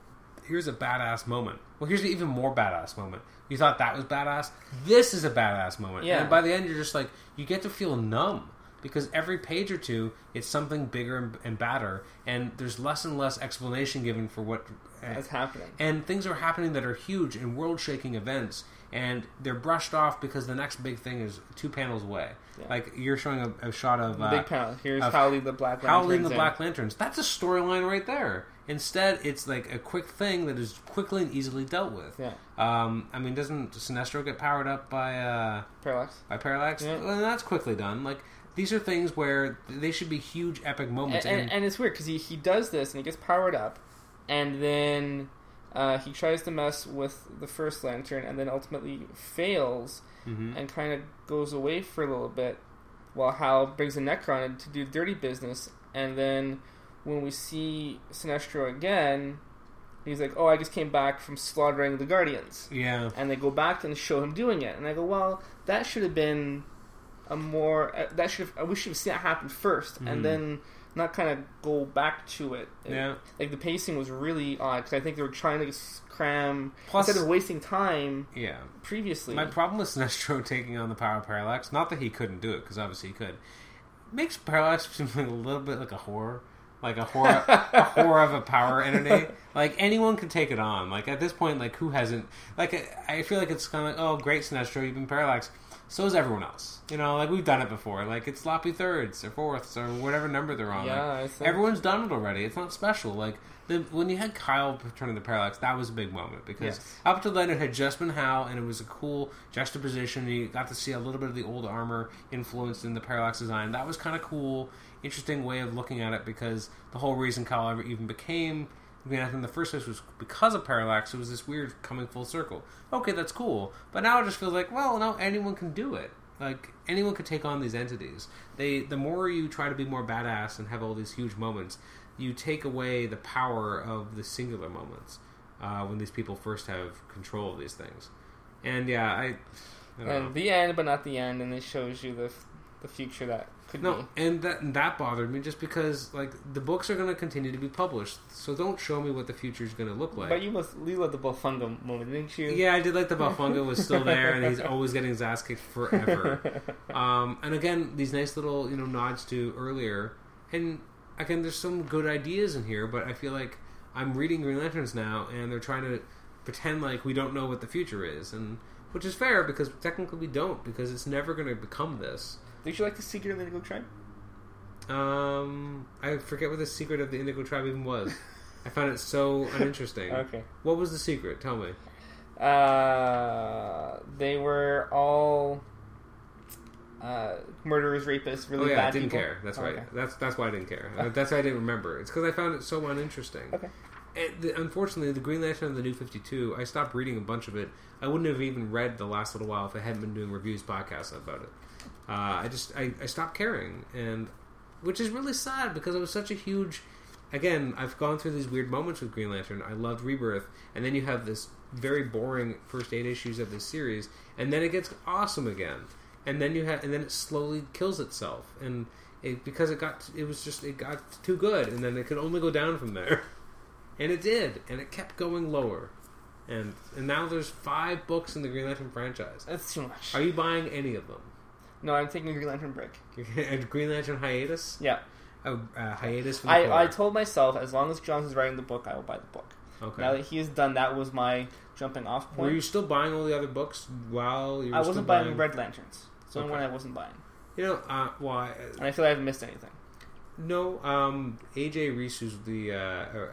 Here's a badass moment. Well, here's an even more badass moment. You thought that was badass. This is a badass moment. Yeah. And by the end, you're just like you get to feel numb because every page or two, it's something bigger and, and badder, and there's less and less explanation given for what That's happening. and things are happening that are huge and world-shaking events and they're brushed off because the next big thing is two panels away Yeah. like you're showing a, a shot of The uh, big panel. Here's of Howley the Black Lantern. howling the black lanterns that's a storyline right there instead it's like a quick thing that is quickly and easily dealt with Yeah, um, i mean doesn't sinestro get powered up by uh, Parallax. by parallax Yeah. well, that's quickly done like these are things where they should be huge epic And, moments and, and it's weird because he, he does this and he gets powered up, and then uh, he tries to mess with the first lantern and then ultimately fails Mhm. and kind of goes away for a little bit while Hal brings a Nekron to do dirty business. And then when we see Sinestro again, he's like, "Oh, I just came back from slaughtering the Guardians." yeah And they go back and show him doing it, and I go, "Well, that should have been a more uh, that should have, we should have seen that happen 1st Mhm. and then." Not kind of go back to it. It- yeah like the pacing was really odd because I think they were trying to cram Plus- instead of wasting time yeah previously. My problem with Sinestro *laughs* taking on the power of Parallax, not that he couldn't do it, because obviously he could, makes Parallax *laughs* seem like a little bit like a horror. Like a horror, a horror of a power entity. Like anyone can take it on. Like at this point, like who hasn't? Like I feel like it's kind of like, oh, great Sinestro, you've been Parallax. So is everyone else. You know, like we've done it before. Like it's sloppy thirds or fourths or whatever number they're on. Yeah, Like, everyone's done it already. It's not special. Like the, when you had Kyle turn the Parallax, that was a big moment because Yes. up until then it had just been Hal, and it was a cool juxtaposition. You got to see a little bit of the old armor influenced in the Parallax design. That was kind of cool, interesting way of looking at it because the whole reason Kyle ever even became Lantern in the first place was because of Parallax. It was this weird coming full circle. Okay, that's cool, but now it just feels like well, now anyone can do it. Like anyone could take on these entities. They the more you try to be more badass and have all these huge moments, you take away the power of the singular moments uh, when these people first have control of these things. And yeah, I, I don't know. and the end, but not the end, and it shows you the f- the future that could No, be. and that and that bothered me just because like the books are going to continue to be published, so don't show me what the future is going to look like. but you must you loved the Bolphunga moment, didn't you? yeah, I did like the *laughs* Bolphunga was still there, and he's always getting his ass kicked forever. *laughs* Um, and again, these nice little you know nods to earlier, and again, there's some good ideas in here, but I feel like I'm reading Green Lanterns now, and they're trying to pretend like we don't know what the future is, and which is fair because technically we don't because it's never going to become this. Did you like the secret of the Indigo Tribe? Um, I forget what the secret of the Indigo Tribe even was. I found it so uninteresting. *laughs* Okay. What was the secret? Tell me. Uh, they were all uh, murderers, rapists, really oh yeah, bad I didn't people. care. That's Oh, right. okay. That's that's why I didn't care. Uh, That's why I didn't remember. It's because I found it so uninteresting. Okay. And the, unfortunately, the Green Lantern of the New Fifty Two. I stopped reading a bunch of it. I wouldn't have even read the last little while if I hadn't been doing reviews, podcasts about it. Uh, I just I, I stopped caring, and which is really sad because it was such a huge. Again, I've gone through these weird moments with Green Lantern. I loved Rebirth, and then you have this very boring first eight issues of this series, and then it gets awesome again, and then you have, and then it slowly kills itself, and it because it got it was just it got too good, and then it could only go down from there, *laughs* and it did, and it kept going lower, and and now there's five books in the Green Lantern franchise. That's too much. Are you buying any of them? No, I'm taking a Green Lantern break. *laughs* a Green Lantern hiatus? Yeah. A uh, hiatus from the I, I told myself as long as Johns is writing the book, I will buy the book. okay. Now that he has done that, was my jumping off point. Were you still buying all the other books while you were I wasn't buying, buying Red Lanterns. It's the only Okay. one I wasn't buying, You know, uh, why? and I feel like I haven't missed anything. No, um, AJ Reese, who's the uh,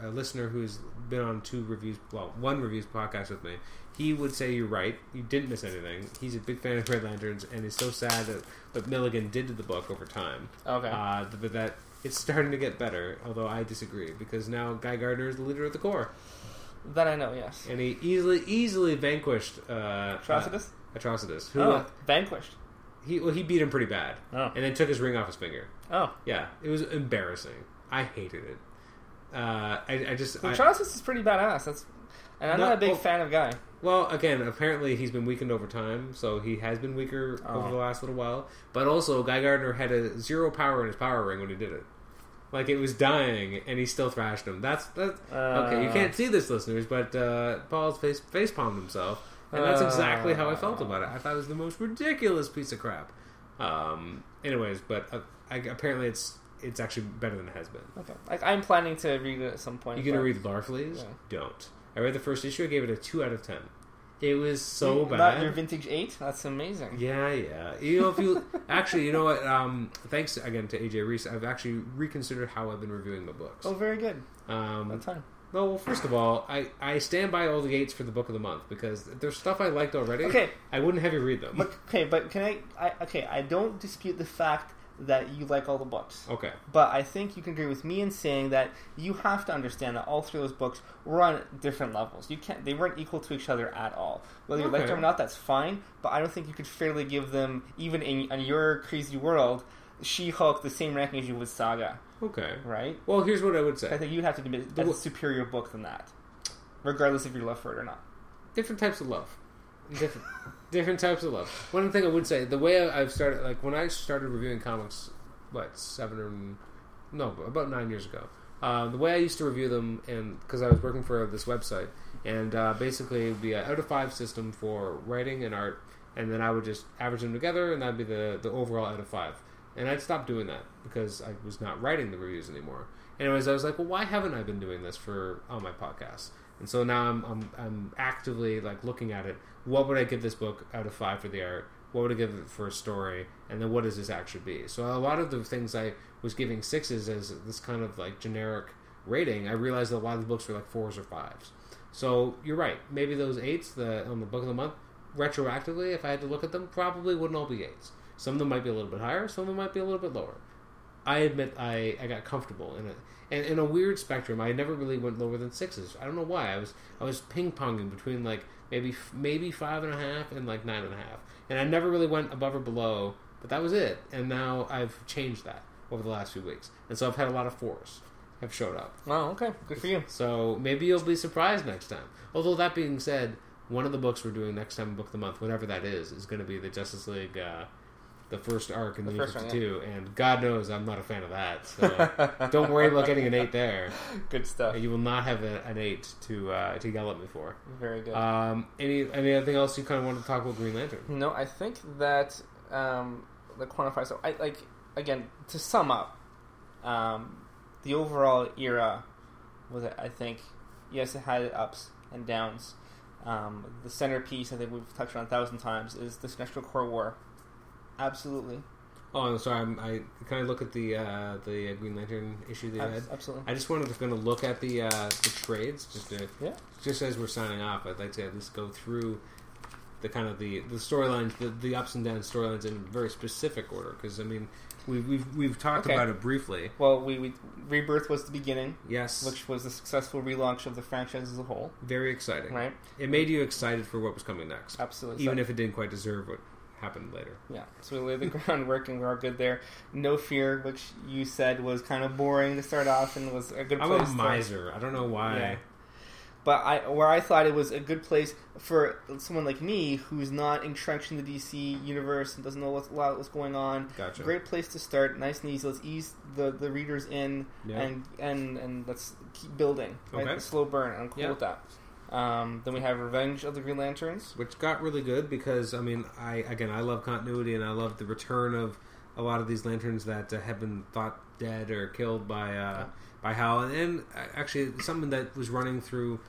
a, a listener who's been on two reviews, well, one reviews podcast with me, he would say you're right. You didn't miss anything. He's a big fan of Red Lanterns, and is so sad that what Milligan did to the book over time. Okay. Uh, but that it's starting to get better. Although I disagree because now Guy Gardner is the leader of the Corps, that I know. Yes. and he easily easily vanquished uh, Atrocitus. Uh, Atrocitus, who oh, vanquished. he well he beat him pretty bad, Oh. and then took his ring off his finger. Oh. Yeah, it was embarrassing. I hated it. Uh, I, I just I, Atrocitus is pretty badass. That's, and I'm No, not a big well- fan of Guy. Well again. Apparently, he's been weakened over time, so he has been weaker Oh. over the last little while. But also, Guy Gardner had a zero power in his power ring when he did it. Like it was dying, and he still thrashed him. That's that's okay. You Uh, can't see this, listeners, but uh, Paul's face face palmed himself, and that's exactly how I felt about it. I thought it was the most ridiculous piece of crap. Um, anyways, but uh, I, apparently it's it's actually better than it has been. Okay. Like I'm planning to read it at some point. You gonna read Larfleeze? Yeah. Don't. I read the first issue. I gave it a two out of ten. It was so Not bad. your vintage eight. That's amazing. Yeah, yeah. You know, if you *laughs* actually, you know what? Um, thanks again to AJ Reese. I've actually reconsidered how I've been reviewing the books. Oh, very good. Um, That's fine. no, well, first of all, I, I stand by all the gates for the book of the month because there's stuff I liked already. Okay, I wouldn't have you read them. but okay, but can I, I? Okay, I don't dispute the fact that you like all the books, Okay. but I think you can agree with me in saying that you have to understand that all three of those books were on different levels. You can't; they weren't equal to each other at all. Whether you liked Okay. them or not, that's fine. But I don't think you could fairly give them, even in, in your crazy world, She-Hulk the same ranking as you would Saga, Okay. right? Well, here's what I would say. I think you'd have to admit that's a superior book than that, regardless if you love for it or not. Different types of love. Different, *laughs* different types of love. One thing I would say, the way I've started, like when I started reviewing comics, what seven or no, about nine years ago. Uh, the way I used to review them, and because I was working for this website, and uh, basically it would be an out of five system for writing and art, and then I would just average them together, and that'd be the the overall out of five. And I'd stop doing that because I was not writing the reviews anymore. Anyways, I was like, well, why haven't I been doing this for on my podcast? And so now I'm, I'm I'm actively like looking at it. What would I give this book out of five for the art? What would I give it for a story? And then what does this actually be? So a lot of the things I was giving sixes as this kind of like generic rating, I realized that a lot of the books were like fours or fives. So you're right. Maybe those eights, the on the book of the month, retroactively, if I had to look at them, probably wouldn't all be eights. Some of them might be a little bit higher. Some of them might be a little bit lower. I admit I, I got comfortable in it. And in a weird spectrum, I never really went lower than sixes. I don't know why. I was I was ping ponging between like maybe maybe five and a half and like nine and a half, and I never really went above or below. But that was it. And now I've changed that over the last few weeks, and so I've had a lot of fours have showed up. Oh, okay, good for you. So maybe you'll be surprised next time. Although that being said, one of the books we're doing next time, book of the month, whatever that is, is going to be the Justice League, uh, the first arc in the, The New first one, 52, and God knows I'm not a fan of that. So *laughs* don't worry about getting an eight there. *laughs* Good stuff. You will not have a, an eight to uh, to yell at me for. Very good. Um, any anything else you kind of want to talk about Green Lantern? No, I think that um, the quantify. So, I like again to sum up, um, the overall era was. I think yes, it had ups and downs, Um, the centerpiece, I think we've touched on a thousand times, is the Sinestro Corps War. Absolutely, Oh, I'm sorry. I'm, I can I look at the uh, the Green Lantern issue they had. Abs- absolutely. I just wanted to kind of look at the uh, the trades just to Yeah. just as we're signing off. I'd like to at least go through the kind of the the storylines, the, the ups and downs storylines in very specific order. Because I mean, we've we've we've talked Okay. about it briefly. Well, we, we Rebirth was the beginning, Yes, which was the successful relaunch of the franchise as a whole, very exciting. right? It made you excited for what was coming next, Absolutely. even So- if it didn't quite deserve what happened later. Yeah, so we laid the *laughs* groundwork and we're all good there. No Fear, which you said was kind of boring to start off and was a good I'm place. a to- miser. I don't know why. Yeah. But I, where I thought it was a good place for someone like me who's not entrenched in the DC universe and doesn't know what's, a lot what's going on. Gotcha. Great place to start, nice and easy. Let's ease the, the readers in Yeah. and and and let's keep building. Right? Okay. Slow burn. I'm cool Yeah. with that. Um, then we have Revenge of the Green Lanterns. which got really good because I mean, I again, I love continuity and I love the return of a lot of these lanterns that uh, have been thought dead or killed by uh, by Hal, and, and actually something that was running through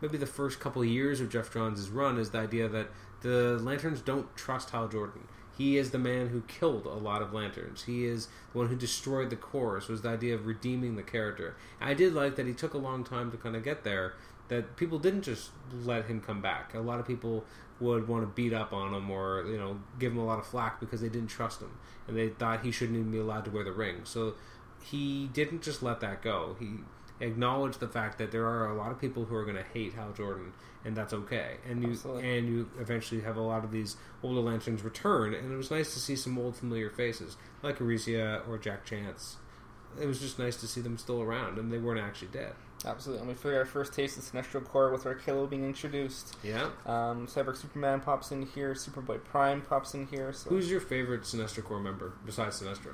maybe the first couple of years of Geoff Johns' run is the idea that the lanterns don't trust Hal Jordan. He is the man who killed a lot of lanterns. He is the one who destroyed the it was the idea of redeeming the character. I did like that he took a long time to kind of get there. That people didn't just let him come back. A lot of people would want to beat up on him or you know give him a lot of flack because they didn't trust him and they thought he shouldn't even be allowed to wear the ring. So he didn't just let that go. He acknowledged the fact that there are a lot of people who are going to hate Hal Jordan, and that's okay. And you Absolutely. and you eventually have a lot of these older lanterns return, and it was nice to see some old familiar faces like Arisia or Jack Chance. It was just nice to see them still around, and they weren't actually dead. Absolutely. And we figure our first taste of Sinestro Corps with our Arkillo being introduced. Yeah. Um, Cyborg Superman pops in here. Superboy Prime pops in here. So Who's your favorite Sinestro Corps member besides Sinestro?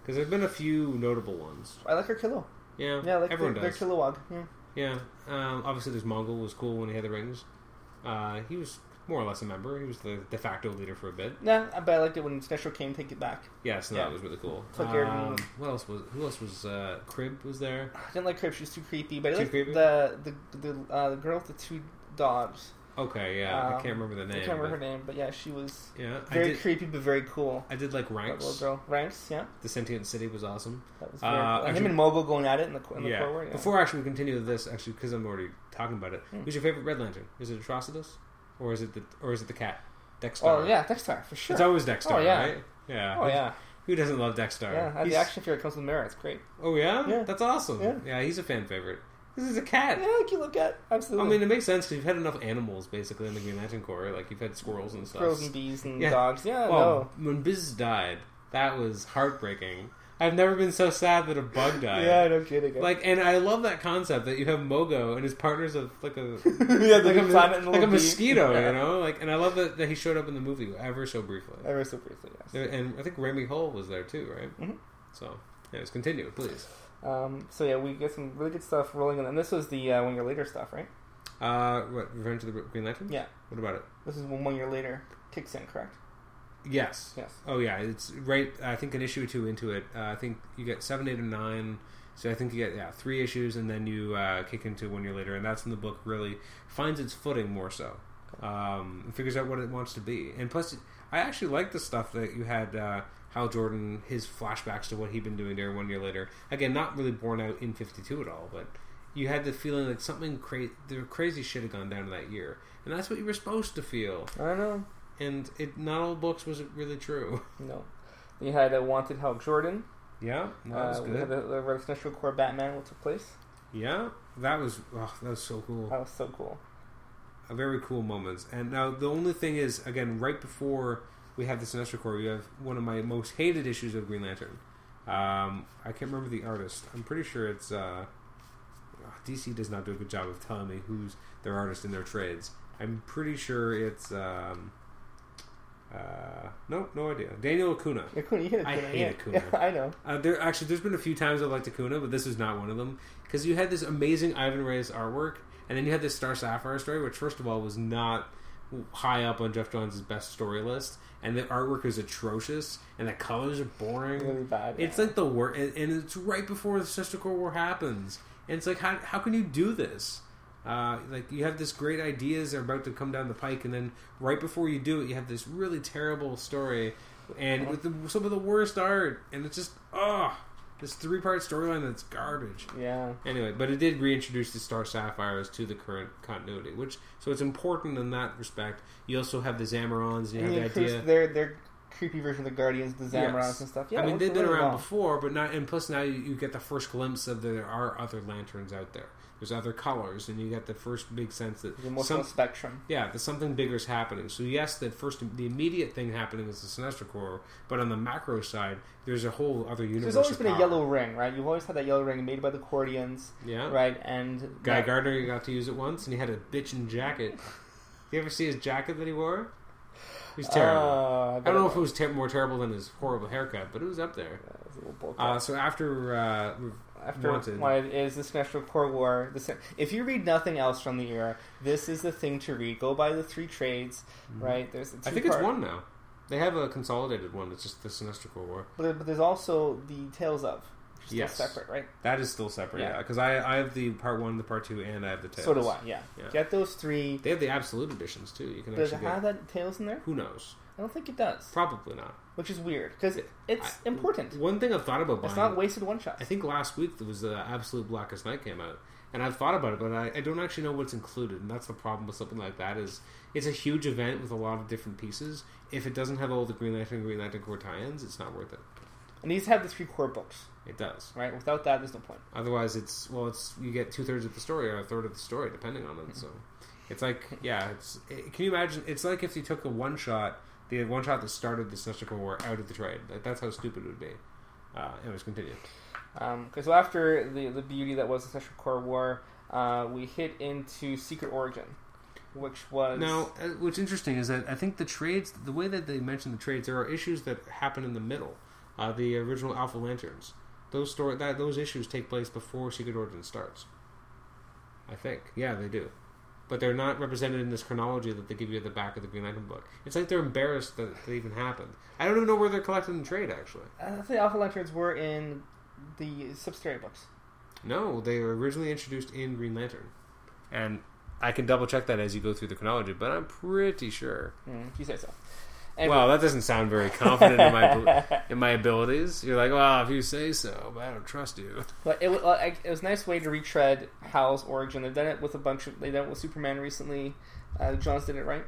Because there've been a few notable ones. I like Arkillo. Yeah, Yeah, I like everyone their, their does. Kilowog. Yeah. Yeah, um, obviously there's Mongul was cool when he had the rings. Uh, he was more or less a member. He was the de facto leader for a bit. Nah, but I liked it when Sinestro came take it back. Yes, no, Yeah. that was really cool. Um, what else was? Who else was? Uh, Crib was there. I didn't like her. She was too creepy. But I liked creepy? the the the, uh, the girl with the two dogs. Okay, yeah, I Um, can't remember the name. I can't remember her name, but yeah, she was Yeah, very did. creepy but very cool. I did like That Ranx. little girl, Ranx. Yeah, The sentient city was awesome. that was very Uh, cool. And actually- him and Mogul going at it in the in yeah. Corps War, yeah. Before actually we continue with this, actually, because I'm already talking about it, Hmm. who's your favorite Red Lantern? Is it Atrocitus, or is it the or is it the cat? Dexter. Oh yeah, Dexter for sure. It's always Dexter, Oh, yeah. right? Yeah. oh yeah, Who doesn't love Dexter? yeah. The action figure comes with mirror. It's great. Oh yeah? Yeah. that's awesome. Yeah. Yeah. he's a fan favorite. This is a cat. Yeah, like you look at I mean, it makes sense because you've had enough animals basically in the Green Lantern Corps. Like you've had squirrels and stuff. Squirrels and bees and Yeah. dogs. Yeah, well, when Biz died, that was heartbreaking. I've never been so sad that a bug *laughs* died. Yeah, no kidding. Like, and I love that concept that you have Mogo and his partner's of like a *laughs* yeah, like, a, big planet and like a mosquito, Yeah. you know. Like, and I love that, that he showed up in the movie ever so briefly. Ever so briefly, yes. And I think Remy Hull was there too, right? Mhm. So, yes, continue, please. Um, so yeah, we get some really good stuff rolling in, and this was the uh, one year later stuff, right? Uh, what Revenge of the Green Lantern? Yeah. What about it? This is one, one year later kicks in, correct? Yes. Yes. Oh yeah, it's right. I think an issue or two into it. Uh, I think you get seven, eight, and nine. So I think you get yeah three issues, and then you uh, kick into one year later, and that's when the book really finds its footing more so. Um, and figures out what it wants to be, and plus, I actually like the stuff that you had. Uh, Hal Jordan, his flashbacks to what he'd been doing there one year later. Again, not really borne out in Fifty Two at all, but you had the feeling like something crazy, the crazy shit had gone down in that year, and that's what you were supposed to feel. I know. And it not all books was it really true. *laughs* No. You had a wanted Hal Jordan. Yeah, that was uh, We good. had the, Sinestro Corps Batman, what took place. Yeah, that was oh, that was so cool. That was so cool. A very cool moments. And now the only thing is, again, right before we have the Sinestro Corps, you have one of my most hated issues of Green Lantern. Um, I can't remember the artist. I'm pretty sure it's uh, DC does not do a good job of telling me who's their artist in their trades. I'm pretty sure it's um, uh, no, no idea. Daniel Acuna. Yeah, Acuna, you hit I hate yeah. Acuna. Yeah, *laughs* I know. Uh, there actually, there's been a few times I've liked Acuna, but this is not one of them because you had this amazing Ivan Reis artwork, and then you had this Star Sapphire story, which first of all was not high up on Geoff Johns' best story list, and the artwork is atrocious, and the colors are boring. Really bad. It's like the worst, and, and it's right before the Sinestro Corps War happens, and it's like how how can you do this? Uh, like you have this great ideas are about to come down the pike, and then right before you do it, you have this really terrible story, and with the, some of the worst art, and it's just oh, this three part storyline that's garbage. Yeah. Anyway, but it did reintroduce the Star Sapphires to the current continuity, which so it's important in that respect. You also have the Zamarons, and you And have the idea. their their creepy version of the Guardians, the Zamarons Yes. and stuff. Yeah, I mean they've been really around well. before, but not. And plus, now you, you get the first glimpse of there are other lanterns out there. There's other colors, and you get the first big sense that The emotional some, spectrum. yeah, that something bigger is happening. So yes, the first, the immediate thing happening is the Sinestro Corps, but on the macro side, there's a whole other universe. There's always been a yellow ring, right? You've always had that yellow ring made by the Cordians, yeah. right? And Guy that- Gardner, you got to use it once, and he had a bitchin' jacket. Do you ever see his jacket that he wore? He's terrible. Uh, I don't know if it was ter- more terrible than his horrible haircut, but it was up there. Yeah, it was a little. Uh, so after uh, After Wanted. Wanted is the Corps War. The, if you read nothing else from the era, this is the thing to read. Go by the three trades, right? There's Mm-hmm. I think it's one now. They have a consolidated one. It's just the Sinestro Corps War. but, but there's also the Tales of, which is still Yes. separate, right? That is still separate, Yeah. yeah. Because I, I have the part one, the part two, and I have the Tales. So do I. Yeah. Yeah. get those three. They have the absolute editions too. You can Does it actually have get. that Tales in there? Who knows? I don't think it does, Probably not. which is weird because it's I- important. One thing I've thought about buying. It's not wasted one shots. I think last week there was the Absolute Blackest Night came out, and I've thought about it, but I, I don't actually know what's included, and that's the problem with something like that. Is it's a huge event with a lot of different pieces. If it doesn't have all the Green Lantern, Green Lantern Corps tie-ins, it's not worth it. And these have the three core books, It does. right? Without that, there's no point. Otherwise, it's well, it's you get two thirds of the story or a third of the story, depending on it. Hmm. So it's like, yeah, it's. It, can you imagine? It's like if you took a one shot, the one shot that started the Sinestro Corps War out of the trade. Like, that's how stupid it would be. Uh, anyways, continue. Because so after the the beauty that was the Sinestro Corps War, uh, we hit into Secret Origin, which was Now, uh, what's interesting is that I think the trades, the way that they mention the trades, there are issues that happen in the middle. Uh, the original Alpha Lanterns, those story that those issues take place before Secret Origin starts. I think, yeah, they do, but they're not represented in this chronology that they give you at the back of the Green Lantern book. It's like they're embarrassed that they even happened. I don't even know where they're collected in trade. Actually, I think the Alpha Lanterns were in the Subsidiary books. no, they were originally introduced in Green Lantern, and I can double check that as you go through the chronology, but I'm pretty sure. Mm, you say so. Anyway. Well, that doesn't sound very confident in my *laughs* in my abilities. You're like, well, if you say so, but I don't trust you. *laughs* But it it was a nice way to retread Hal's origin. They've done it with a bunch of. They done it with Superman recently. Uh, Johns did it right.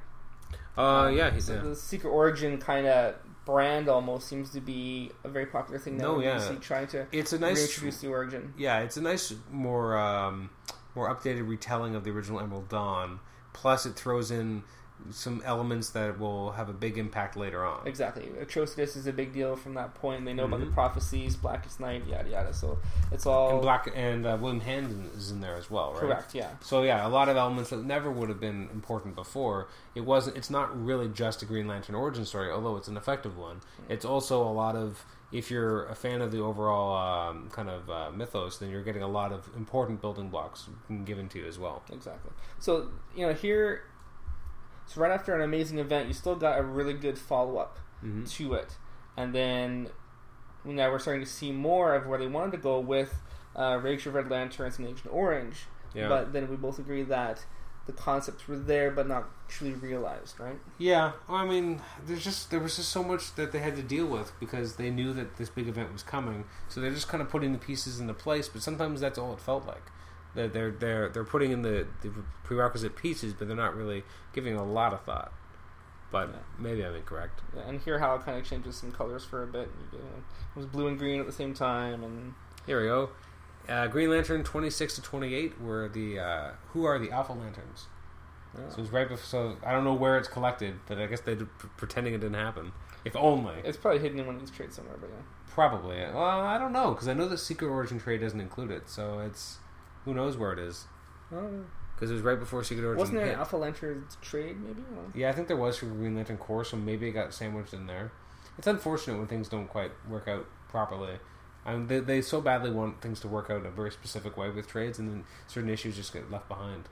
Uh, yeah, he's So the Secret Origin kind of brand almost seems to be a very popular thing now. No, yeah. Trying to It's a nice, reintroduce the origin. yeah, it's a nice, more um, more updated retelling of the original Emerald Dawn. Plus, it throws in some elements that will have a big impact later on. Exactly. Atrocitus is a big deal from that point. They know about the Mhm. prophecies, Blackest Night, yada yada. So it's all And Black and uh, William Hand is in there as well, right? correct. Yeah. So yeah, a lot of elements that never would have been important before. It wasn't. It's not really just a Green Lantern origin story, although it's an effective one. It's also a lot of. If you're a fan of the overall um, kind of uh, mythos, then you're getting a lot of important building blocks given to you as well. Exactly. So you know here, so right after an amazing event, you still got a really good follow up Mm-hmm. to it, and then now we're starting to see more of where they wanted to go with uh, Rage of Red Lanterns and Agent Orange. Yeah. But then we both agree that the concepts were there, but not truly realized, right? Yeah, well, I mean, there's just there was just so much that they had to deal with because they knew that this big event was coming. So they're just kind of putting the pieces into place. But sometimes that's all it felt like. They're they're they're, they're putting in the, the prerequisite pieces, but they're not really giving a lot of thought. But Yeah. maybe I'm incorrect. Yeah, and here how it kind of changes some colors for a bit. You uh, it was blue and green at the same time, and Here we go. Uh, Green Lantern 26 to 28 were the uh, who are the Alpha Lanterns. uh, So it's right before. So I don't know where it's collected, but I guess they're p- pretending it didn't happen. If only. it's probably hidden in one of these trades somewhere. But yeah, Probably. Well, I don't know because I know the Secret Origin trade doesn't include it, so it's who knows where it is Oh, because it was right before Secret Origin. wasn't there hit. an Alpha Lantern trade? Maybe. Yeah, I think there was for Green Lantern Corps, so maybe it got sandwiched in there. It's unfortunate when things don't quite work out properly. I mean, they, they so badly want things to work out in a very specific way with trades, and then certain issues just get left behind.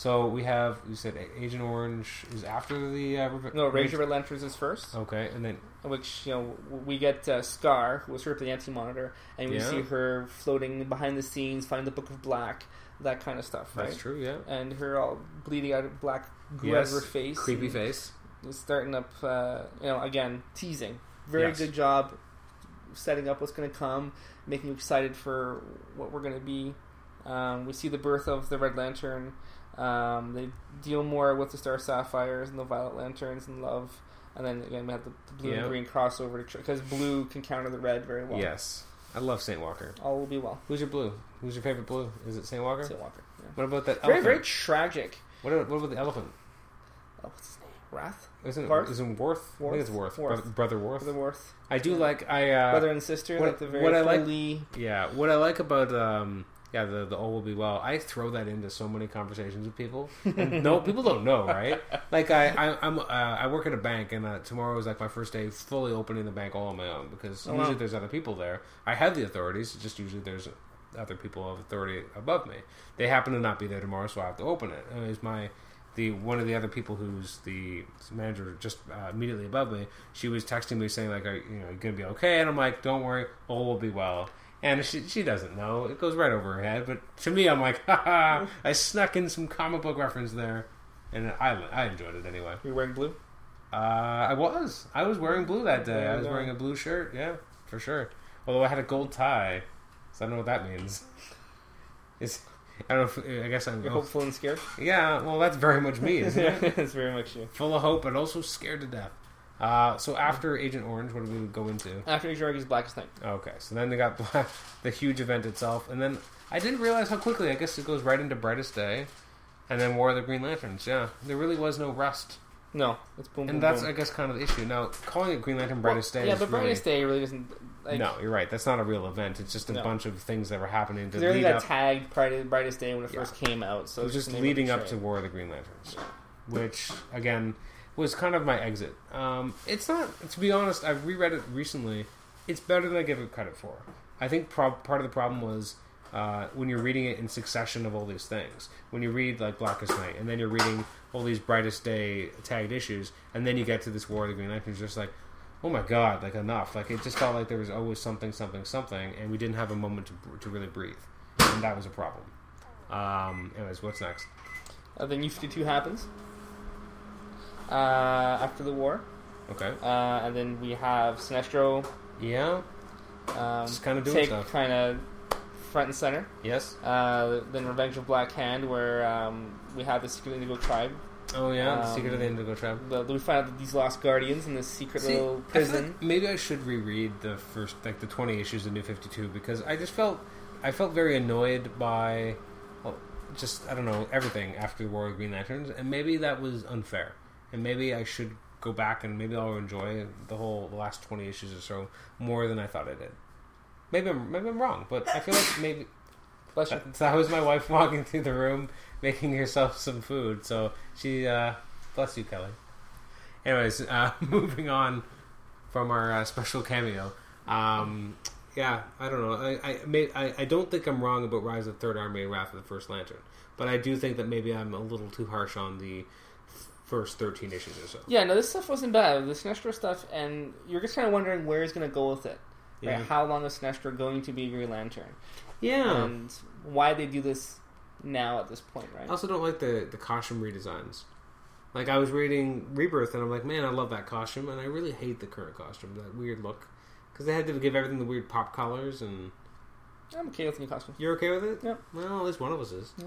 So we have you said Agent Orange is after the uh, No, Rage of Red Lanterns is first, Okay, and then which you know we get uh, Scar, who was her the Anti Monitor, and we Yeah. see her floating behind the scenes, finding the Book of Black, that kind of stuff, right? that's true. Yeah, And her all bleeding out of black goo out Yes. of her face, creepy face. starting up, uh, you know, again teasing. Very Yes. good job setting up what's going to come, making you excited for what we're going to be. Um, we see the birth of the Red Lantern. Um, they deal more with the Star Sapphires and the Violet Lanterns and love. And then again, we have the, the blue Yeah. and green crossover because blue can counter the red very well. Yes, I love Saint Walker. all will be well. Who's your blue? Who's your favorite blue? Is it Saint Walker? Saint Walker. Yeah. What about that Very, elephant? very tragic. What, about, what about the elephant? Oh, what's his name? Wrath? Isn't it, Warth? isn't Warth? I think it's Warth. Warth. Brother, Brother Warth. The Warth. I do like I uh, Brother and sister, what- like the very what I like- Yeah, what I like about um, yeah, the the all will be well. I throw that into so many conversations with people. *laughs* And no, people don't know, right? Like I, I I'm uh, I work at a bank, and uh, tomorrow is like my first day fully opening the bank all on my own because Oh, wow. usually there's other people there. I have the authorities, just usually there's other people of authority above me. They happen to not be there tomorrow, so I have to open it. And it's my the one of the other people who's the manager just uh, immediately above me. She was texting me saying like, "Are you know you gonna be okay?" And I'm like, "Don't worry, all will be well." And she she doesn't know. It goes right over her head. But to me, I'm like, *laughs* "Ha ha!" I snuck in some comic book reference there, and I I enjoyed it anyway. You're wearing blue? Uh, I was I was wearing blue that day. I was wearing a blue shirt. Yeah, for sure. Although I had a gold tie, so I don't know what that means. It's I don't know. If, I guess I'm. You're hopeful and scared? Yeah, well, that's very much me, isn't it? *laughs* it's very much you. Full of hope, but also scared to death. Uh, so after Agent Orange, what do we go into? After Agent Orange is Blackest Night. Okay, so then they got *laughs* Black, the huge event itself, and then I didn't realize how quickly. I guess it goes right into Brightest Day, and then War of the Green Lanterns. Yeah, there really was no rest, No, it's boom, boom, and that's boom. I guess kind of the issue. Now calling it Green Lantern Brightest Well, Day, Yeah, but really, Brightest Day really doesn't. Like, no, you're right. That's not a real event. It's just a No. bunch of things that were happening to everything lead got up. tagged Brightest Day when it Yeah. first came out. So it was just leading up to. War of the Green Lanterns, which again was kind of my exit. Um, it's not, to be honest. I've reread it recently. It's better than I give it credit for. I think prob- part of the problem was uh, when you're reading it in succession of all these things. When you read like Blackest Night, and then you're reading all these Brightest Day tagged issues, and then you get to this War of the Green Lanterns, just like. Oh my god! Like enough! Like it just felt like there was always something, something, something, and we didn't have a moment to, to really breathe, and that was a problem. Um, anyways, what's next? Uh, then U 52 happens. Uh, after the war. Okay. Uh, and then we have Sinestro Yeah. um, Just kinda doing take stuff. kind of front and center. Yes. Uh, then Revenge of Black Hand, where um, we have the Secret Indigo Tribe. Oh yeah. the Um, Secret of the Indigo Tribe. The, we find out that these lost guardians in this secret See, little I prison. like maybe I should reread the first, like the twenty issues of New Fifty Two, because I just felt, I felt very annoyed by, well, just I don't know everything after the War of Green Lanterns, and maybe that was unfair, and maybe I should go back and maybe I'll enjoy the whole the last twenty issues or so more than I thought I did. Maybe I'm maybe I'm wrong, but I feel like maybe Bless you. *laughs* That, was my wife walking through the room, making herself some food. So she, uh, bless you, Kelly. Anyways, uh, *laughs* moving on from our uh, special cameo. Um, yeah, I don't know. I I, may, I I don't think I'm wrong about Rise of the Third Army and Wrath of the First Lantern, but I do think that maybe I'm a little too harsh on the first 13 issues or so. Yeah, no, this stuff wasn't bad. The Sinestro stuff, and you're just kind of wondering where he's going to go with it. Right? Yeah. How long is Sinestro going to be Green Lantern? Yeah. And why they do this now at this point, right? I also don't like the the costume redesigns. Like I was reading Rebirth, and I'm like, man, I love that costume, and I really hate the current costume, that weird look, because they had to give everything the weird pop colors. And I'm okay with the new costume. you're okay with it? Yeah. Well, at least one of us is. Yeah.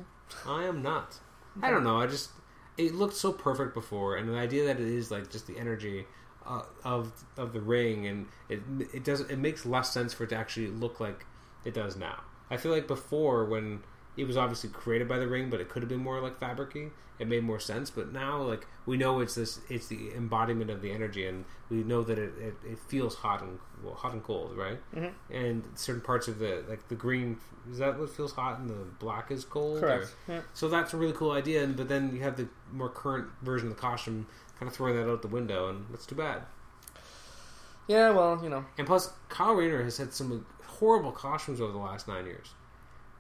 I am not. *laughs* I don't know. I just it looked so perfect before, and the idea that it is like just the energy uh, of of the ring, and it it does it makes less sense for it to actually look like it does now. I feel like before when it was obviously created by the ring, but it could have been more like fabricy. It made more sense, but now like we know it's this it's the embodiment of the energy, and we know that it, it, it feels hot and well, hot and cold, right? Mhm. And certain parts of the like the green is that what feels hot, and the black is cold. Correct. or- Yeah. so that's a really cool idea, and but then you have the more current version of the costume kind of throwing that out the window, and that's too bad. yeah, well, you know. And plus, Kyle Rayner has had some horrible costumes over the last nine years.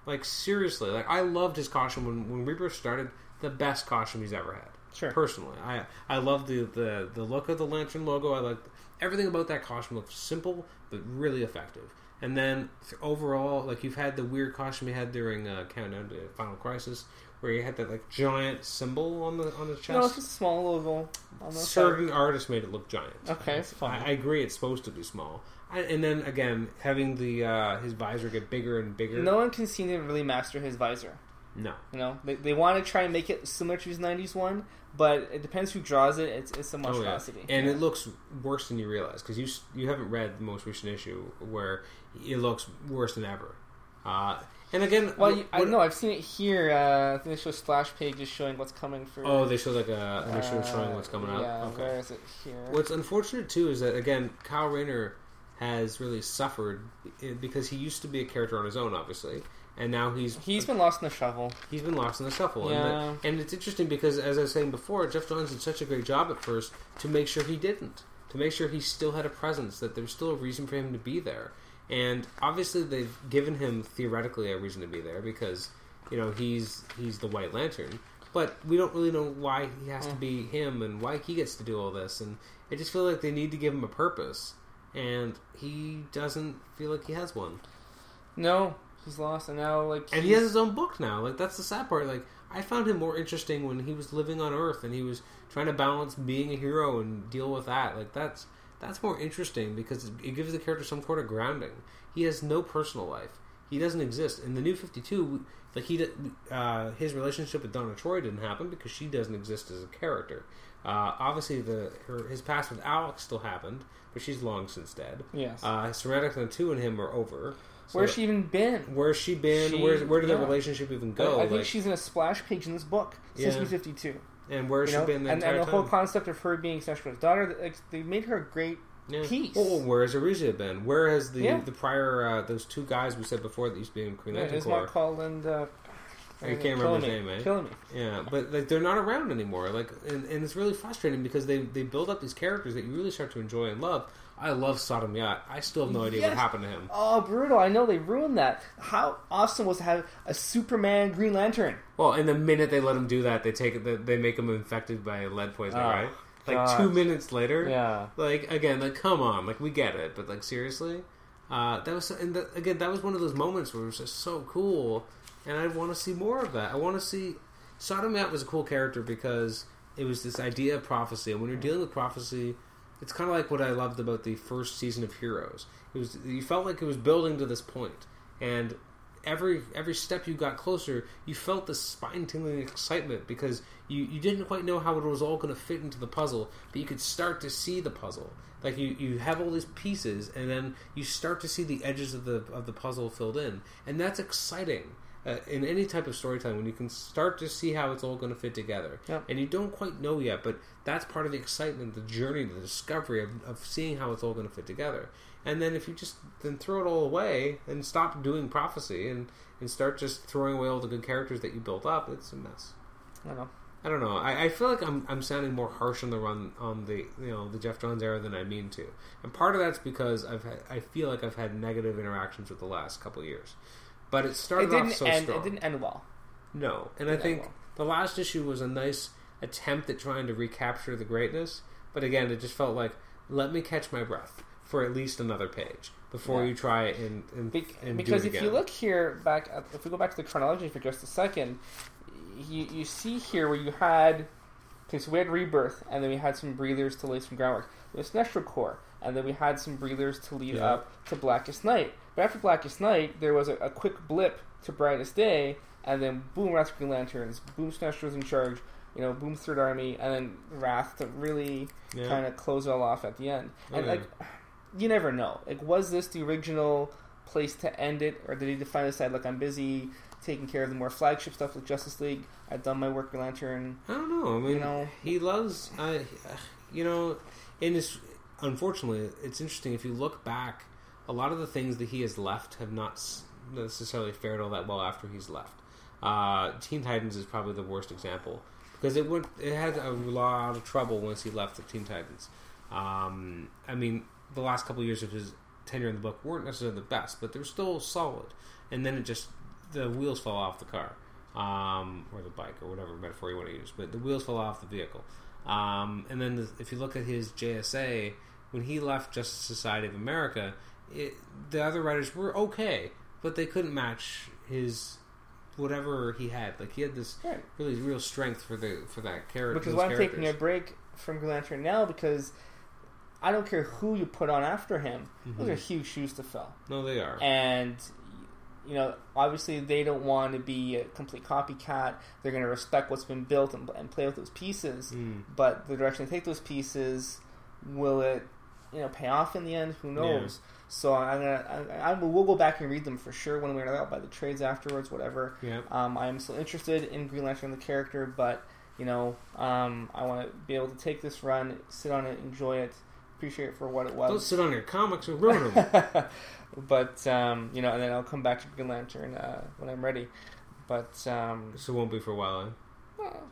Like seriously, like I loved his costume when when Rebirth started. the best costume he's ever had. Sure. Personally, I I love the, the the look of the lantern logo. I like everything about that costume. Looks simple but really effective. And then overall, like you've had the weird costume you had during uh, Countdown to Final Crisis, where you had that like giant symbol on the on the chest. No, it's a small logo on the Certain artists made it look giant. Okay, it's fine. I, I agree. It's supposed to be small. And then again, having the uh, his visor get bigger and bigger. No one can seem to really master his visor. no. You know, they, they want to try and make it similar to his '90s one, but it depends who draws it. It's it's a Oh, yeah. monstrosity. And it looks worse than you realize because you you haven't read the most recent issue where it looks worse than ever. Uh, and again, well, you, I know I've seen it here. Uh, I think they show splash pages showing what's coming for. Oh, they show like a uh, showing what's coming out. Yeah, okay. where is it here? What's unfortunate too is that again, Kyle Rayner has really suffered eh, because he used to be a character on his own, obviously, and now he's He's been lost in the shovel. he's been lost in the shuffle. Yeah. And, that, and it's interesting because, as I was saying before, Geoff Johns did such a great job at first to make sure he didn't, to make sure he still had a presence, that there was still a reason for him to be there. And obviously, they've given him theoretically a reason to be there because you know he's he's the White Lantern. But we don't really know why he has to be him and why he gets to do all this. And I just feel like they need to give him a purpose, and he doesn't feel like he has one. No, he's lost, and now like And he has his own book now. Like that's the sad part. Like I found him more interesting when he was living on Earth and he was trying to balance being a hero and deal with that. Like that's that's more interesting because it gives the character some sort of grounding. He has no personal life. He doesn't exist in the New Fifty Two. Like he, uh, his relationship with Donna Troy didn't happen because she doesn't exist as a character. Uh, obviously, the her, his past with Alex still happened, but she's long since dead. yes. Uh, Soranik Natu and him are over. So- Where's she even been? Where's she been? She- where where did yeah. their relationship even go? I think Like, she's in a splash page in this book since Yeah. Fifty Two. and where's You know, she been the and, and the whole concept of her being Sinestro's daughter, like, they made her a great yeah. piece. Oh, has Arisia been? Where has the Yeah. the prior uh, those two guys we said before that used to be in Green Yeah, Isamot Kol and uh, I can't remember his me, name, eh? Killing me. Yeah, but like they're not around anymore. Like, and, and it's really frustrating because they they build up these characters that you really start to enjoy and love. I love Sodam Yat. I still have no idea what happened to him. Oh, brutal! I know they ruined that. How awesome was to have a Superman Green Lantern? Well, and the minute they let him do that, they take it. they- make him infected by lead poisoning, Oh, right? Like God. two minutes later. Yeah. Like again, like come on, like we get it, but like seriously, uh, that was and the, again that was one of those moments where it was just so cool, and I want to see more of that. I want to see Sodam Yat was a cool character because it was this idea of prophecy, and when you're dealing with prophecy, it's kind of like what I loved about the first season of Heroes. It was you felt like it was building to this point, and every every step you got closer, you felt this spine tingling excitement because you, you didn't quite know how it was all going to fit into the puzzle, but you could start to see the puzzle. Like you, you have all these pieces, and then you start to see the edges of the of the puzzle filled in, and that's exciting. Uh, in any type of storytelling, when you can start to see how it's all going to fit together, Yep. and you don't quite know yet, but that's part of the excitement, the journey, the discovery of, of seeing how it's all going to fit together. And then if you just then throw it all away and stop doing prophecy and, and start just throwing away all the good characters that you built up, it's a mess. I don't know. I don't know. I, I feel like I'm I'm sounding more harsh on the run on the you know the Geoff Johns era than I mean to, and part of that's because I've had, I feel like I've had negative interactions with the last couple of years, but it It started didn't off so end. strong. It didn't end well. No, and I think well. the last issue was a nice attempt at trying to recapture the greatness, but again, it just felt like let me catch my breath for at least another page before Yeah. you try and, and, Be- and because it if again. you look here back, at, if we go back to the chronology for just a second, you, you see here where you had okay, so we had rebirth, and then we had some breathers to lay some groundwork. There was Sinestro Corps, and then we had some breathers to lead Yeah. up to Blackest Night. But after Blackest Night, there was a, a quick blip to Brightest Day, and then boom, Wrath Green Lanterns, boom, Sinestro's in charge. You know, boom, Third Army, and then Wrath to really Yeah. kind of close it all off at the end. Oh, and yeah. like, you never know. Like, was this the original place to end it, or did he finally decide, "Look, I'm busy taking care of the more flagship stuff with Justice League. I've done my work with Lantern." I don't know. I mean, You know- he loves. Uh, you know, in his unfortunately, it's interesting if you look back. A lot of the things that he has left have not necessarily fared all that well after he's left. Uh, Teen Titans is probably the worst example because it went. It had a lot of trouble once he left the Teen Titans. Um, I mean, the last couple of years of his tenure in the book weren't necessarily the best, but they were still solid. And then it just the wheels fell off the car. um, or the bike, or whatever metaphor you want to use. But the wheels fell off the vehicle. Um, and then the, if you look at his JSA, when he left Justice Society of America, it, the other writers were okay, but they couldn't match his whatever he had. Like he had this Right. really real strength for the for that character. Which is why I'm taking a break from Green Lantern now because I don't care who you put on after him. Those Mhm. are huge shoes to fill. No, they are. And you know, obviously they don't want to be a complete copycat. They're going to respect what's been built and, and play with those pieces. Mm. But the direction they take those pieces, will it, you know, pay off in the end? Who knows? So I'm gonna, I, I will we'll go back and read them for sure when we're out by the trades afterwards, whatever. Yeah. Um, I am still interested in Green Lantern the character, but you know, um, I want to be able to take this run, sit on it, enjoy it, appreciate it for what it was. Don't sit on your comics and ruin them. but um, you know, and then I'll come back to Green Lantern uh, when I'm ready. But um, so it won't be for a while. eh? well,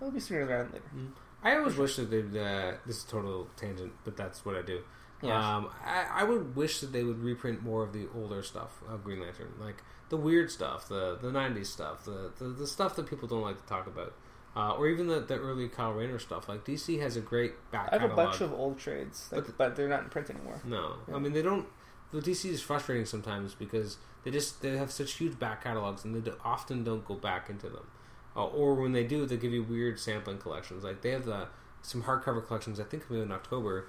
it'll be sooner rather than later. I always wish that they'd. Uh, this is a total tangent, but that's what I do. Yeah. Um, I, I would wish that they would reprint more of the older stuff of Green Lantern, like the weird stuff, the the '90s stuff, the the, the stuff that people don't like to talk about, uh, or even the, the early Kyle Rayner stuff. Like DC has a great back I have a bunch of old trades, like, But but, they're not in print anymore. No, Yeah. I mean they don't. The DC is frustrating sometimes because they just they have such huge back catalogs and they often don't go back into them. Uh, or when they do, they give you weird sampling collections. Like they have the some hardcover collections. I think coming in October.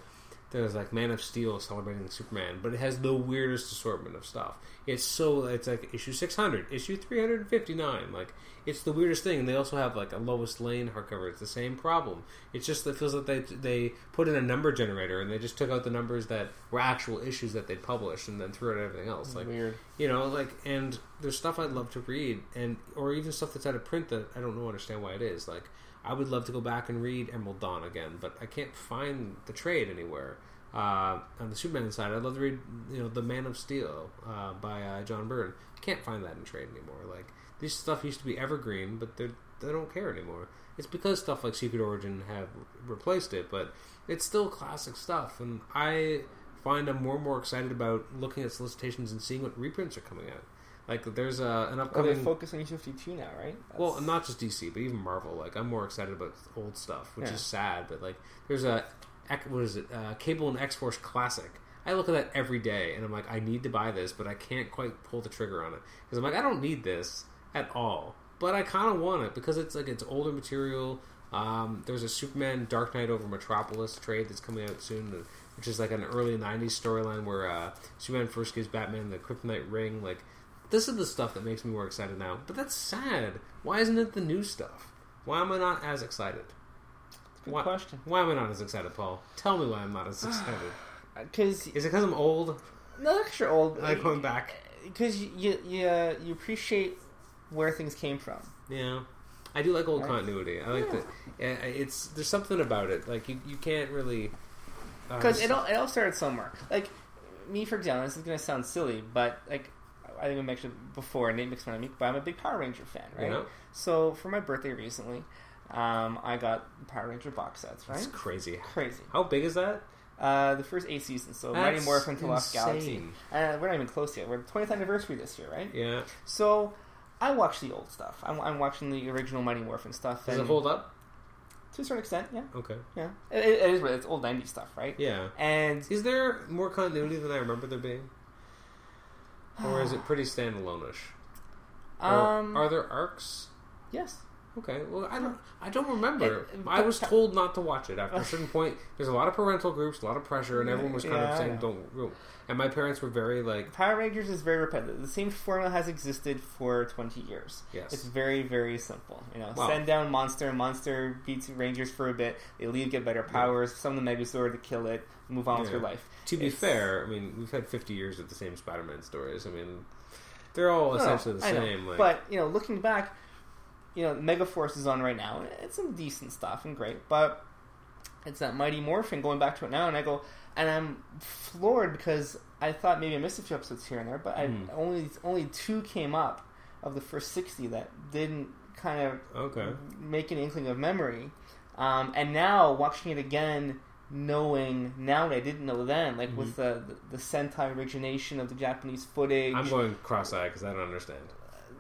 There's like Man of Steel celebrating Superman, but it has the weirdest assortment of stuff. It's so it's like issue 600, issue 359. Like it's the weirdest thing. And they also have like a Lois Lane hardcover. It's the same problem. It's just it feels like they they put in a number generator and they just took out the numbers that were actual issues that they'd published and then threw out everything else. Like Weird. you know, like and there's stuff I'd love to read and or even stuff that's out of print that I don't know understand why it is. Like I would love to go back and read Emerald Dawn again, but I can't find the trade anywhere. Uh, on the Superman side, I'd love to read you know the Man of Steel uh, by uh, John Byrne. Can't find that in trade anymore. Like this stuff used to be evergreen, but they they don't care anymore. It's because stuff like Secret Origin have replaced it, but it's still classic stuff, and I find I'm more and more excited about looking at solicitations and seeing what reprints are coming out. Like there's a, an upcoming. they focus on U52 now, right? well, That's- not just DC, but even Marvel. Like I'm more excited about old stuff, which Yeah. is sad. But like there's a what is it? Uh, Cable and X Force Classic. I look at that every day, and I'm like, I need to buy this, but I can't quite pull the trigger on it because I'm like, I don't need this at all, but I kind of want it because it's like it's older material. Um, there's a Superman Dark Knight over Metropolis trade that's coming out soon, which is like an early '90s storyline where uh, Superman first gives Batman the Kryptonite ring. Like, this is the stuff that makes me more excited now. But that's sad. Why isn't it the new stuff? Why am I not as excited? Good why, question. Why am I not as excited, Paul? Tell me why I'm not as excited. *sighs* Because Is it because I'm old? no, that's your old. Like going back. Because you you you, uh, you appreciate where things came from. Yeah, I do like old Right. continuity. I like Yeah. that. It's there's something about it. Like you, you can't really. uh, Because it all it all started somewhere. Like me, for example, this is gonna sound silly, but like I think I mentioned before, Nate makes fun of me, but I'm a big Power Ranger fan, right? Yeah. So for my birthday recently, um, I got Power Ranger box sets, It's right? crazy. Crazy. How big is that? Uh, the first eight seasons, so Mighty That's Morphin to Lost Galaxy. Uh, we're not even close yet. We're 20th anniversary this year, right? Yeah. So I watch the old stuff. I'm, I'm watching the original Mighty Morphin stuff. Does it hold up? To a certain extent, yeah. Okay. Yeah. It, it is, it's old 90s stuff, right? Yeah. And Is there more continuity than I remember there being, or is it *sighs* pretty standalone-ish? Um, are there arcs? yes. Okay, well, I don't, I don't remember. It- I was told not to watch it after a *laughs* certain point. There's a lot of parental groups, a lot of pressure, and everyone was kind Yeah, of saying, know. "Don't." go." And my parents were very like, Power Rangers is very repetitive. The same formula has existed for 20 years. Yes. It's very, very simple. You know, Wow. send down Monster, Monster beats Rangers for a bit, they leave, get better powers, summon the Megazord to kill it, move on with your life. To be It's- fair, I mean, we've had 50 years of the same Spider-Man stories. I mean, they're all essentially the same. Like, But, you know, looking back, you know, Megaforce is on right now. It's some decent stuff and great, but it's that Mighty Morphin going back to it now, and I go, and I'm floored because I thought maybe I missed a few episodes here and there, but Hmm. I only only two came up of the first 60 that didn't kind of okay, make an inkling of memory. Um, and now watching it again, knowing now what I didn't know then, like with the, the the Sentai origination of the Japanese footage, I'm going cross-eyed because I don't understand.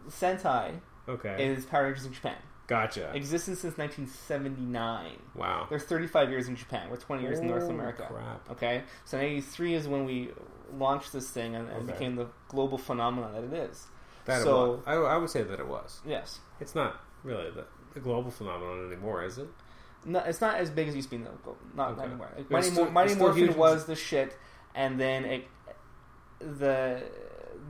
Sentai Okay. is Power Rangers in Japan. Gotcha. Existed since 1979. Wow. They're 35 years in Japan. We're 20 years in North Oh, America. crap. Okay, so 83 is when we launched this thing and, and Okay. became the global phenomenon that it is. That So-. I, I would say that it was. Yes, It's not really the, the global phenomenon anymore, is it? no, it's not as big as it used to be. No, not Okay. anymore. Like, Mighty, still- Mighty Morphin was the shit, and then it, the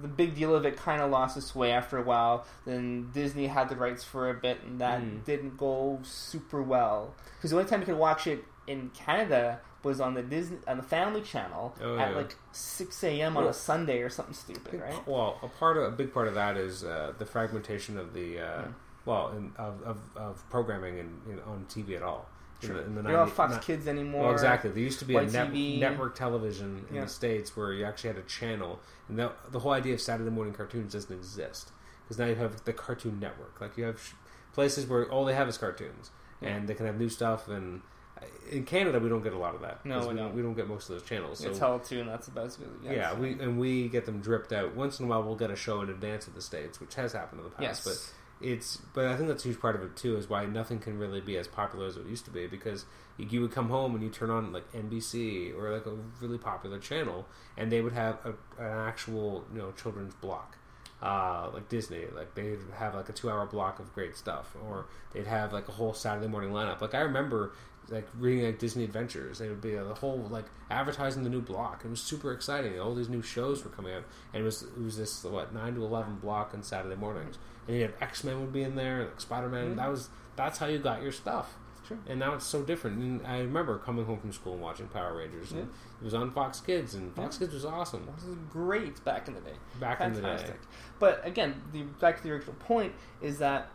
the big deal of it kind of lost its way after a while. Then Disney had the rights for a bit, and that Mm. didn't go super well because the only time you could watch it in Canada was on the Disney on the Family Channel Oh, at yeah. like six a.m. on Well- a Sunday or something stupid, right? Well, a part of a big part of that is uh, the fragmentation of the uh, Yeah. well in, of, of, of programming in, in, on TV at all. In the, in the You don't have Fox not- Kids anymore. Well, exactly. There used to be a net, network television in Yeah. the states where you actually had a channel, and the, the whole idea of Saturday morning cartoons doesn't exist because now you have the Cartoon Network. Like you have sh- places where all they have is cartoons, Yeah. and they can have new stuff. And uh, in Canada, we don't get a lot of that. No, we we don't. We don't get most of those channels. So It's Teletoon. That's about as good as it gets. yeah, we and we get them dripped out. Once in a while, we'll get a show in advance of the states, which has happened in the past. yes, But it's but I think that's a huge part of it too is why nothing can really be as popular as it used to be because you, would come home and you turn on like NBC or like a really popular channel and they would have a, an actual you know children's block. Uh, like Disney like they'd have like a two hour block of great stuff or they'd have like a whole Saturday morning lineup. Like I remember like reading like Disney Adventures they would be the whole like advertising the new block. It was super exciting. All these new shows were coming out and it was it was this what nine to eleven block on Saturday mornings and you have X Men would be in there, like Spider Man. Mhm. That was that's how you got your stuff. Sure. And now it's so different. And I remember coming home from school and watching Power Rangers, and it was on Fox Kids, and Fox Yeah. Kids was awesome This is great back in the day. back in the day. But again, the back to the original point is that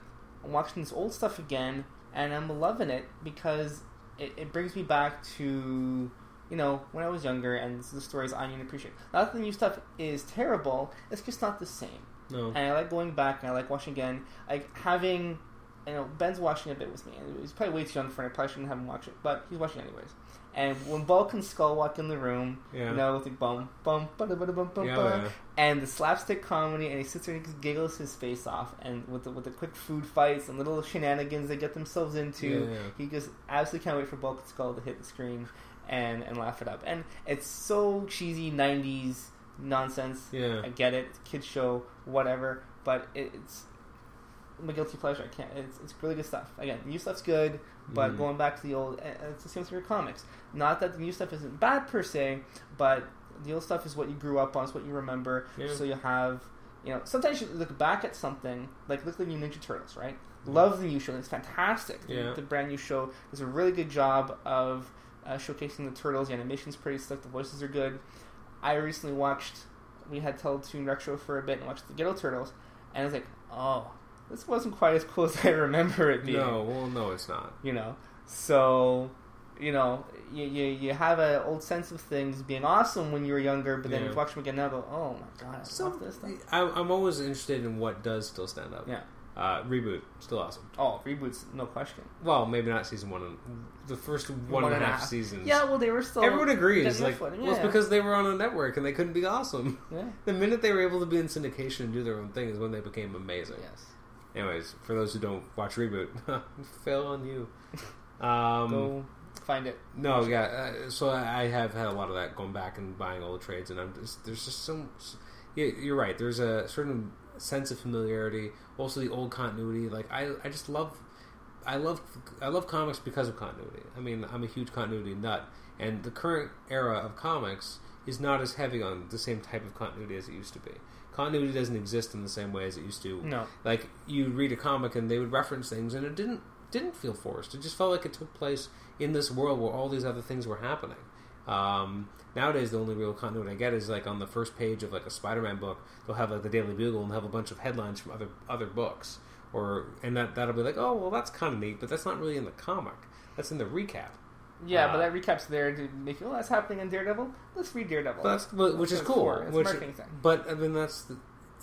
I'm watching this old stuff again, and I'm loving it because it, it brings me back to you know when I was younger and the stories I need to appreciate. Not that the new stuff is terrible; it's just not the same. No, And I like going back and I like watching again. Like having, you know, Ben's watching a bit with me. And he's probably way too young for it. I probably shouldn't have him watch it, but he's watching anyways. And when Bulk and Skull walk in the room, yeah, you know, with the bum bum bum bum bum bum yeah, bum, yeah. and the slapstick comedy, and he sits there and giggles his face off, and with the with the quick food fights and little shenanigans they get themselves into, yeah. he just absolutely can't wait for Bulk and Skull to hit the screen and and laugh it up. And it's so cheesy '90s nonsense. Yeah. I get it, it's a kids show, whatever, but it, it's my guilty pleasure. I can't. It's, it's really good stuff. Again, new stuff's good, but Mhm. going back to the old, it's the same with your comics. Not that the new stuff isn't bad per se, but the old stuff is what you grew up on, it's what you remember. Yeah. So you have, you know, sometimes you look back at something like look at the new Ninja Turtles, right? Love the new show. It's fantastic. The- Yeah. The, brand new show does a really good job of uh, showcasing the turtles. The animation's pretty slick. The voices are good. I recently watched. We had Teletoon Retro for a bit and watched the Ghetto Turtles, and I was like, oh, this wasn't quite as cool *laughs* as I remember it being. No, well, no, it's not. You know, so you know, you, you, you have an old sense of things being awesome when you were younger, but then Yeah. you watch them again now, go, oh my god, I So love this stuff. I'm, I'm always interested in what does still stand up. Yeah. Uh, reboot, still awesome. Oh, reboots, no question. Well, maybe not season one. And, the first one and a half seasons. Yeah, well, they were still. Everyone agrees. getting their Like, footing, well, it's because they were on a network and they couldn't be awesome. Yeah. *laughs* The minute they were able to be in syndication and do their own thing is when they became amazing. Yes. Anyways, for those who don't watch reboot, *laughs* fail on you. *laughs* Um, Go find it. no, yeah. Uh, so I I have had a lot of that going back and buying all the trades, and I'm just there's just some. Yeah, you're right. There's a certain sense of familiarity. Also, the old continuity. Like I, I just love. I love I love comics because of continuity. I mean, I'm a huge continuity nut, and the current era of comics is not as heavy on the same type of continuity as it used to be. Continuity doesn't exist in the same way as it used to. No. Like you read a comic and they would reference things, and it didn't didn't feel forced. It just felt like it took place in this world where all these other things were happening. Um, nowadays, the only real continuity I get is like on the first page of like a Spider-Man book, they'll have like the Daily Bugle and have a bunch of headlines from other other books, or and that that'll be like, oh well, that's kind of neat, but that's not really in the comic. That's in the recap. Yeah, Uh, but that recap's there to make you, oh, that's happening in Daredevil. Let's read Daredevil. But that's but, which That's is cool. It's which, marketing thing. But I mean, that's the,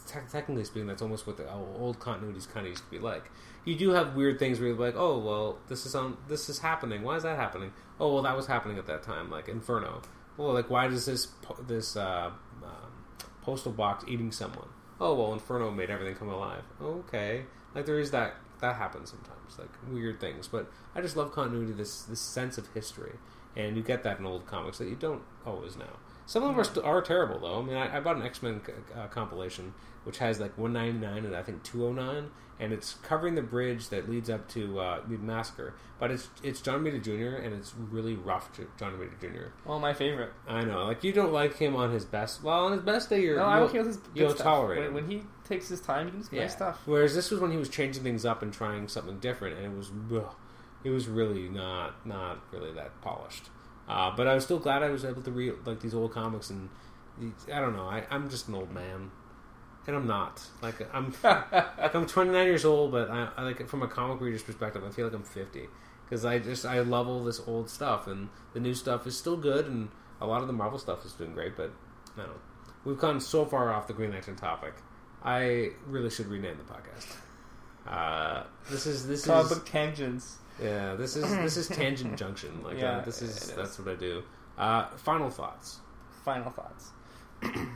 te- technically speaking, that's almost what the old continuities kind of used to be like. You do have weird things where you're like, oh well, this is on, this is happening. Why is that happening? Oh well, that was happening at that time, like Inferno. Well, like why does this this uh, um, postal box eating someone? oh well, Inferno made everything come alive. Okay, like there is that that happens sometimes, like weird things. But I just love continuity, this this sense of history, and you get that in old comics that you don't always know. Some of them are, st- are terrible though. I mean, I, I bought an X Men uh, compilation which has like 199 and I think 209, and it's covering the bridge that leads up to uh, the massacre. But it's it's John Romita Jr. and it's really rough, John Romita Jr. Well, my favorite. I know, like you don't like him on his best. Well, on his best day, you're No, I'm okay with his good you'll stuff. tolerate when, when he takes his time, he can do nice stuff. Whereas this was when he was changing things up and trying something different, and it was ugh, it was really not not really that polished. Uh, but I was still glad I was able to read like these old comics, and I don't know. I, I'm just an old man, and I'm not like I'm like I'm 29 years old, but I, I like from a comic reader's perspective, I feel like I'm 50 because I just I love all this old stuff, and the new stuff is still good, and a lot of the Marvel stuff is doing great. But I don't know. We've gone so far off the Green Lantern topic. I really should rename the podcast. Uh, this is this Comic is tangents. yeah this is this is tangent junction. Like Yeah, uh, this is, is. that's what I do. Uh, final thoughts. Final thoughts.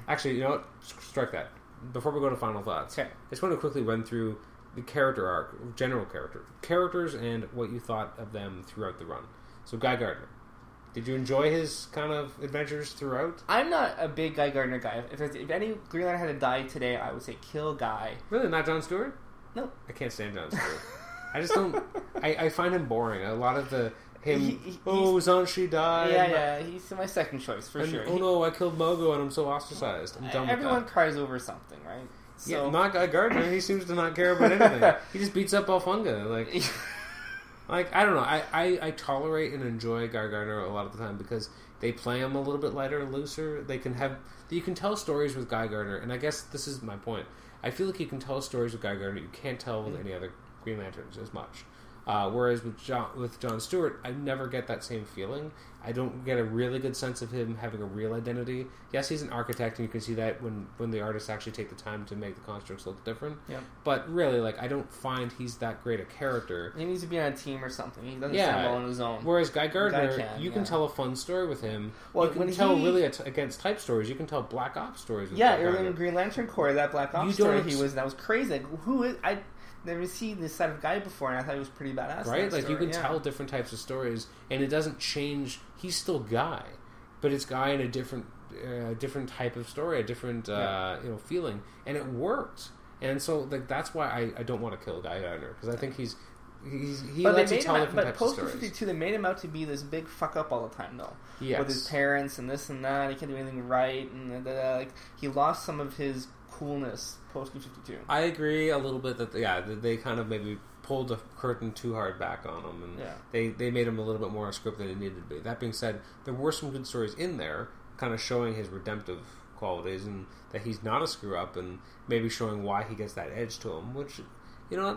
Actually, you know what? Strike that. Before we go to final thoughts, Okay. I just want to quickly run through the character arc, general character characters, and what you thought of them throughout the run. So, Guy Gardner, did you enjoy his kind of adventures throughout? I'm not a big Guy Gardner guy. If, if any Green Lantern had to die today, I would say kill Guy. Really, not John Stewart? No. I can't stand John Stewart. I just don't. I, I find him boring. A lot of the him. He- he- oh, Zanshi died. yeah, yeah, he's my second choice for And, sure. oh no, I killed Mogo and I'm so ostracized. I'm done everyone cries over something, right? yeah, So not Guy uh, Gardner. He seems to not care about anything. *laughs* he just beats up Bolphunga. Like, *laughs* like I don't know. I, I, I tolerate and enjoy Guy Gardner a lot of the time because they play him a little bit lighter and looser. They can have you can tell stories with Guy Gardner, and I guess this is my point. I feel like you can tell stories with Guy Gardner you can't tell with mm. any other Green Lanterns as much. Uh, whereas with John, with John Stewart, I never get that same feeling. I don't get a really good sense of him having a real identity. Yes, he's an architect, and you can see that when, when the artists actually take the time to make the constructs look different. Yep. But really, like I don't find he's that great a character. he needs to be on a team or something. He doesn't Yeah. stand well on his own. Whereas Guy Gardner, can, you can yeah. tell a fun story with him. Well, you can tell he- really against type stories. You can tell Black Ops stories. With Yeah, Guy in Green Lantern Corps, that Black Ops story, don't he was that was crazy. Like, who is I? Never seen this side of guy before, and I thought he was pretty badass. right? Like you can yeah. tell different types of stories, and it doesn't change. He's still Guy, but it's Guy in a different, uh, different type of story, a different, uh, you know, feeling, and it worked. And so, like that's why I, I don't want to kill Guy Gardner because I think he's he's he But lets they you tell him, different but types of post stories. fifty two, they made him out to be this big fuck up all the time, though. Yes. With his parents and this and that, he can't do anything right, and da, da, da, like he lost some of his coolness post fifty two. I agree a little bit that yeah they kind of maybe pulled the curtain too hard back on him and Yeah. they they made him a little bit more a script than it needed to be. That being said, there were some good stories in there, kind of showing his redemptive qualities and that he's not a screw up and maybe showing why he gets that edge to him. Which you know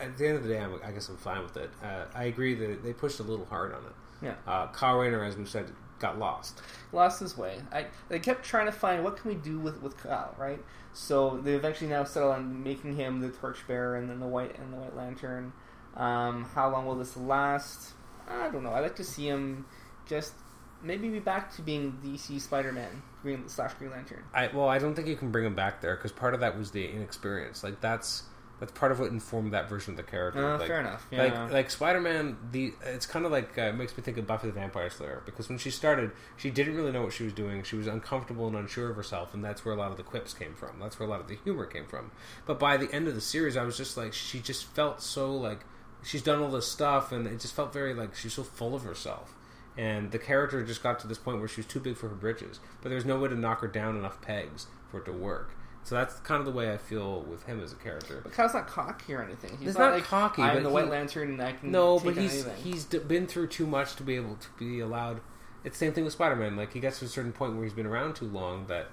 at the end of the day, I'm, I guess I'm fine with it. Uh, I agree that they pushed a little hard on it. Yeah. Uh, Kyle Rayner, as we said, got lost. lost his way. I they kept trying to find what can we do with with Kyle, right? So they eventually now settle on making him the torchbearer and then the white and the white lantern. Um, how long will this last? I don't know. I'd like to see him just maybe be back to being DC Spider Man, Green slash Green Lantern. I well, I don't think you can bring him back there because part of that was the inexperience. Like that's that's part of what informed that version of the character. Uh, like, fair enough. Yeah. Like like Spider Man, the it's kind of like uh, it makes me think of Buffy the Vampire Slayer because when she started, she didn't really know what she was doing. She was uncomfortable and unsure of herself, and that's where a lot of the quips came from. That's where a lot of the humor came from. But by the end of the series, I was just like, she just felt so like she's done all this stuff, and it just felt very like she's so full of herself. And the character just got to this point where she was too big for her britches, but there's no way to knock her down enough pegs for it to work. So that's kind of the way I feel with him as a character. but Kyle's not cocky or anything. He's not, not like cocky, I'm but the he- White Lantern and I can No, but he's anything. he's d- been through too much to be able to be allowed. It's the same thing with Spider Man. Like he gets to a certain point where he's been around too long that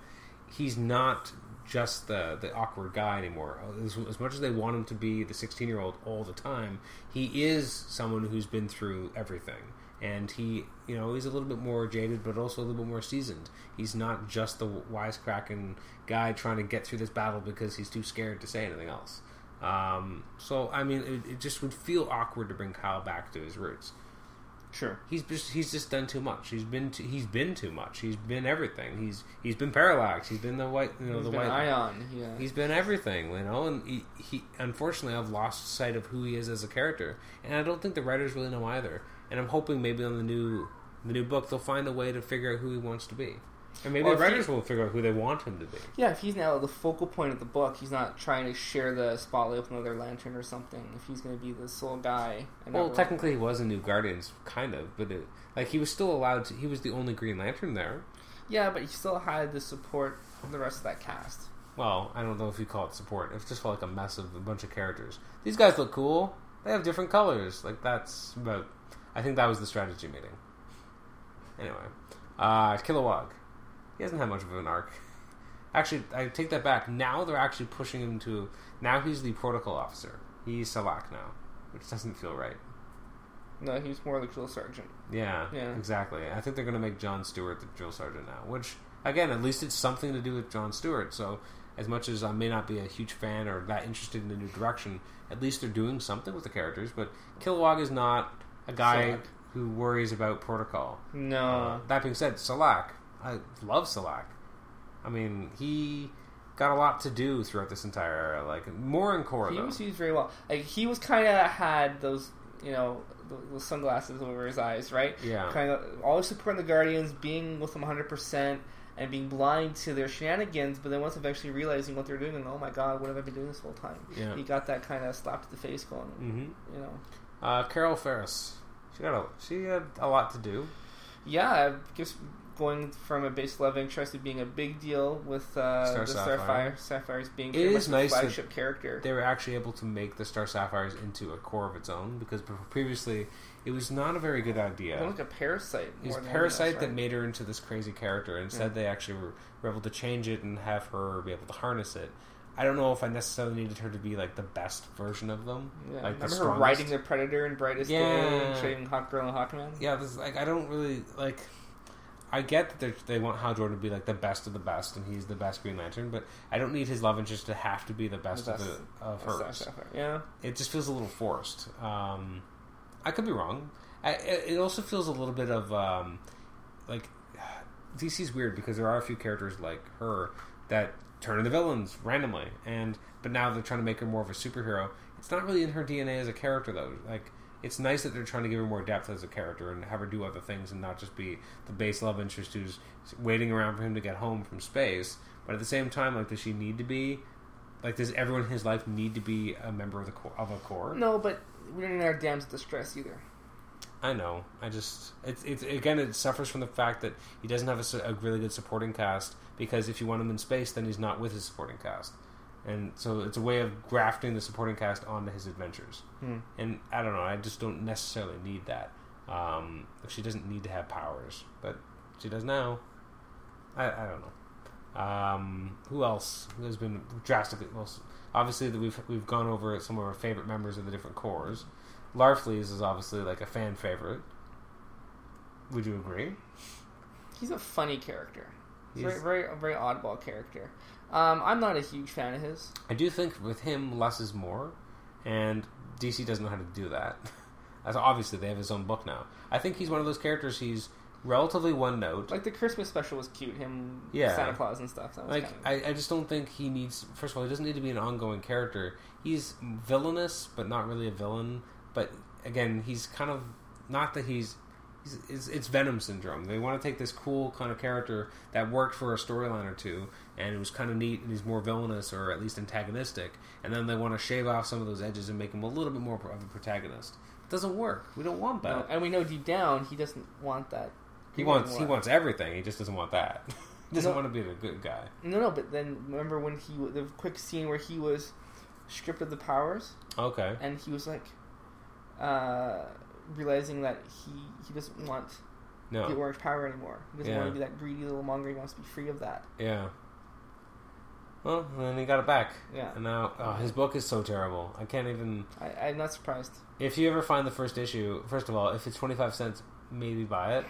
he's not just the the awkward guy anymore. As, as much as they want him to be the sixteen year old all the time, he is someone who's been through everything. And he, you know, he's a little bit more jaded, but also a little bit more seasoned. He's not just the wisecracking guy trying to get through this battle because he's too scared to say anything else. Um, so, I mean, it, it just would feel awkward to bring Kyle back to his roots. Sure. He's just he's just done too much. He's been too, he's been too much. He's been everything. He's he's been Parallax. He's been the white you know He's the been white Ion. Yeah. He's been everything, you know, and he, he unfortunately I've lost sight of who he is as a character, and I don't think the writers really know either. And I'm hoping maybe on the new the new book they'll find a way to figure out who he wants to be, or maybe Or the writers he- will figure out who they want him to be. Yeah, if he's now the focal point of the book, he's not trying to share the spotlight with another lantern or something. If he's going to be the sole guy, and Well, technically he was a New Guardians, kind of, but it, like he was still allowed to. He was the only Green Lantern there. yeah, but he still had the support of the rest of that cast. Well, I don't know if you call it support. It just felt like a mess of a bunch of characters. These guys look cool. They have different colors. Like that's about. I think that was the strategy meeting. Anyway, uh, Kilowog. He hasn't had much of an arc. Actually, I take that back. Now they're actually pushing him to. Now he's the protocol officer. He's Salaak now, which doesn't feel right. No, he's more the drill sergeant. Yeah, Yeah. exactly. I think they're going to make John Stewart the drill sergeant now, which again, at least it's something to do with John Stewart. So, as much as I may not be a huge fan or that interested in the new direction, at least they're doing something with the characters. But Kilowog is not a guy who worries about protocol. No, Uh, that being said, Salaak, I love Salaak. I mean, he got a lot to do throughout this entire era. Like more in Corps he though. was used very well. Like he was kind of had those, you know, th- those sunglasses over his eyes, right? yeah, Kind of always supporting the Guardians, being with them 100 percent, and being blind to their shenanigans. But then once eventually realizing what they're doing, and oh my god, what have I been doing this whole time? yeah. He got that kind of slap to the face going. hmm You know, Uh, Carol Ferris. She got a she had a lot to do. yeah, I guess going from a base love interest to being a big deal with uh, Star the Sapphire. Starfire, Sapphires being It is nice flagship character. They were actually able to make the Star Sapphires into a Corps of its own because previously it was not a very good idea. like a parasite. It was than Parasite else, that made her into this crazy character. Instead, they actually were, were able to change it and have her be able to harness it. I don't know if I necessarily needed her to be like the best version of them. Yeah. like the Remember her strongest. riding the Predator in Brightest Day, Yeah. and trading Hawk Girl and Hawkman? Yeah, this is like I don't really like. I get that they're- want Hal Jordan to be like the best of the best, and he's the best Green Lantern. But I don't need his love interest to have to be the best, The of best the of Star hers. Yeah. it just feels a little forced. Um, I could be wrong. I, it it also feels a little bit of um, like *sighs* DC's weird because there are a few characters like her that turn into villains randomly, and but now they're trying to make her more of a superhero. It's not really in her DNA as a character though. Like it's nice that they're trying to give her more depth as a character and have her do other things and not just be the base love interest who's waiting around for him to get home from space. But at the same time, like, does she need to be? Like, does everyone in his life need to be a member of the Corps, of a Corps? No, but we don't need our damsel distress either. I know. I just it's it's again it suffers from the fact that he doesn't have a, a really good supporting cast because if you want him in space, then he's not with his supporting cast, and so it's a way of grafting the supporting cast onto his adventures. Hmm. And I don't know. I just don't necessarily need that. Um, she doesn't need to have powers, but she does now. I, I don't know. Um, who else who has been drastically? Well, obviously that we've we've gone over some of our favorite members of the different Corps. Larfleeze is obviously like a fan favorite. Would you agree? He's a funny character. He's, very, very, very oddball character. Um, I'm not a huge fan of his. I do think with him less is more, and DC doesn't know how to do that. *laughs* As obviously they have his own book now. I think he's one of those characters. He's relatively one note. Like the Christmas special was cute. Him, Yeah. Santa Claus and stuff. That was Like kind of, I, I just don't think he needs. First of all, he doesn't need to be an ongoing character. He's villainous, but not really a villain. But again, he's kind of not that he's. it's, it's Venom syndrome. They want to take this cool kind of character that worked for a storyline or two, and it was kind of neat, and he's more villainous or at least antagonistic, and then they want to shave off some of those edges and make him a little bit more of a protagonist. It doesn't work. We don't want that. No, and we know deep down he doesn't want that. he wants he wants everything. He just doesn't want that. *laughs* he doesn't No. want to be the good guy. No, no, but then remember when he the quick scene where he was stripped of the powers Okay. and he was like uh, realizing that he he doesn't want No. the orange power anymore. He doesn't Yeah. want to be that greedy little monger. He wants to be free of that. Yeah. Well, and then he got it back. Yeah, And now, oh, his book is so terrible. I can't even. I, I'm not surprised. If you ever find the first issue, first of all, if it's 25 cents, maybe buy it.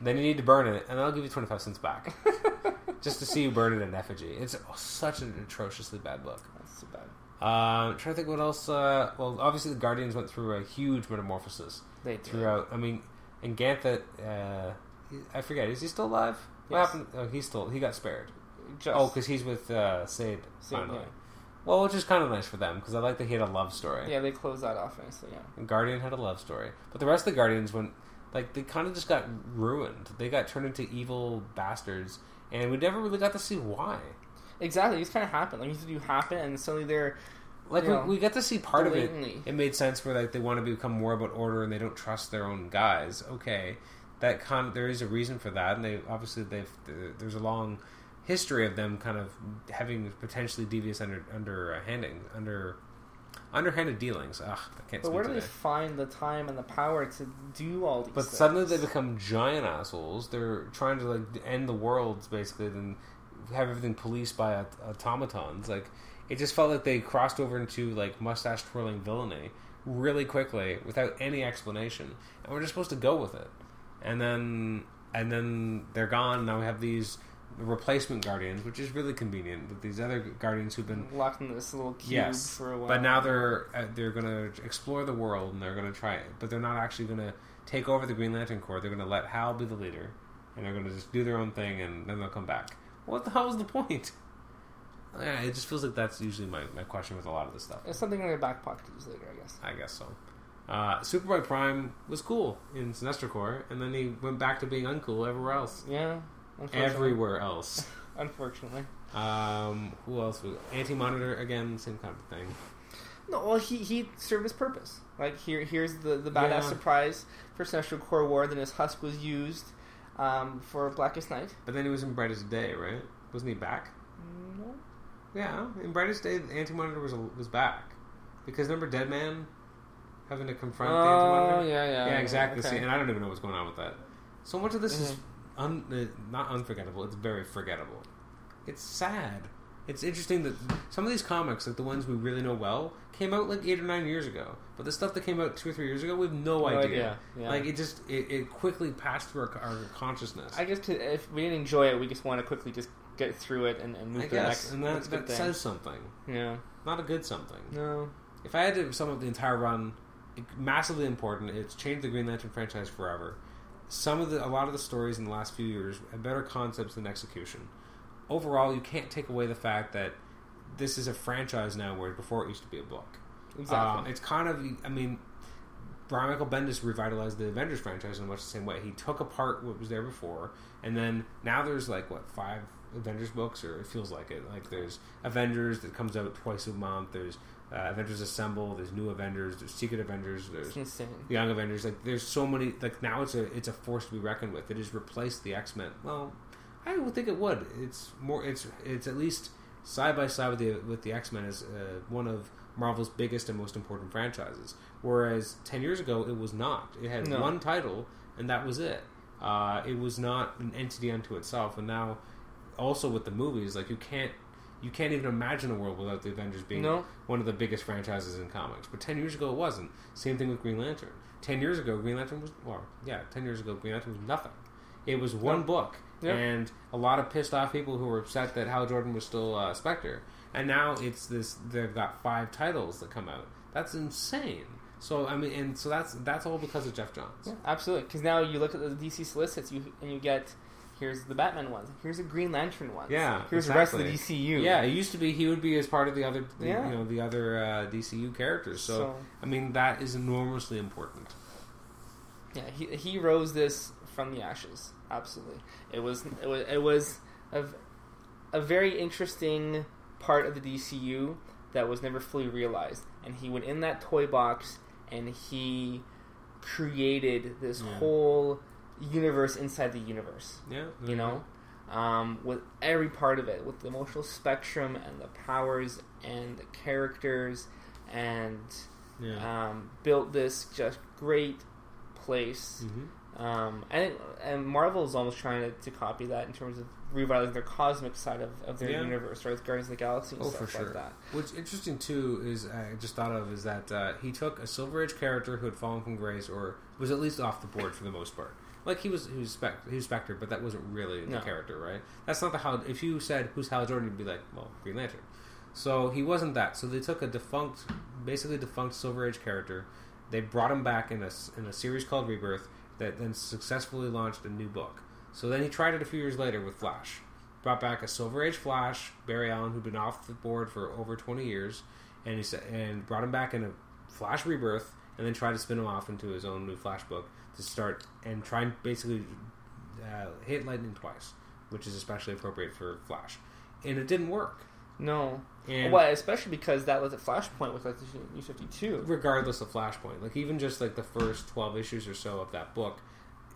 Then you need to burn it, and I'll give you 25 cents back. *laughs* Just to see you burn it in effigy. It's such an atrociously bad book. That's too bad. Uh, trying to think what else. Uh, well, obviously, the Guardians went through a huge metamorphosis They did. throughout. I mean, and Ganthet. Uh, he- I forget. Is he still alive? What Yes. happened? Oh, he's still. He got spared. Just, Oh, because he's with uh, Sayd. Sayd, finally. yeah. Well, which is kind of nice for them because I like that he had a love story. yeah, they closed that off nicely. Yeah. And Guardian had a love story, but the rest of the Guardians went like they kind of just got ruined. They got turned into evil bastards, and we never really got to see why. Exactly. it's kind of happen. Like these do happen, and suddenly they're Like You know, we, we get to see part of it. It made sense where like they want to become more about order and they don't trust their own guys. Okay, that con there is a reason for that, and they obviously they've there's a long history of them kind of having potentially devious under under uh, handing under underhanded dealings. Ugh, I can't. But where do they find the time and the power to do all these? But things? suddenly they become giant assholes. They're trying to like end the world basically, and have everything policed by aut- automatons. Like it just felt like they crossed over into like mustache twirling villainy really quickly without any explanation, and we're just supposed to go with it. And then and then they're gone. Now we have these replacement guardians, which is really convenient. With these other guardians who've been locked in this little cube yes, for a while. but now they're uh, they're going to explore the world and they're going to try it, but they're not actually going to take over the Green Lantern Corps. They're going to let Hal be the leader, and they're going to just do their own thing, and then they'll come back. What the hell was the point? Yeah, it just feels like that's usually my, my question with a lot of this stuff. it's something in their back pocket to use later, I guess. I guess so. Uh, Superboy Prime was cool in Sinestro Corps, and then he went back to being uncool everywhere else. Yeah, unfortunately. Everywhere *laughs* else. Unfortunately. Um, who else? was Anti Monitor again, same kind of thing. No, well, he he served his purpose. Like here, here's the the badass Yeah. surprise for Sinestro Corps War. Then his husk was used um, for Blackest Night. But then he was in Brightest Day, right? Wasn't he back? No. Yeah, in Brightest Day, the Anti Monitor was was back because remember Dead Man having to confront the Anti Oh Monitor. yeah, yeah. yeah, exactly. okay. See, and I don't even know what's going on with that. So much of this is Mhm. un, uh, not unforgettable. It's very forgettable. It's sad. It's interesting that some of these comics, like the ones we really know well, came out like eight or nine years ago. But the stuff that came out two or three years ago, we have no, No idea. idea, yeah. Like it just it, it quickly passed through our, our consciousness. I guess 'cause if we didn't enjoy it, we just want to quickly just get through it and, and move I to the guess, next, and that, that thing. says something. yeah. Not a good something. No. If I had to sum up the entire run, massively important. It's changed the Green Lantern franchise forever. Some of the, a lot of the stories in the last few years have better concepts than execution. Overall, you can't take away the fact that this is a franchise now, where before it used to be a book. Exactly. Um, it's kind of, I mean, Brian Michael Bendis revitalized the Avengers franchise in much the same way. He took apart what was there before, and then now there's like what five Avengers books, or it feels like it. Like there's Avengers that comes out twice a month. There's uh, Avengers Assemble. There's New Avengers. There's Secret Avengers. There's insane. Young Avengers. Like there's so many. Like now it's a it's a force to be reckoned with. It has replaced the X Men. Well, I would think it would. It's more. It's it's at least side by side with the with the X Men as uh, one of Marvel's biggest and most important franchises. Whereas ten years ago it was not. It had No. one title and that was it. Uh, it was not an entity unto itself. And now, also with the movies, like you can't. You can't even imagine a world without the Avengers being No. one of the biggest franchises in comics. But ten years ago, it wasn't. Same thing with Green Lantern. Ten years ago, Green Lantern was well, yeah. Ten years ago, Green Lantern was nothing. It was one No. book, Yeah. and a lot of pissed off people who were upset that Hal Jordan was still uh, Spectre. And now it's this. They've got five titles that come out. That's insane. So I mean, and so that's that's all because of Geoff Johns. Yeah, absolutely. Because now you look at the DC solicits, you and you get here's the Batman ones, here's a Green Lantern one, Yeah, here's the rest of the. DCU. Yeah, it used to be he would be as part of the other, the, Yeah. you know, the other uh, DCU characters. So, So- I mean, that is enormously important. yeah. He he rose this from the ashes. Absolutely, it was it was it was a, a very interesting part of the DCU that was never fully realized. And he went in that toy box and he created this Yeah. whole universe inside the universe. Yeah, you know, um, with every part of it, with the emotional spectrum and the powers and the characters, and yeah. um, built this just great place. hmm Um, and and Marvel is almost trying to, to copy that in terms of revitalizing their cosmic side of, of their Yeah. universe, right? With Guardians of the Galaxy and Oh, stuff for sure. like that. What's interesting too is I just thought of is that uh, he took a Silver Age character who had fallen from grace or was at least off the board for the most part. Like he was, he was Spec, he was Spectre, but that wasn't really the No. character, right? That's not the how. If you said who's Hal Jordan, you'd be like, well, Green Lantern. So he wasn't that. So they took a defunct, basically defunct Silver Age character. They brought him back in a s- in a series called Rebirth. That then successfully launched a new book. So then he tried it a few years later with Flash. Brought back a Silver Age Flash, Barry Allen, who'd been off the board for over 20 years, and he said, and brought him back in a Flash Rebirth, and then tried to spin him off into his own new Flash book to start and try and basically uh, hit lightning twice, which is especially appropriate for Flash. And it didn't work. No. And Well, especially because that was a flashpoint with like the New Fifty Two. regardless of Flashpoint, like even just like the first twelve issues or so of that book,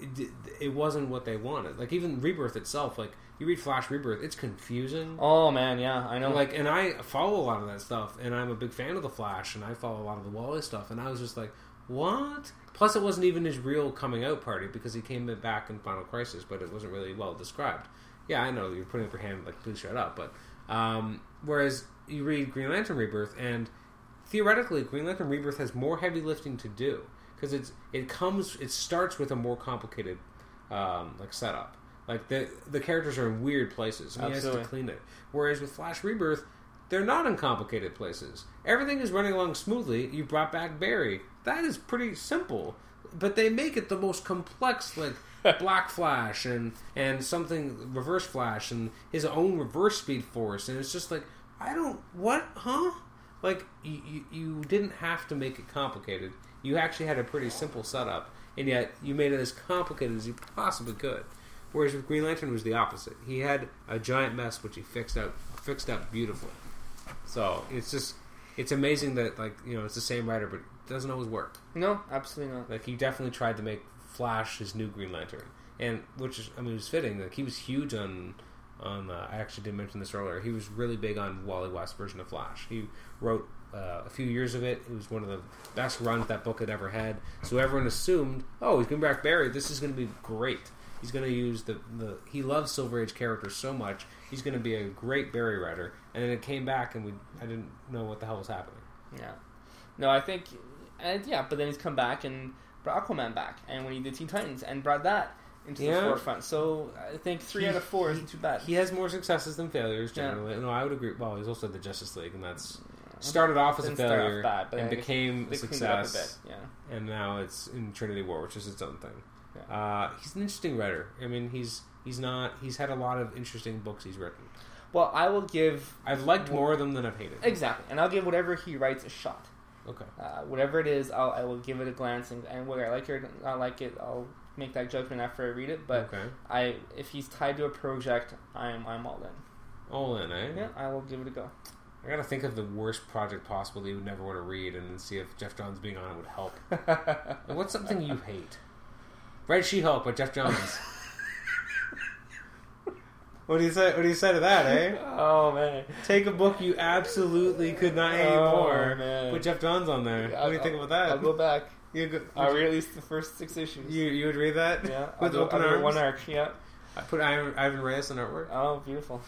it, it wasn't what they wanted. Like even Rebirth itself, like you read Flash Rebirth, it's confusing. Oh man, yeah, I know. Like, and I follow a lot of that stuff, and I'm a big fan of the Flash, and I follow a lot of the Wally stuff, and I was just like, what? Plus, it wasn't even his real coming out party because he came back in Final Crisis, but it wasn't really well described. Yeah, I know you're putting up your hand like, please shut up, but um, whereas you read Green Lantern Rebirth, and theoretically, Green Lantern Rebirth has more heavy lifting to do because it's it comes it starts with a more complicated um, like setup. Like the the characters are in weird places, and he has to clean it. Whereas with Flash Rebirth, they're not in complicated places. Everything is running along smoothly. You brought back Barry. That is pretty simple, but they make it the most complex, like *laughs* Black Flash and and something Reverse Flash and his own reverse Speed Force, and it's just like I don't what huh? Like you, you, you didn't have to make it complicated. You actually had a pretty simple setup, and yet you made it as complicated as you possibly could. Whereas with Green Lantern was the opposite. He had a giant mess which he fixed out fixed up beautifully. So it's just it's amazing that like you know it's the same writer, but doesn't always work. no, absolutely not. Like he definitely tried to make Flash his new Green Lantern, and which is I mean it was fitting. Like he was huge on on. Uh, I actually did mention this earlier. He was really big on Wally West's version of Flash. He wrote uh, a few years of it. It was one of the best runs that book had ever had. So everyone assumed, oh, he's going to back Barry. This is going to be great. He's going to use the, the he loves Silver Age characters so much. He's going to be a great Barry writer. And then it came back, and we I didn't know what the hell was happening. Yeah. No, I think, and yeah, but then he's come back and brought Aquaman back, and when he did Teen Titans and brought that into Yeah. the forefront. So I think three He- out of four isn't too bad. He has more successes than failures Yeah. generally. No, I would agree. Well, he's also the Justice League, and that's started off as a off failure bad, but and became a they cleaned it up a success, bit. Yeah. and now it's in Trinity War, which is its own thing. Yeah. Uh, he's an interesting writer. I mean, he's he's not. He's had a lot of interesting books he's written. Well, I will give I've liked more of them than I've hated. exactly, and I'll give whatever he writes a shot. Okay. Uh, whatever it is, I'll, I will give it a glance, and, and whether I like it or not like it, I'll make that judgment after I read it. But okay. I, if he's tied to a project, I'm I'm all in. All in, eh? Yeah, I will give it a go. I gotta think of the worst project possible that you would never want to read, and then see if Geoff Johns being on it would help. *laughs* What's something you hate? Red She-Hulk by Geoff Johns. *laughs* what do you say? What do you say to that, eh? oh man, Take a book you absolutely could not hate Oh, more. man. Put Geoff Johns on there. what do you think about that? I'll go back. you, go, at least the first six issues. you you would read that? yeah, *laughs* with I'll open I'll arms. one arc. Yeah. I put Ivan, Ivan Reis on artwork. Oh, beautiful.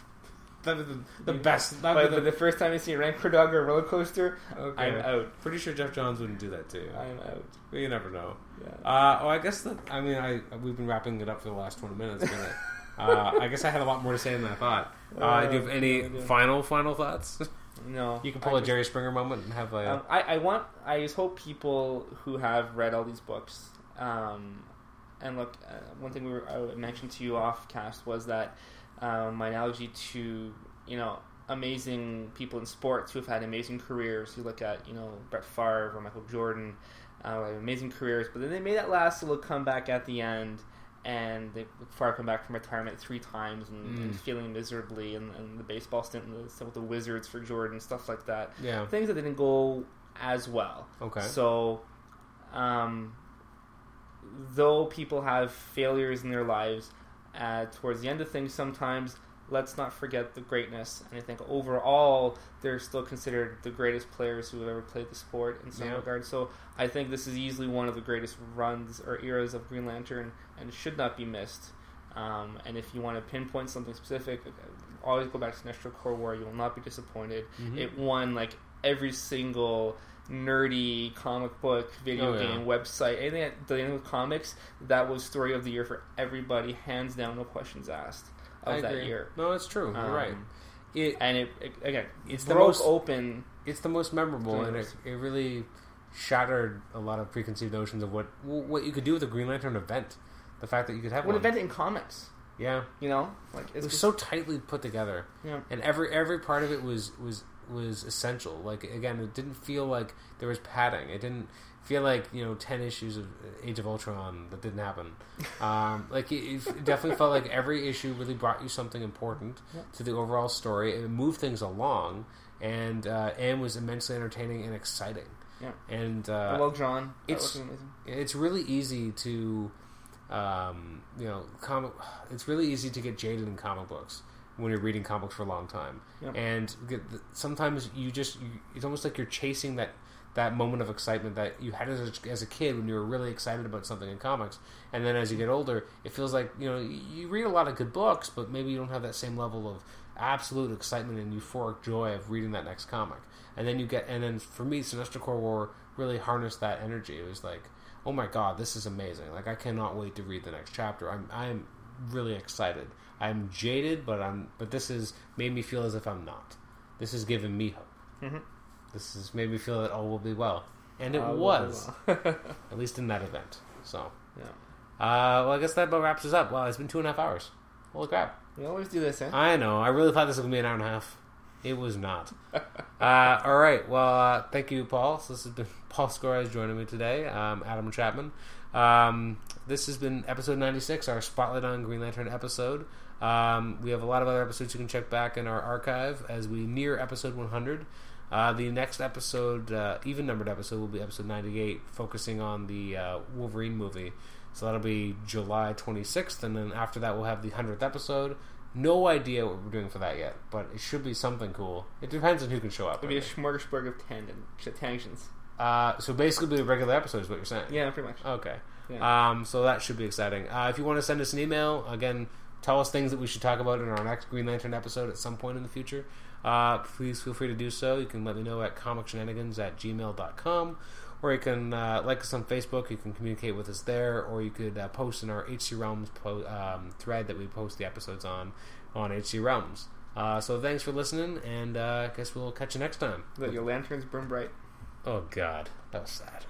That was the, the best. That the, the first time you see a Rancor Dog or roller coaster, okay. I'm out. Pretty sure Geoff Johns wouldn't do that too. I'm out. But you never know. Yeah. Uh, oh, I guess that. I mean, I we've been wrapping it up for the last twenty minutes. Uh, I guess I had a lot more to say than I thought. Uh, do you have any final final thoughts? *laughs* no, You can pull I a just- Jerry Springer moment and have a. Um, I, I want. I just hope people who have read all these books, um, and look, uh, one thing we were, I mentioned to you off cast was that um, my analogy to you know amazing people in sports who have had amazing careers. You look at you know Brett Favre or Michael Jordan, uh, amazing careers, but then they made that last little comeback at the end. And they Favre come back from retirement three times and, and Mm. feeling miserably, and, and the baseball stint and the stuff with the Wizards for Jordan, stuff like that yeah. things that didn't go as well. Okay. So, um, though people have failures in their lives, uh, towards the end of things, sometimes let's not forget the greatness. And I think overall, they're still considered the greatest players who have ever played the sport in some Yeah. regard. So I think this is easily one of the greatest runs or eras of Green Lantern, and should not be missed. Um, and if you want to pinpoint something specific, always go back to Sinestro Corps War. You will not be disappointed. Mhm. It won like every single nerdy comic book, video Oh, yeah. game, website, anything dealing with comics. That was story of the year for everybody, hands down, no questions asked of that year. No, it's true. You're Um, right. It And it, it again, It's the most- open. it's the most memorable, and it, it really shattered a lot of preconceived notions of what what you could do with a Green Lantern event. The fact that you could have What one. event in comics? Yeah, You know, like it was just, so tightly put together, yeah. and every every part of it was was was essential. Like again, it didn't feel like there was padding. It didn't feel like you know ten issues of Age of Ultron that didn't happen. Um, *laughs* like it, it definitely felt like every issue really brought you something important Yep. to the overall story. It moved things along, and uh, and was immensely entertaining and exciting. Yeah. And uh, well drawn. That it's- it's really easy to um, you know comic it's really easy to get jaded in comic books when you're reading comics for a long time Yep. and get the, sometimes you just you, it's almost like you're chasing that that moment of excitement that you had as a, as a kid when you were really excited about something in comics and then as you get older it feels like you know you, read a lot of good books but maybe you don't have that same level of absolute excitement and euphoric joy of reading that next comic and then you get and then for me Sinestro Corps War really harnessed that energy it was like oh my god, this is amazing. Like I cannot wait to read the next chapter. I'm I'm really excited. I'm jaded, but I'm but this has made me feel as if I'm not. This has given me hope. Mhm. This has made me feel that all will be well. And it was, well. *laughs* *laughs* at least in that event. So yeah. uh, well I guess that about wraps us up. Wow, it's been two and a half hours. Holy crap. We always do this, eh? I know. I really thought this was gonna be an hour and a half. It was not. *laughs* uh, all right. Well, uh, thank you, Paul. So this has been Paul Scores joining me today. Um, Adam Chapman. Um, this has been episode ninety six, our Spotlight on Green Lantern episode. Um, we have a lot of other episodes you can check back in our archive as we near episode one hundred. Uh, the next episode, uh, even numbered episode, will be episode 98, focusing on the uh, Wolverine movie. So that'll be July 26th, and then after that, we'll have the 100th episode. No idea what we're doing for that yet, but it should be something cool. It depends on who can show up. It'll be a smorgasbord of tangent, tangents. Uh, so basically, it'll be a regular episode, is what you're saying. Yeah, pretty much. Okay. Yeah. Um, so that should be exciting. Uh, if you want to send us an email, again, tell us things that we should talk about in our next Green Lantern episode at some point in the future. Uh, please feel free to do so. You can let me know at comicshenanigans at gmail.com. Or you can uh, like us on Facebook. You can communicate with us there. Or you could uh, post in our HC Realms po- um, thread that we post the episodes on on HC Realms. Uh, so thanks for listening, and uh, I guess we'll catch you next time. Let your lanterns burn bright. Oh, God. That was sad.